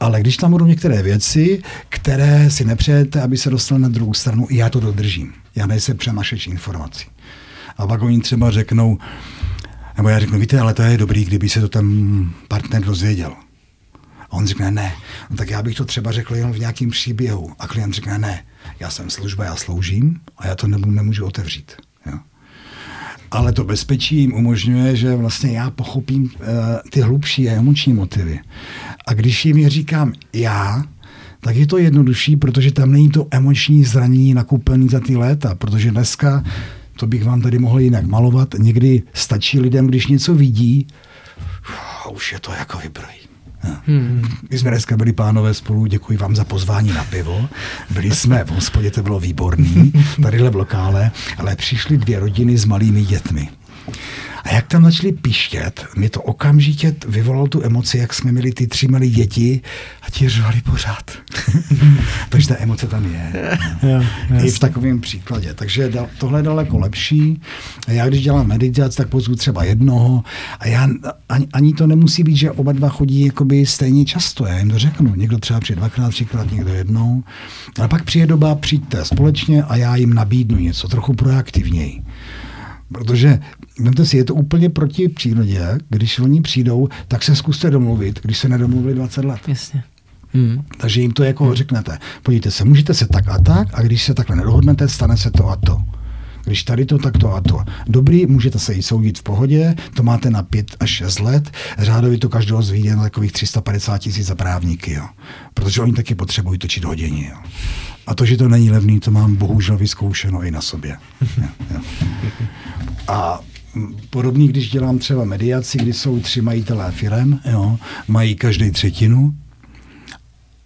[SPEAKER 2] ale když tam budou některé věci, které si nepřejete, aby se dostal na druhou stranu, já to dodržím. Já nejsem přemašeč informací. A pak oni třeba řeknou, nebo já řeknu, víte, ale to je dobrý, kdyby se to ten partner dozvěděl. A on řekne ne. No, tak já bych to třeba řekl jenom v nějakém příběhu. A klient řekne ne. Já jsem služba, já sloužím a já to nemů- nemůžu otevřít. Jo. Ale to bezpečí jim umožňuje, že vlastně já pochopím uh, ty hlubší emoční motivy. A když jim je říkám já, tak je to jednodušší, protože tam není to emoční zranění nakoupené za ty léta, protože dneska, to bych vám tady mohl jinak malovat, někdy stačí lidem, když něco vidí, a už je to jako vybrojí. Hmm. My jsme dneska byli pánové spolu, děkuji vám za pozvání na pivo. Byli jsme v hospodě, to bylo výborný, tadyhle v lokále, ale přišly dvě rodiny s malými dětmi. A jak tam začali pištět, mi to okamžitě vyvolalo tu emoci, jak jsme měli ty tři malé děti a ti řvali pořád. Takže ta emoce tam je.
[SPEAKER 1] Jo,
[SPEAKER 2] I v takovém příkladě. Takže tohle je daleko lepší. A já když dělám meditaci, tak pozvu třeba jednoho a já ani, ani to nemusí být, že oba dva chodí jakoby stejně často. Já jim to řeknu. Někdo třeba přijde dvakrát, třikrát, někdo jednou. Ale pak přijde doba, přijďte společně a já jim nabídnu něco trochu proaktivněji. Protože, vemte si, je to úplně proti přírodě, když oni přijdou, tak se zkuste domluvit, když se nedomluvili 20 let.
[SPEAKER 3] Jasně. Hmm.
[SPEAKER 2] Takže jim to jako řeknete, podívejte se, můžete se tak a tak, a když se takhle nedohodnete, stane se to a to. Když tady to, tak to a to. Dobrý, můžete se i soudit v pohodě, to máte na 5 až 6 let, řádově to každého zvíde na takových 350 tisíc za právníky, jo. Protože oni taky potřebují točit hodiny, jo. A to, že to není levný, to mám bohužel vyzkoušeno i na sobě. Jo, jo. A podobný, když dělám třeba mediaci, kdy jsou tři majitelé firem, jo, mají každý třetinu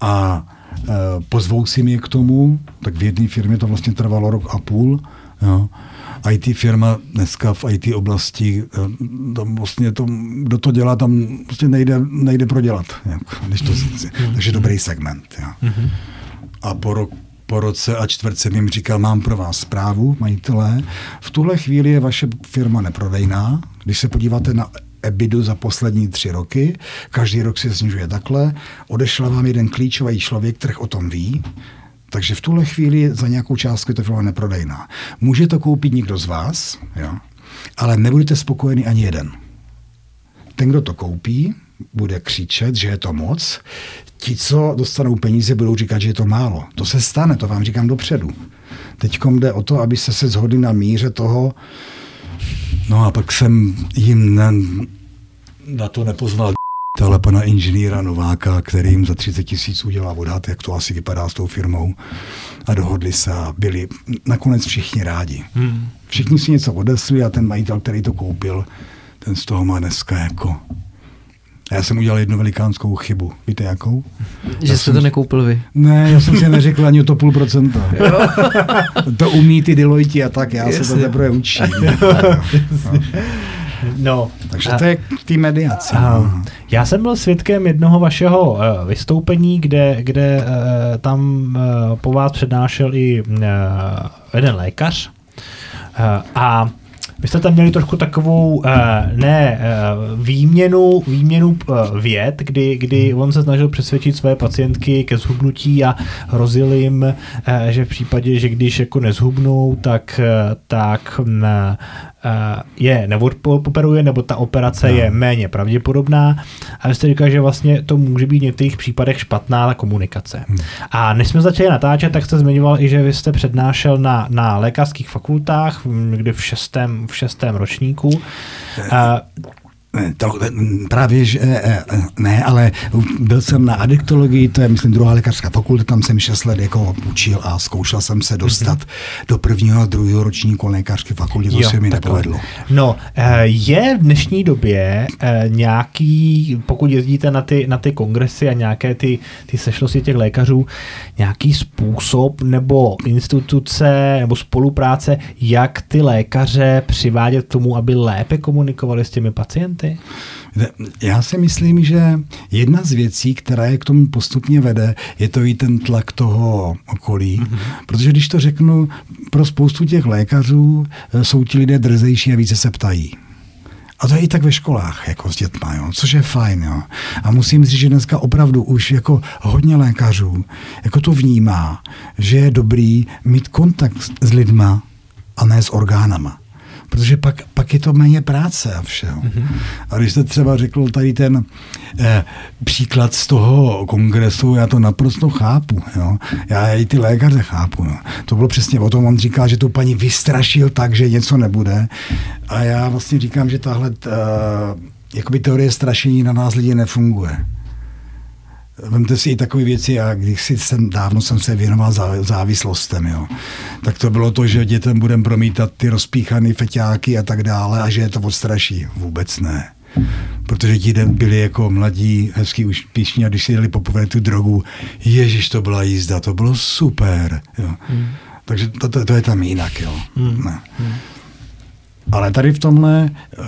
[SPEAKER 2] a e, pozvou si mě k tomu, tak v jedné firmě to vlastně trvalo rok a půl, jo. IT firma dneska v IT oblasti, e, tam vlastně to, kdo to dělá, tam prostě nejde, nejde prodělat. Jako, když to, takže dobrý segment. Jo. A po, rok, po roce a čtvrtce jim říkal, mám pro vás zprávu, majitelé. V tuhle chvíli je vaše firma neprodejná. Když se podíváte na EBIDu za poslední tři roky, každý rok se snižuje takhle, odešla vám jeden klíčový člověk, který o tom ví, takže v tuhle chvíli za nějakou částku je to firma neprodejná. Může to koupit někdo z vás, jo? ale nebudete spokojený ani jeden. Ten, kdo to koupí, bude křičet, že je to moc. Ti, co dostanou peníze, budou říkat, že je to málo. To se stane, to vám říkám dopředu. Teď jde o to, aby se se zhodli na míře toho, no a pak jsem jim na, na to nepozval ale pana inženýra Nováka, který jim za 30 tisíc udělá odhad, jak to asi vypadá s tou firmou. A dohodli se a byli nakonec všichni rádi. Hmm. Všichni si něco odesli a ten majitel, který to koupil, ten z toho má dneska jako... A já jsem udělal jednu velikánskou chybu. Víte jakou?
[SPEAKER 3] Že jste to nekoupil vy.
[SPEAKER 2] Ne, já jsem si neřekl ani o to půl procenta. to umí ty Deloitte a tak, já se to teprve učím.
[SPEAKER 1] No,
[SPEAKER 2] Takže to je k té mediaci. no.
[SPEAKER 1] A, já jsem byl svědkem jednoho vašeho uh, vystoupení, kde, kde uh, tam uh, po vás přednášel i uh, jeden lékař uh, a vy jste tam měli trošku takovou, uh, ne, uh, výměnu, výměnu uh, věd, kdy, kdy on se snažil přesvědčit své pacientky ke zhubnutí a hrozil jim, že v případě, že když jako nezhubnou, tak, tak uh, je neodoperuje, nebo ta operace no. je méně pravděpodobná. A vy jste říkal, že vlastně to může být v některých případech špatná komunikace. Hmm. A než jsme začali natáčet, tak jste zmiňoval i, že vy jste přednášel na, na lékařských fakultách, někdy v šestém, v šestém ročníku. A,
[SPEAKER 2] To, právě, že eh, ne, ale byl jsem na adiktologii, to je, myslím, druhá lékařská fakulta, tam jsem šest let jako učil a zkoušel jsem se dostat mm-hmm. do prvního a druhého ročníku lékařské fakulty, to
[SPEAKER 1] Jo,
[SPEAKER 2] se mi nepovedlo.
[SPEAKER 1] No, eh, je v dnešní době eh, nějaký, pokud jezdíte na ty, na ty kongresy a nějaké ty, ty sešlosti těch lékařů, nějaký způsob nebo instituce nebo spolupráce, jak ty lékaře přivádět k tomu, aby lépe komunikovali s těmi pacienty? Prevenci?
[SPEAKER 2] Já si myslím, že jedna z věcí, která je k tomu postupně vede, je to i ten tlak toho okolí. Mm-hmm. Protože když to řeknu, pro spoustu těch lékařů eh, jsou ti lidé drzejší a více se ptají. A to je i tak ve školách, jako s dětma, jo, což je fajn. Jo. A musím říct, že dneska opravdu už jako hodně lékařů jako to vnímá, že je dobrý mít kontakt s lidma a ne s orgánama protože pak, pak je to méně práce a všeho. Mm-hmm. A když jste třeba řekl tady ten eh, příklad z toho kongresu, já to naprosto chápu. Jo. Já i ty lékaře chápu. Jo. To bylo přesně o tom, on říkal, že tu paní vystrašil tak, že něco nebude. A já vlastně říkám, že tahle eh, jakoby teorie strašení na nás lidi nefunguje. Vemte si i takové věci, já když si jsem, dávno jsem se věnoval závislostem, jo. tak to bylo to, že dětem budeme promítat ty rozpíchané feťáky a tak dále a že je to odstraší. Vůbec ne. Protože ti byli jako mladí, hezký už píšní a když si jeli poprvé tu drogu, ježiš, to byla jízda, to bylo super. Jo. Hmm. Takže to, to, to, je tam jinak. Jo. Hmm. Ne. Hmm. Ale tady v tomhle, uh,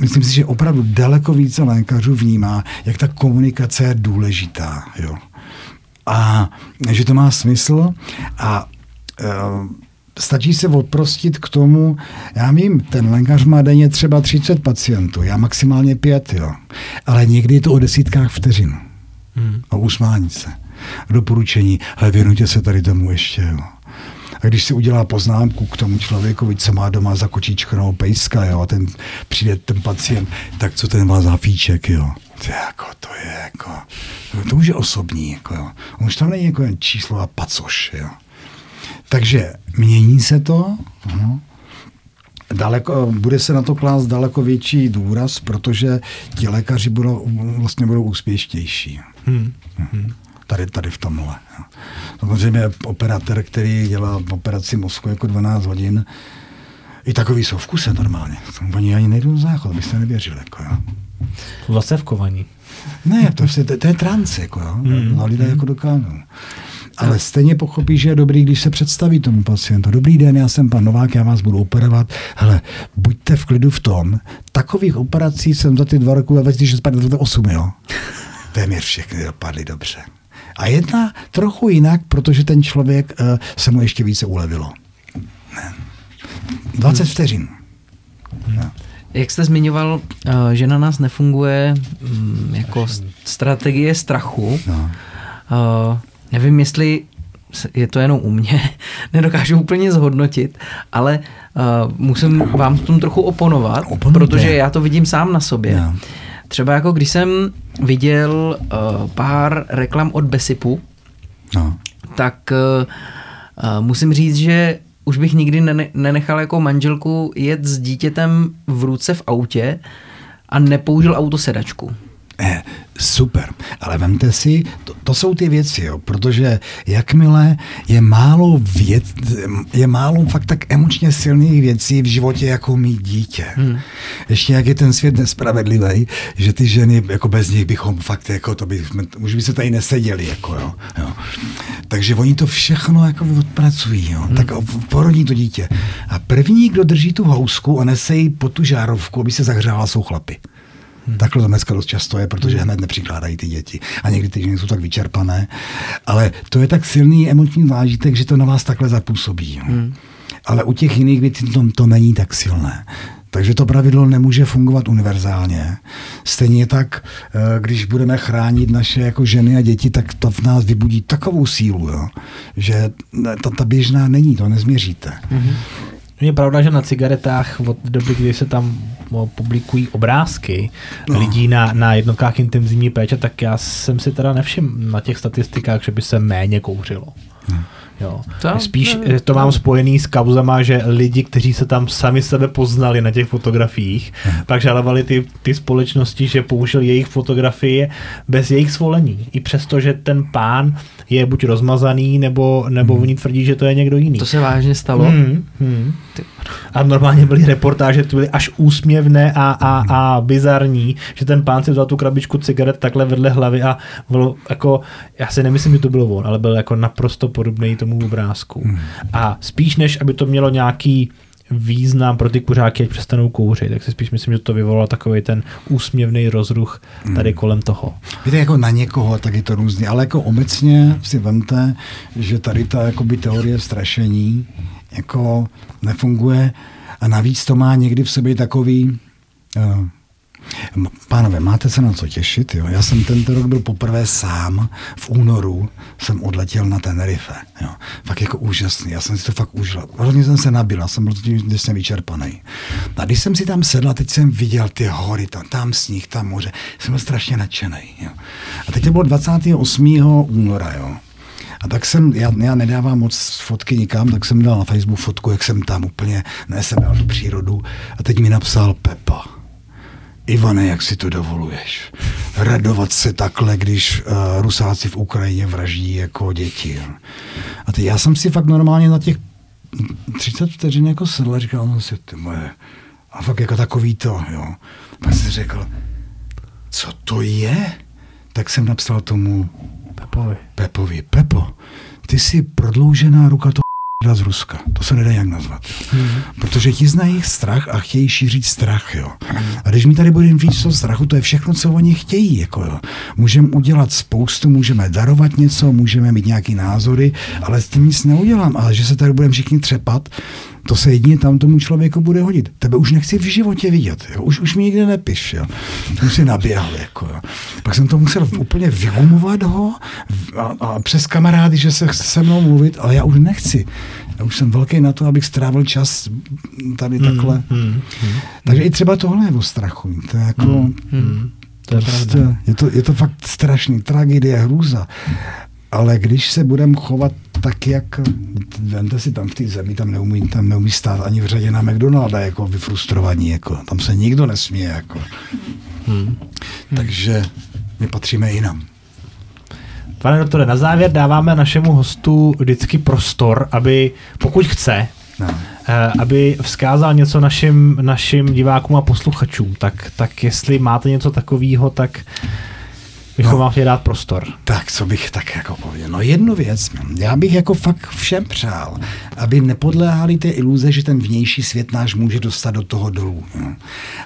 [SPEAKER 2] myslím si, že opravdu daleko více lékařů vnímá, jak ta komunikace je důležitá. Jo. A že to má smysl a uh, stačí se odprostit k tomu, já vím, ten lékař má denně třeba 30 pacientů, já maximálně pět, jo. Ale někdy je to o desítkách vteřin. Hmm. O usmání se. Doporučení, ale věnujte se tady tomu ještě, jo. A když si udělá poznámku k tomu člověku, co má doma za kočičkanou pejska, jo, a ten přijde ten pacient, tak co ten má za fíček, jo. To je jako, to je jako, to už je osobní, jako jo. On už tam není jako jen číslo a pacoš, jo. Takže mění se to, no. Daleko, bude se na to klást daleko větší důraz, protože ti lékaři budou, vlastně budou úspěšnější. Hmm. Hmm tady, tady v tomhle. Samozřejmě operatér, který dělá operaci mozku jako 12 hodin, i takový jsou v kuse normálně. Oni ani nejdou na záchod, byste nevěřili. Jako, jo.
[SPEAKER 1] Zase v kovaní.
[SPEAKER 2] Ne, to, to, to je trance, jako, jo. Mm. No, lidé mm. jako dokážou. Ale stejně pochopí, že je dobrý, když se představí tomu pacientu. Dobrý den, já jsem pan Novák, já vás budu operovat. Hele, buďte v klidu v tom. Takových operací jsem za ty dva roky a 2008, jo. Téměř všechny dopadly dobře. A jedna trochu jinak, protože ten člověk uh, se mu ještě více ulevilo. Ne. 20 hmm. vteřin.
[SPEAKER 3] No. Jak jste zmiňoval, uh, že na nás nefunguje um, jako strategie strachu. No. Uh, nevím, jestli je to jenom u mě, nedokážu úplně zhodnotit, ale uh, musím vám v tom trochu oponovat, Oponujte. protože já to vidím sám na sobě. No. Třeba jako když jsem viděl uh, pár reklam od Besipu, no. tak uh, musím říct, že už bych nikdy nenechal jako manželku jet s dítětem v ruce v autě a nepoužil autosedačku.
[SPEAKER 2] Eh, super, ale vemte si, to, to jsou ty věci, jo, protože jakmile je málo věc, je málo fakt tak emočně silných věcí v životě, jako mít dítě. Hmm. Ještě jak je ten svět nespravedlivý, že ty ženy, jako bez nich bychom fakt, jako to by, už by se tady neseděli, jako jo, jo. Takže oni to všechno jako odpracují, jo. Hmm. tak porodí to dítě. A první, kdo drží tu housku a nese ji po tu žárovku, aby se zahřála, jsou chlapy. Hmm. Takhle to dneska dost často je, protože hned nepřikládají ty děti. A někdy ty ženy jsou tak vyčerpané. Ale to je tak silný emoční zážitek, že to na vás takhle zapůsobí. Hmm. Ale u těch jiných věcí to, to není tak silné. Takže to pravidlo nemůže fungovat univerzálně. Stejně tak, eh, když budeme chránit naše jako ženy a děti, tak to v nás vybudí takovou sílu, jo, že ta, ta běžná není, to nezměříte. Mm-hmm.
[SPEAKER 1] Je pravda, že na cigaretách od doby, kdy se tam publikují obrázky no. lidí na, na jednotkách intenzivní péče, tak já jsem si teda nevšiml na těch statistikách, že by se méně kouřilo. Hmm. Jo. To, Spíš ne, to mám spojený s kauzama, že lidi, kteří se tam sami sebe poznali na těch fotografiích, hmm. pak žalovali ty, ty společnosti, že použil jejich fotografie bez jejich svolení. I přesto, že ten pán je buď rozmazaný, nebo, nebo hmm. oni tvrdí, že to je někdo jiný.
[SPEAKER 3] To se vážně stalo?
[SPEAKER 1] Hmm. Hmm. A normálně byly reportáže, to byly až úsměvné a, a, a bizarní, že ten pán si vzal tu krabičku cigaret takhle vedle hlavy a bylo jako, já si nemyslím, že to bylo on, ale byl jako naprosto podobný tomu obrázku. Hmm. A spíš než, aby to mělo nějaký význam pro ty kuřáky, ať přestanou kouřit. Tak si spíš myslím, že to vyvolalo takový ten úsměvný rozruch tady
[SPEAKER 2] Hmm.
[SPEAKER 1] kolem toho.
[SPEAKER 2] Víte, jako na někoho, tak je to různě, ale jako obecně si vemte, že tady ta jakoby, teorie strašení jako nefunguje a navíc to má někdy v sobě takový uh, Pánové, máte se na co těšit? Jo? Já jsem tento rok byl poprvé sám v únoru, jsem odletěl na Tenerife. Jo? Fakt jako úžasný, já jsem si to fakt užil. Hrozně jsem se nabil, já jsem byl jsem vyčerpaný. A když jsem si tam sedl a teď jsem viděl ty hory, tam, tam sníh, tam moře, jsem byl strašně nadšený. Jo? A teď to bylo 28. února, jo? A tak jsem, já, já nedávám moc fotky nikam, tak jsem dal na Facebook fotku, jak jsem tam úplně nesebral tu přírodu. A teď mi napsal Pepa. Ivane, jak si to dovoluješ? Radovat se takhle, když uh, Rusáci v Ukrajině vraždí jako děti. Jo. A teď já jsem si fakt normálně na těch 30 vteřin jako sedl a říkal, no si ty moje. A fakt jako takový to, jo. Pak jsem řekl, co to je? Tak jsem napsal tomu
[SPEAKER 1] Pepovi.
[SPEAKER 2] Pepovi, Pepo, ty jsi prodloužená ruka toho z Ruska. To se nedá jak nazvat. Jo. Protože ti znají strach a chtějí šířit strach. Jo. A když mi tady budeme víc o strachu, to je všechno, co oni chtějí. Jako, jo. Můžeme udělat spoustu, můžeme darovat něco, můžeme mít nějaký názory, ale s tím nic neudělám. Ale že se tady budeme všichni třepat, to se jedině tam tomu člověku bude hodit. Tebe už nechci v životě vidět. Jo. Už, už mi nikdy nepiš. Jo. Jsem si naběhl. Jako, jo. Pak jsem to musel úplně vygumovat ho a, a přes kamarády, že se chce se mnou mluvit, ale já už nechci. Já už jsem velký na to, abych strávil čas tady takhle.
[SPEAKER 1] Hmm.
[SPEAKER 2] Takže i třeba tohle je o strachu. To je jako...
[SPEAKER 1] Hmm. To je
[SPEAKER 2] Prostě, je, to, je to fakt strašný, tragédie, hrůza. Ale když se budeme chovat tak, jak vemte si tam v té zemi, tam neumí, tam neumí stát ani v řadě na McDonalda, jako vyfrustrovaní, jako, tam se nikdo nesmí, jako.
[SPEAKER 1] Hmm.
[SPEAKER 2] Takže my patříme jinam.
[SPEAKER 1] Pane doktore, na závěr dáváme našemu hostu vždycky prostor, aby, pokud chce,
[SPEAKER 2] No.
[SPEAKER 1] eh, aby vzkázal něco našim, našim divákům a posluchačům. Tak, tak jestli máte něco takového, tak bychom
[SPEAKER 2] No.
[SPEAKER 1] vám chtěli dát prostor.
[SPEAKER 2] Tak, co bych tak jako pověděl? No jednu věc, já bych jako fakt všem přál, aby nepodléhali té iluze, že ten vnější svět náš může dostat do toho dolů. Jo.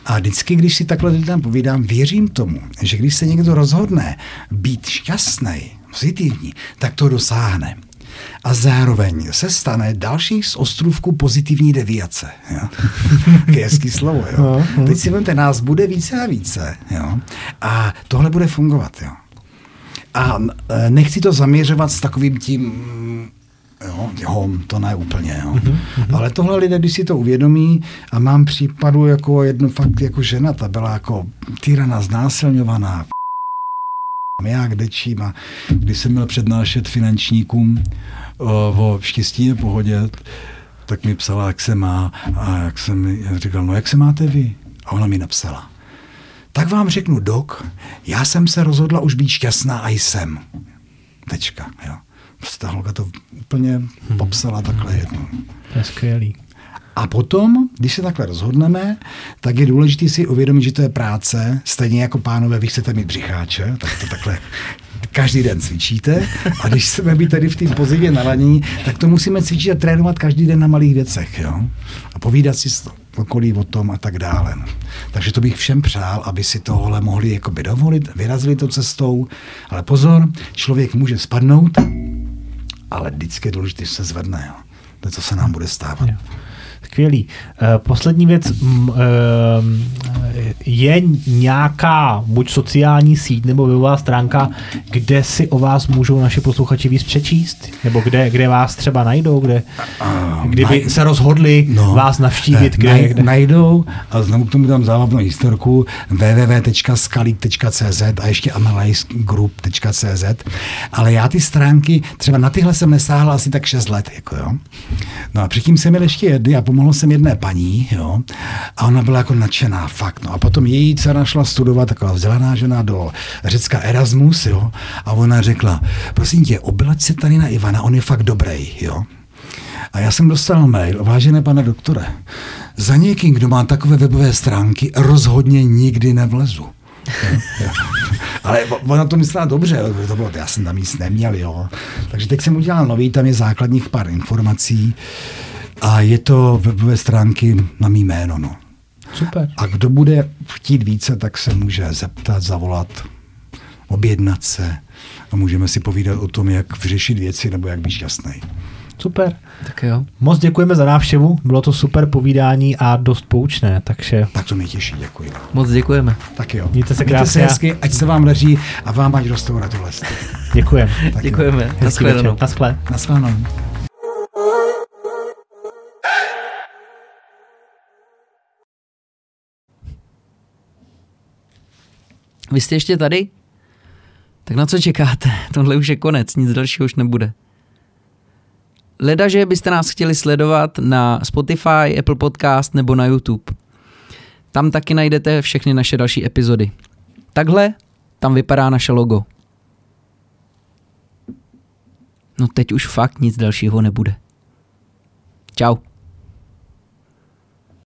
[SPEAKER 2] A vždycky, když si takhle lidem povídám, věřím tomu, že když se někdo rozhodne být šťastný, pozitivní, tak to dosáhne. A zároveň se stane další z ostrůvků pozitivní deviace. Jo? Taky hezký slovo. Jo? Teď si vemte, nás bude více a více. Jo? A tohle bude fungovat. Jo? A e, nechci to zaměřovat s takovým tím, jo, hom, to ne úplně, jo. Ale tohle lidé, když si to uvědomí a mám případu jako jednu fakt jako žena, ta byla jako týrana, znásilňovaná, já kde čím a když jsem měl přednášet finančníkům o, o štěstí a pohodě, tak mi psala, jak se má a jak jsem říkal, no jak se máte vy? A ona mi napsala, tak vám řeknu, dok, já jsem se rozhodla už být šťastná a jsem. Tečka, jo. Prostě ta holka to úplně popsala takhle jedno.
[SPEAKER 1] To je skvělý.
[SPEAKER 2] A potom, když se takhle rozhodneme, tak je důležité si uvědomit, že to je práce. Stejně jako pánové, vy chcete mít břicháče, tak to takhle každý den cvičíte. A když chceme být tady v té pozitivě naladění, tak to musíme cvičit a trénovat každý den na malých věcech. Jo? A povídat si s okolí o tom a tak dále. Takže to bych všem přál, aby si tohle mohli jakoby dovolit, vyrazili to cestou. Ale pozor, člověk může spadnout, ale vždycky je důležité, že se zvedne. Jo? To co se nám bude stávat.
[SPEAKER 1] Jo. Skvělý. Eh, Poslední věc. m, eh, Je nějaká buď sociální síť nebo webová stránka, kde si o vás můžou naši posluchači víc přečíst? Nebo kde, kde vás třeba najdou? Kde, kdyby
[SPEAKER 2] naj-
[SPEAKER 1] se rozhodli vás navštívit?
[SPEAKER 2] eh,
[SPEAKER 1] Kde,
[SPEAKER 2] naj,
[SPEAKER 1] kde?
[SPEAKER 2] Najdou, a znovu k tomu dám závabnou historku, www.skalik.cz a ještě analyzegroup.cz, ale já ty stránky, třeba na tyhle jsem nesáhl asi tak 6 let, jako jo. No a předtím jsem měl ještě jedny a pomohl jsem jedné paní, jo, a ona byla jako nadšená, fakt, no a potom její dcera šla studovat, taková vzdělaná žena do Řecka Erasmus, jo, a ona řekla, prosím tě, oblať se tady na Ivana, on je fakt dobrý, jo. A já jsem dostal mail, vážené pane doktore, za někým, kdo má takové webové stránky, rozhodně nikdy nevlezu. Ale ona to myslela dobře, to bylo, já jsem tam nic neměl, jo. Takže teď jsem udělal nový, tam je základních pár informací. A je to webové stránky na mý jméno. No.
[SPEAKER 1] Super.
[SPEAKER 2] A kdo bude chtít více, tak se může zeptat, zavolat, objednat se a můžeme si povídat o tom, jak vyřešit věci nebo jak být šťastný.
[SPEAKER 1] Super.
[SPEAKER 3] Tak jo.
[SPEAKER 1] Moc děkujeme za návštěvu, bylo to super povídání a dost poučné, takže
[SPEAKER 2] Tak to mě těší, děkuji.
[SPEAKER 3] Moc děkujeme.
[SPEAKER 2] Tak jo.
[SPEAKER 1] Mějte se
[SPEAKER 2] Mějte
[SPEAKER 1] krásně
[SPEAKER 2] se
[SPEAKER 1] a-
[SPEAKER 2] hezky, ať se vám daří a vám ať rostou
[SPEAKER 1] děkujeme.
[SPEAKER 2] Tak jo.
[SPEAKER 3] Děkujeme. Naschledanou.
[SPEAKER 1] večer. Naschle.
[SPEAKER 2] Naschledanou.
[SPEAKER 3] Vy jste ještě tady? Tak na co čekáte? Tohle už je konec, nic dalšího už nebude. Leda, že byste nás chtěli sledovat na Spotify, Apple Podcast nebo na YouTube. Tam taky najdete všechny naše další epizody. Takhle tam vypadá naše logo. No teď už fakt nic dalšího nebude. Ciao.